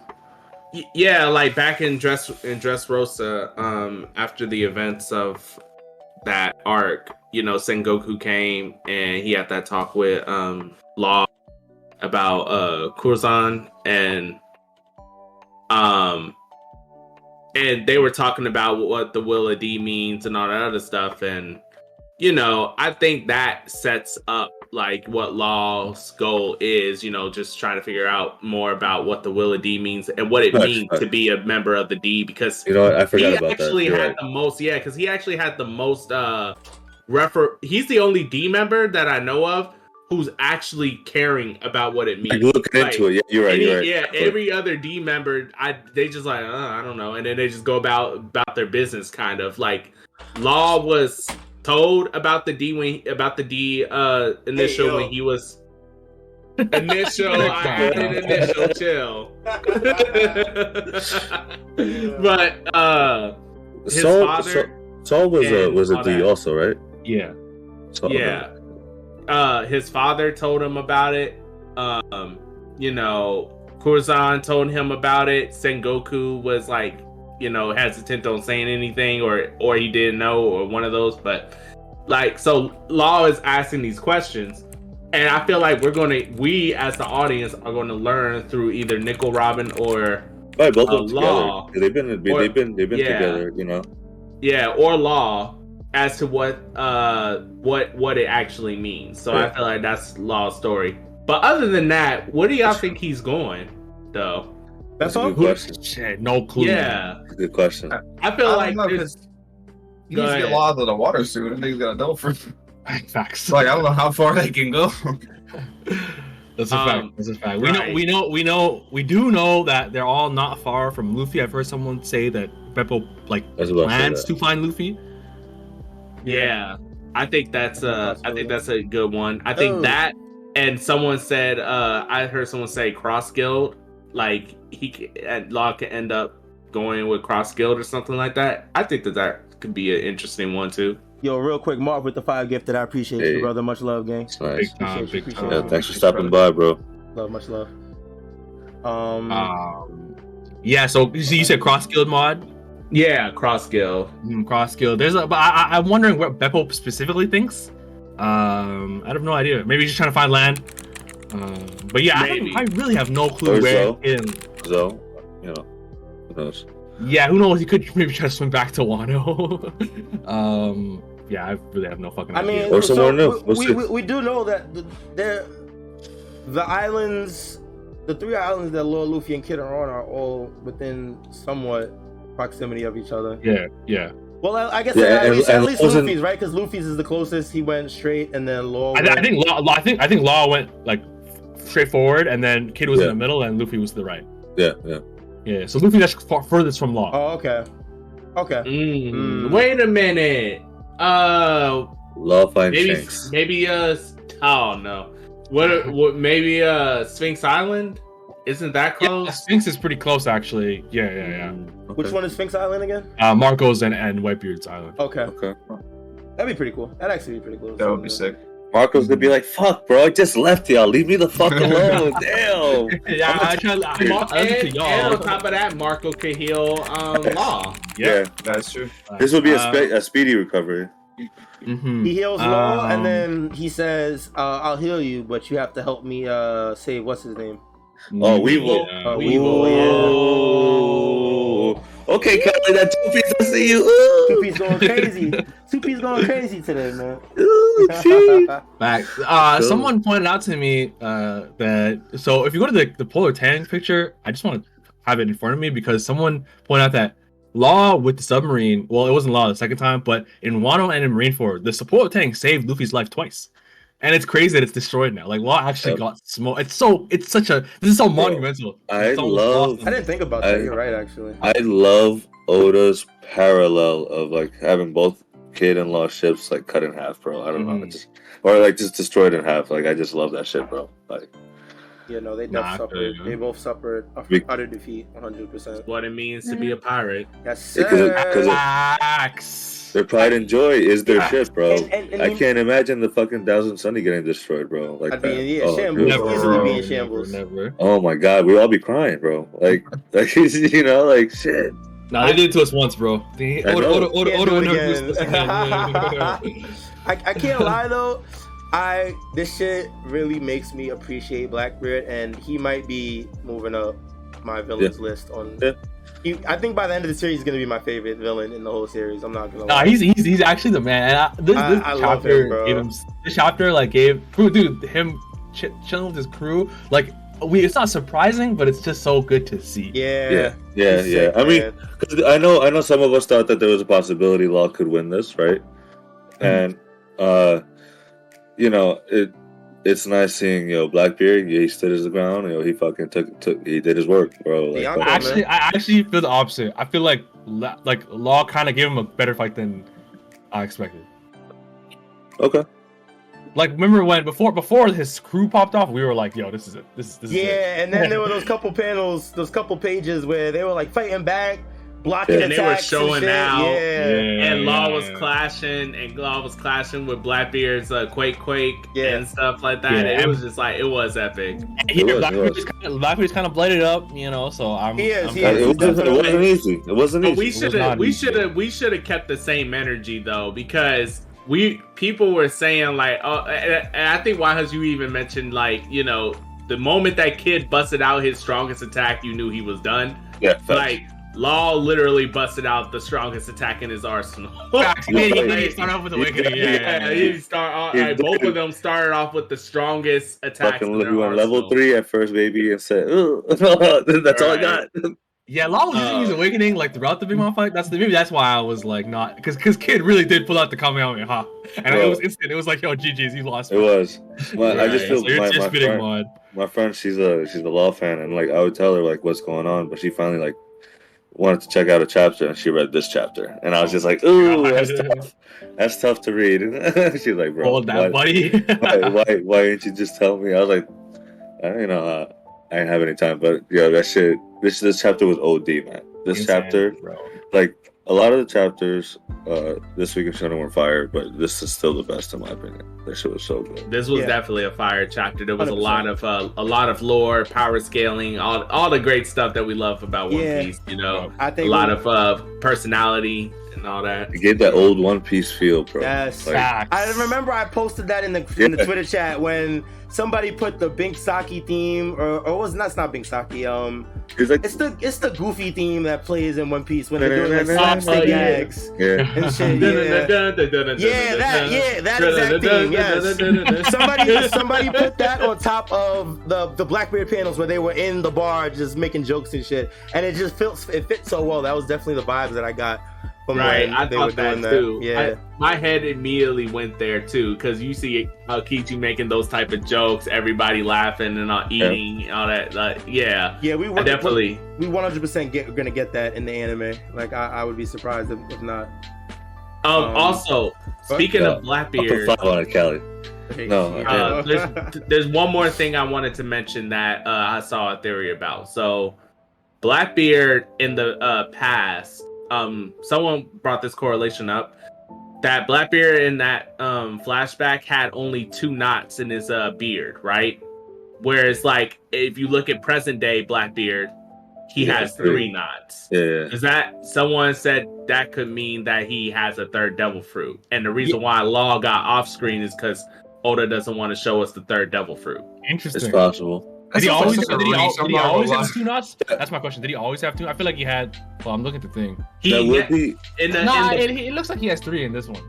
Speaker 4: Y- Yeah, like back in Dress in Dressrosa, um, after the events of that arc, you know, Sengoku came and he had that talk with um Law about uh Corazon and um and they were talking about what the will of D means and all that other stuff and you know, I think that sets up like what Law's goal is, you know, just trying to figure out more about what the will of D means and what it means to be a member of the D because
Speaker 5: You know what? I forgot
Speaker 4: he
Speaker 5: about
Speaker 4: actually
Speaker 5: that. You're
Speaker 4: had
Speaker 5: right.
Speaker 4: the most yeah because he actually had the most uh refer he's the only d member that i know of who's actually caring about what it means
Speaker 5: Like looking
Speaker 4: Like,
Speaker 5: into it, yeah, you're right.
Speaker 4: any-
Speaker 5: You're right.
Speaker 4: yeah
Speaker 5: But-
Speaker 4: every other d member i they just like uh, i don't know and then they just go about about their business kind of like law was told about the d when about the d uh initial
Speaker 3: yo.
Speaker 4: when he was Initial, I did initial chill. (laughs) but uh, his
Speaker 5: Saul,
Speaker 4: father,
Speaker 5: Saul, Saul was a was a D
Speaker 4: that.
Speaker 5: also, right?
Speaker 7: Yeah.
Speaker 5: Saul,
Speaker 4: yeah, uh, his father told him about it. Um, you know, Corazon told him about it. Sengoku was like, you know, hesitant on saying anything, or or he didn't know, or one of those. But like, so Law is asking these questions, and I feel like we're gonna, we as the audience are going to learn through either Nico Robin or
Speaker 5: Right, both
Speaker 4: Uh, Law.
Speaker 5: together. They've been
Speaker 4: Or-
Speaker 5: they've been they've been
Speaker 4: yeah.
Speaker 5: together, you know.
Speaker 4: yeah or law as to what uh what what it actually means so i feel like that's law's story but other than that what do y'all think he's going though
Speaker 3: That's
Speaker 5: a
Speaker 3: all.
Speaker 5: good question.
Speaker 7: Shit, no clue.
Speaker 4: yeah
Speaker 5: good question.
Speaker 4: i feel
Speaker 6: I
Speaker 4: like
Speaker 6: don't know,
Speaker 4: there's-
Speaker 6: 'cause He
Speaker 4: Go
Speaker 6: needs to get
Speaker 4: ahead.
Speaker 6: Law out of the water soon. I think he's gonna know for
Speaker 7: Facts. (laughs)
Speaker 6: like I don't know how far they can go. (laughs)
Speaker 7: That's a
Speaker 4: Um,
Speaker 7: fact. That's a fact. We know. We know. We know. We do know that they're all not far from Luffy. I've heard someone say that Bepo like
Speaker 5: I was about to say
Speaker 7: plans to find Luffy.
Speaker 4: Yeah i think that's uh i think that's a good one i think
Speaker 3: Oh.
Speaker 4: that and someone said uh i heard someone say cross guild like he c- and law could end up going with cross guild or something like that i think that that could be an interesting one too
Speaker 3: Yo, real quick, Mark with the five gifted. I appreciate
Speaker 5: Hey.
Speaker 3: you, brother. Much love, gang.
Speaker 5: Nice.
Speaker 7: Big time.
Speaker 3: Appreciate you,
Speaker 7: Big
Speaker 3: appreciate
Speaker 7: time.
Speaker 5: Yeah, thanks for stopping by, bro.
Speaker 3: Love, much love. Um,
Speaker 7: Um, yeah. So you see, you said cross guild mod.
Speaker 4: Yeah cross guild
Speaker 7: Mm, cross guild. There's a. But I, I, I'm wondering what Bepo specifically thinks. Um, I have no idea. Maybe he's just trying to find land. Um, but yeah, I, I really have no clue
Speaker 5: Or
Speaker 7: where.
Speaker 5: so.
Speaker 7: In,
Speaker 5: So, you know, who knows?
Speaker 7: yeah, who knows? He could (laughs) maybe try to swim back to Wano. (laughs) um, yeah, I really have no fucking
Speaker 3: I
Speaker 7: idea.
Speaker 3: mean,
Speaker 5: Or
Speaker 3: so
Speaker 5: somewhere new.
Speaker 3: we,
Speaker 5: We'll
Speaker 3: we, we, we do know that the, they're, the islands, the three islands that Lord Luffy and Kid are on are all within somewhat proximity of each other.
Speaker 7: yeah, yeah.
Speaker 3: Well, I, I guess
Speaker 5: Yeah,
Speaker 3: at
Speaker 5: and-
Speaker 3: least,
Speaker 5: and
Speaker 3: at least Luffy's right because Luffy's is the closest. He went straight, and then Law.
Speaker 7: I, th- I think Law, Law- I think I think Law went like straightforward, and then Kid was in the middle, and Luffy was to the right.
Speaker 5: Yeah, yeah.
Speaker 7: Yeah, so Luffy that's far furthest from Law.
Speaker 3: Oh, okay, okay.
Speaker 4: Mm,
Speaker 3: Mm.
Speaker 4: Wait a minute. Uh,
Speaker 5: Law find
Speaker 4: maybe
Speaker 5: Shanks.
Speaker 4: maybe uh, oh no. What? What? Maybe uh, Sphinx Island. Isn't that
Speaker 7: Yeah,
Speaker 4: close?
Speaker 7: Sphinx is pretty close actually. Yeah, yeah, yeah.
Speaker 5: Mm,
Speaker 3: Which one is Sphinx Island again?
Speaker 7: Uh, Marco's and and Whitebeard's island.
Speaker 3: Okay,
Speaker 5: Okay.
Speaker 3: that'd be pretty cool. That'd actually be pretty cool.
Speaker 6: That would be sick.
Speaker 5: Marco's gonna be like, "Fuck, bro! I just left y'all. Leave me the fuck (laughs) alone. Damn." (laughs)
Speaker 7: Yeah, I try. I, I,
Speaker 4: Mar-
Speaker 7: I listen
Speaker 4: and,
Speaker 7: to
Speaker 4: and on top of that, Marco could heal um, Law.
Speaker 5: Yeah.
Speaker 6: That's true.
Speaker 5: This would be a,
Speaker 7: Uh,
Speaker 5: spe- a speedy recovery.
Speaker 7: mhm.
Speaker 3: He heals Law,
Speaker 7: Um,
Speaker 3: and then he says, uh, "I'll heal you, but you have to help me uh, save what's his name."
Speaker 5: Oh, Weevil.
Speaker 7: Yeah.
Speaker 3: Uh, Weevil,
Speaker 5: Ooh. Okay, Kelly, that two piece. I see you.
Speaker 3: Two
Speaker 5: Ooh.
Speaker 3: Piece going crazy. Two Piece going crazy today, man.
Speaker 5: Ooh, gee.
Speaker 7: Back. (laughs) Uh,
Speaker 5: Cool.
Speaker 7: someone pointed out to me uh, that so if you go to the, the Polar Tang picture, I just want to have it in front of me because someone pointed out that Law with the submarine. Well, it wasn't Law the second time, but in Wano and in Marineford, the support tank saved Luffy's life twice. And it's crazy that it's destroyed now. Like Law actually
Speaker 5: Yep.
Speaker 7: got small. It's so it's such a this is so monumental.
Speaker 5: I
Speaker 7: It's so
Speaker 5: love-
Speaker 3: I didn't think about that.
Speaker 5: I-
Speaker 3: You're right, actually.
Speaker 5: I love Oda's parallel of like having both kid and law ships like cut in half, bro. I don't know,
Speaker 7: Mhm.
Speaker 5: it just or like just destroyed in half. Like I just love that shit, bro. Like
Speaker 3: Yeah, no, they both
Speaker 7: I
Speaker 3: suffered.
Speaker 7: feel.
Speaker 3: They both suffered a
Speaker 5: Be-
Speaker 3: utter defeat, 100. percent
Speaker 4: What it means to be a pirate.
Speaker 3: Yes,
Speaker 5: Yeah, 'cause it-
Speaker 3: sir.
Speaker 5: 'cause it-
Speaker 7: Facts.
Speaker 5: Their pride and joy is their
Speaker 7: Yeah.
Speaker 5: ship, bro.
Speaker 3: And- and- and
Speaker 5: I can't imagine the fucking Thousand Sunny getting destroyed, bro. Like
Speaker 3: I'd be
Speaker 5: that.
Speaker 3: in- yeah,
Speaker 5: oh,
Speaker 3: shambles. Never. easily be in shambles.
Speaker 7: Never, never.
Speaker 5: Oh my god, we all be crying, bro. Like, (laughs) like you know, like shit.
Speaker 7: Nah, they did it to us once, bro. They,
Speaker 5: I
Speaker 7: Oda,
Speaker 5: know.
Speaker 7: Oda, Oda,
Speaker 3: Can't
Speaker 7: Oda
Speaker 3: do
Speaker 7: would
Speaker 3: it
Speaker 7: never do
Speaker 3: again.
Speaker 7: this again.
Speaker 3: I, I can't lie though. I this shit really makes me appreciate Blackbeard, and he might be moving up my villains list on.
Speaker 5: Yeah.
Speaker 3: He, I think by the end of the series, he's gonna be my favorite villain in the whole series. I'm not gonna.
Speaker 7: Nah,
Speaker 3: lie.
Speaker 7: he's, he's he's actually the man. And I, this
Speaker 3: I-
Speaker 7: this
Speaker 3: I love
Speaker 7: chapter
Speaker 3: him, bro.
Speaker 7: gave him this chapter like gave dude, dude him ch- chilling with his crew. Like we, it's not surprising, but it's just so good to see.
Speaker 3: yeah,
Speaker 5: Yeah, yeah,
Speaker 3: he's
Speaker 5: yeah.
Speaker 3: sick,
Speaker 5: I mean. Because I know, I know, some of us thought that there was a possibility Law could win this, right?
Speaker 3: Hmm.
Speaker 5: And, uh, you know, it it's nice seeing you know Blackbeard. Yeah, he stood his ground. You know, he fucking took took he did his work, bro. Like,
Speaker 3: Bianca,
Speaker 7: I actually, I actually feel the opposite. I feel like like Law kind of gave him a better fight than I expected.
Speaker 5: okay,
Speaker 7: Like remember when before before his crew popped off, we were like, "Yo, this is it. This is this is it."
Speaker 3: Yeah, and then there were (laughs) those couple panels, those couple pages where they were like fighting back, blocking
Speaker 4: And they were showing
Speaker 3: shit.
Speaker 4: out.
Speaker 3: Yeah.
Speaker 4: and Law was clashing, and Law was clashing with Blackbeard's uh, Quake Quake
Speaker 3: Yeah.
Speaker 4: and stuff like that.
Speaker 7: Yeah.
Speaker 4: And it was just like it was epic.
Speaker 7: He,
Speaker 5: It was, it
Speaker 7: Blackbeard's
Speaker 5: was.
Speaker 7: kind of, Blackbeard's kind of bladed up, you know. So I'm.
Speaker 3: He is,
Speaker 7: I'm
Speaker 3: he
Speaker 5: Yeah,
Speaker 3: is.
Speaker 5: it, wasn't, it wasn't easy. It wasn't
Speaker 4: But
Speaker 5: easy.
Speaker 4: we should have we should have we should have kept the same energy though because we people were saying like oh and and I think YHuss you even mentioned like you know the moment that kid busted out his strongest attack you knew he was done
Speaker 5: yeah, facts.
Speaker 4: like Law literally busted out the strongest attack in his arsenal.
Speaker 7: Facts. He did- he start off with
Speaker 5: Yeah.
Speaker 7: awakening. Yeah,
Speaker 4: Yeah, he start all,
Speaker 5: He
Speaker 4: like, both of them started off with the strongest attack.
Speaker 5: fucking
Speaker 4: in their
Speaker 5: he level three at first, baby, and said, "Ugh." (laughs) "That's all I got." (laughs)
Speaker 7: Yeah, Law was using his
Speaker 4: Uh,
Speaker 7: awakening like throughout the Big Mom fight. That's the, maybe that's why I was like not because because Kid really did pull out the Kamehameha, (laughs) and
Speaker 5: Bro.
Speaker 7: it was instant. It was like yo, GG's, you lost.
Speaker 5: It was. Well, I just feel
Speaker 7: So
Speaker 5: my,
Speaker 7: just
Speaker 5: my friend,
Speaker 7: mod.
Speaker 5: my friend, she's a she's a law fan, and like I would tell her like what's going on, but she finally like wanted to check out a chapter, and she read this chapter, and I was just like, "Ooh, that's tough. That's tough to read." (laughs) she's like, "Bro,
Speaker 7: Hold that,
Speaker 5: why,
Speaker 7: buddy.
Speaker 5: why, (laughs) why, why didn't you just tell me?" I was like, I don't you know, uh, I didn't have any time, but yeah, that shit. This this chapter was OD, man. This
Speaker 7: Insane,
Speaker 5: chapter,
Speaker 7: bro.
Speaker 5: like a lot of the chapters uh this week in Shadow were fire, but this is still the best in my opinion. That shit was so good.
Speaker 4: This was
Speaker 3: Yeah.
Speaker 4: definitely a fire chapter. There was a
Speaker 3: 100%.
Speaker 4: lot of uh, a lot of lore, power scaling, all all the great stuff that we love about One
Speaker 3: Yeah.
Speaker 4: Piece. You know,
Speaker 3: I
Speaker 4: a
Speaker 3: think
Speaker 4: lot
Speaker 3: we-
Speaker 4: of uh, personality and all that.
Speaker 5: It gave that old One Piece feel, bro.
Speaker 3: Yes.
Speaker 5: Like,
Speaker 3: I remember I posted that in the in the
Speaker 5: Yeah.
Speaker 3: Twitter chat when somebody put the Binks' Sake theme or or was that's not Binks' Sake um
Speaker 5: it's like
Speaker 3: it's the it's the goofy theme that plays in One Piece when they're doing like slapstick
Speaker 4: yeah.
Speaker 3: gags (laughs)
Speaker 5: yeah.
Speaker 3: and shit. Yeah. (laughs) Yeah, that yeah, that exact theme. Yes. (laughs) somebody somebody put that on top of the the Blackbeard panels where they were in the bar just making jokes and shit, and it just fits it fit so well. That was definitely the vibes that I got from
Speaker 4: Right,
Speaker 3: when
Speaker 4: I
Speaker 3: they were
Speaker 4: thought that
Speaker 3: doing that.
Speaker 4: too.
Speaker 3: Yeah.
Speaker 4: I- my head immediately went there too, because you see uh, Kichi making those type of jokes, everybody laughing and all eating, all that. Like, yeah,
Speaker 3: yeah, we were
Speaker 4: definitely.
Speaker 3: we 100% get gonna get that in the anime. Like I, I would be surprised if, if not.
Speaker 4: Um,
Speaker 3: Um,
Speaker 4: also, speaking
Speaker 5: yeah.
Speaker 4: of
Speaker 5: I'll put
Speaker 4: Blackbeard,
Speaker 5: five on it, Kali. No, (laughs)
Speaker 4: uh, there's there's one more thing I wanted to mention that uh, I saw a theory about. So, Blackbeard in the uh, past, um, someone brought this correlation up that Blackbeard in that um, flashback had only two knots in his uh, beard, right? Whereas, like, if you look at present day Blackbeard, he
Speaker 5: Yeah,
Speaker 4: has
Speaker 5: three.
Speaker 4: three knots.
Speaker 5: Yeah,
Speaker 4: Is that someone said that could mean that he has a third devil fruit? And the reason why Law got off screen is because Oda doesn't want to show us the third devil fruit. Interesting.
Speaker 5: it's
Speaker 7: Interesting.
Speaker 5: Possible.
Speaker 7: Did he always,
Speaker 6: like
Speaker 7: did he, al- did he always have two knots? That's my question. Did he always have two? I feel like he had. Well, I'm looking at the thing.
Speaker 4: He
Speaker 5: that would be
Speaker 4: in the,
Speaker 7: No,
Speaker 4: in the
Speaker 7: it, it looks like he has three in this one.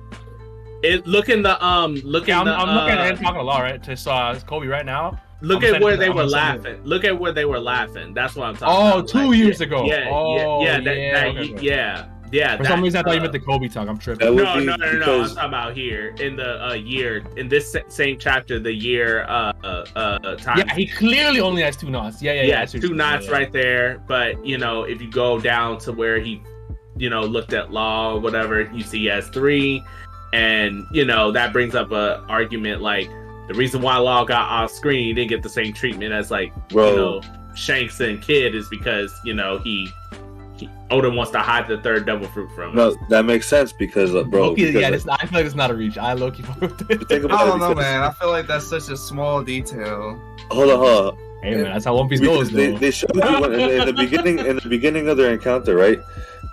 Speaker 4: it, look in the um look
Speaker 7: Yeah,
Speaker 4: in
Speaker 7: I'm,
Speaker 4: the
Speaker 7: I'm looking
Speaker 4: uh,
Speaker 7: at it talking a lot, right? To uh, Koby right now.
Speaker 4: look
Speaker 7: I'm
Speaker 4: at where
Speaker 7: sending-
Speaker 4: they
Speaker 7: I'm
Speaker 4: were
Speaker 7: sending
Speaker 4: laughing. Look at where they were laughing. That's what I'm talking
Speaker 7: Oh,
Speaker 4: about.
Speaker 7: two
Speaker 4: Like,
Speaker 7: years
Speaker 4: yeah,
Speaker 7: ago.
Speaker 4: Yeah,
Speaker 7: Oh,
Speaker 4: yeah, yeah, that,
Speaker 7: yeah,
Speaker 4: that,
Speaker 7: okay, okay.
Speaker 4: yeah, yeah.
Speaker 7: For
Speaker 4: that,
Speaker 7: some reason, I thought you
Speaker 4: uh,
Speaker 7: meant the Koby talk. I'm tripping.
Speaker 4: No, no, no, no, no. I'm talking about here in the uh, year in this same chapter, the year uh uh, uh time.
Speaker 7: Yeah, he clearly only has two knots. Yeah, yeah, yeah.
Speaker 4: yeah,
Speaker 7: I see what
Speaker 4: two knots
Speaker 7: saying, yeah.
Speaker 4: right there. But you know, if you go down to where he, you know, looked at law or whatever, you see he has three, and you know that brings up a argument like the reason why law got off screen, he didn't get the same treatment as like
Speaker 5: Bro.
Speaker 4: you know Shanks and Kid is because you know he. He Oda wants to hide the third devil fruit from him.
Speaker 5: no. That makes sense because, uh, bro.
Speaker 7: Loki,
Speaker 5: because,
Speaker 7: yeah,
Speaker 5: like,
Speaker 7: this, I feel like it's not a reach. I Loki (laughs) fuck with it.
Speaker 6: I don't
Speaker 5: it
Speaker 6: know, man. I feel like that's such a small detail.
Speaker 5: Hold on, hold on.
Speaker 7: Hey man, that's how One Piece goes.
Speaker 5: they, they showed you when, in, the, in the beginning in the beginning of their encounter, right?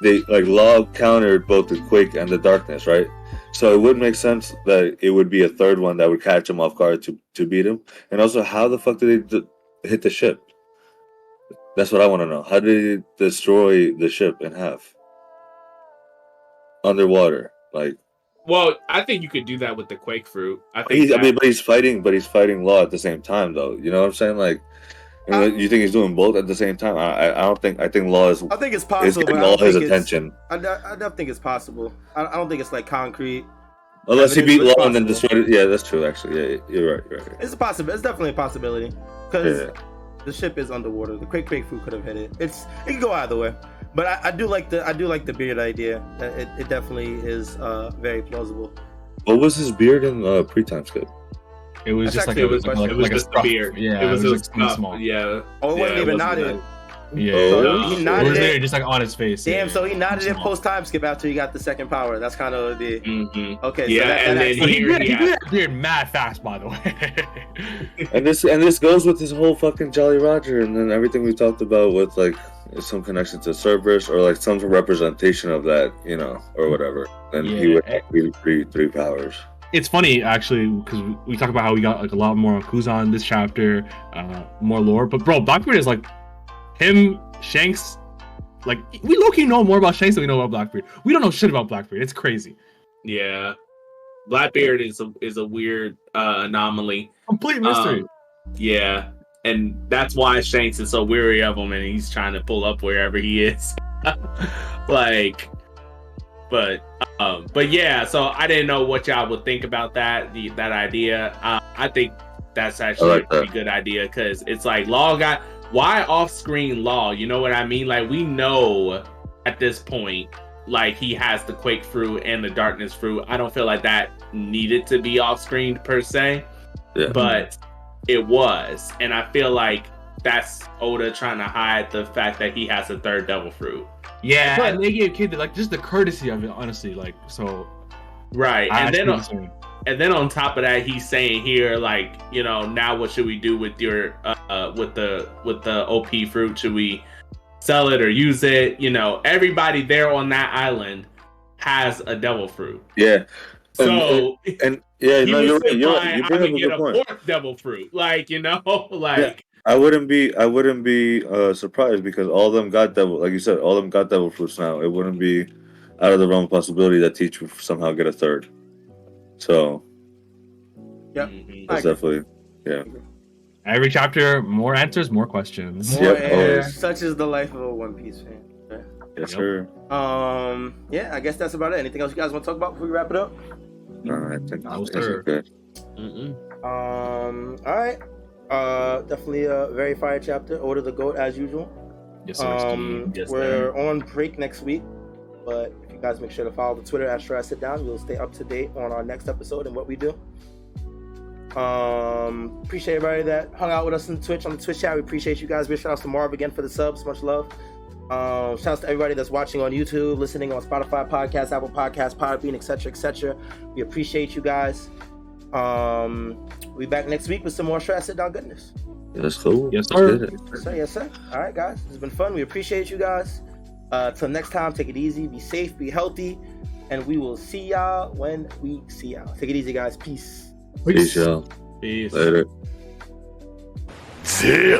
Speaker 5: They like Law countered both the quake and the darkness, right? So it would make sense that it would be a third one that would catch him off guard to to beat him. And also, how the fuck did they d- hit the ship? That's what I want to know. How did they destroy the ship in half underwater? Like
Speaker 4: Well, I think you could do that with the quake fruit. I think.
Speaker 5: he's, I mean, but he's fighting, but he's fighting Law at the same time, though. You know what I'm saying? Like, you, know, uh, you think he's doing both at the same time? I, I, I don't think. I think Law is
Speaker 3: I think it's possible. but
Speaker 5: getting all his
Speaker 3: it's-
Speaker 5: attention.
Speaker 3: I, I, I don't think it's possible. I, I don't think it's like concrete.
Speaker 5: Unless he beat
Speaker 3: but it's
Speaker 5: Law and then destroyed it. Yeah, that's true. Actually, yeah, you're right. You're right.
Speaker 3: It's a possible. It's definitely a possibility because
Speaker 5: Yeah.
Speaker 3: The ship is underwater. The quick quick fruit could have hit it. It's it could go either way. But I, I do like the I do like the beard idea. Uh, It, it definitely is uh, very plausible.
Speaker 5: What was his beard in uh, pre-time skip?
Speaker 7: It was
Speaker 3: That's
Speaker 7: just like
Speaker 3: actually
Speaker 7: a,
Speaker 3: a good
Speaker 7: like,
Speaker 4: It was
Speaker 7: like
Speaker 4: just a beard.
Speaker 7: Yeah,
Speaker 4: it was,
Speaker 7: like
Speaker 4: a
Speaker 7: something
Speaker 4: stuff.
Speaker 7: small.
Speaker 4: Yeah.
Speaker 3: Oh, it wasn't
Speaker 4: Yeah,
Speaker 3: even
Speaker 4: wasn't
Speaker 3: nodded.
Speaker 4: that-
Speaker 7: Yeah,
Speaker 3: So
Speaker 4: No.
Speaker 3: he
Speaker 7: it was
Speaker 3: nodded it.
Speaker 7: just like on his face.
Speaker 3: Damn,
Speaker 7: yeah.
Speaker 3: so he nodded it post time skip after he got the second power. That's kind of the
Speaker 4: Mhm.
Speaker 3: okay.
Speaker 4: Yeah,
Speaker 3: so that,
Speaker 4: and
Speaker 3: that
Speaker 4: then
Speaker 7: But
Speaker 3: actually-
Speaker 7: he
Speaker 4: Here
Speaker 7: grew,
Speaker 4: he
Speaker 7: he
Speaker 4: had-
Speaker 7: grew that beard mad fast, by the way. (laughs)
Speaker 5: And this and this goes with his whole fucking Jolly Roger, and then everything we talked about with like some connection to Cerberus or like some representation of that, you know, or whatever. And he would have three, three, three powers.
Speaker 7: it's funny actually because we, we talk about how we got like a lot more on Kuzan this chapter, uh, more lore. But bro, Blackbeard is like him, Shanks. Like we low key know more about Shanks than we know about Blackbeard. We don't know shit about Blackbeard. It's crazy.
Speaker 4: Yeah. Blackbeard is a is a weird uh, anomaly.
Speaker 7: Complete mystery.
Speaker 4: Um, yeah, and that's why Shanks is so weary of him, and he's trying to pull up wherever he is. (laughs) like, but um, but yeah. So I didn't know what y'all would think about that the, that idea. Uh, I think that's actually
Speaker 5: like
Speaker 4: a pretty
Speaker 5: that.
Speaker 4: good idea because it's like Law got why off screen Law. You know what I mean? Like we know at this point. Like he has the quake fruit and the darkness fruit. I don't feel like that needed to be off screen per se
Speaker 5: Yeah.
Speaker 4: but it was and i feel like that's oda trying to hide the fact that he has a third devil fruit
Speaker 7: yeah,
Speaker 3: but-
Speaker 7: they gave Kid like just the courtesy of it, honestly. Like so,
Speaker 4: right
Speaker 7: I
Speaker 4: and then
Speaker 7: actually
Speaker 4: on,
Speaker 7: was saying,
Speaker 4: and then on top of that he's saying here like you know now what should we do with your uh, uh with the with the op fruit should we sell it or use it you know everybody there on that island has a devil fruit
Speaker 5: yeah.
Speaker 4: so
Speaker 5: And yeah, (laughs) no, you're right. You're right. You
Speaker 4: I
Speaker 5: bring
Speaker 4: would
Speaker 5: up a good
Speaker 4: a
Speaker 5: point.
Speaker 4: fourth devil fruit like you know (laughs) like
Speaker 5: I wouldn't be I wouldn't be uh, surprised because all of them got devil like you said, all of them got devil fruits now. It wouldn't be out of the realm of possibility that Teach would somehow get a third. So
Speaker 3: Yep.
Speaker 4: Mhm.
Speaker 5: that's definitely yeah.
Speaker 7: every chapter, more answers, more questions.
Speaker 3: More
Speaker 5: Yep,
Speaker 3: air.
Speaker 5: always.
Speaker 3: Such is the life of a One Piece fan. Okay.
Speaker 5: Yes,
Speaker 7: Yep.
Speaker 5: sir.
Speaker 3: Um. Yeah, I guess that's about it. Anything else you guys want to talk about before we wrap it up?
Speaker 5: No, I think
Speaker 7: No,
Speaker 5: this
Speaker 7: sir.
Speaker 5: good.
Speaker 4: Mm-mm.
Speaker 3: Um. All right. Uh. Definitely a very fire chapter. Oda the goat as usual.
Speaker 7: Yes, sir.
Speaker 3: Um.
Speaker 4: Yes,
Speaker 3: we're on break next week, but if you guys make sure to follow the Twitter at Sure I Sit Down, you'll stay up to date on our next episode and what we do. Um. Appreciate everybody that hung out with us on Twitch on the Twitch chat. We appreciate you guys. Big shout outs to Marv again for the subs. Much love. Um, shout outs to everybody that's watching on YouTube, listening on Spotify podcast, Apple Podcast, Podbean, etc., etc. We appreciate you guys. Um, we back next week with some more Sure I Sit Down goodness.
Speaker 5: Yeah, that's cool.
Speaker 7: Yes,
Speaker 5: Let's
Speaker 7: sir.
Speaker 3: Yes, sir. Yes, sir. All right, guys. It's been fun. We appreciate you guys. Uh, till next time, take it easy, be safe, be healthy, and we will see y'all when we see y'all. Take it easy, guys. Peace.
Speaker 5: Peace, y'all.
Speaker 7: Peace.
Speaker 5: Later.
Speaker 8: See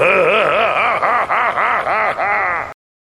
Speaker 8: (laughs)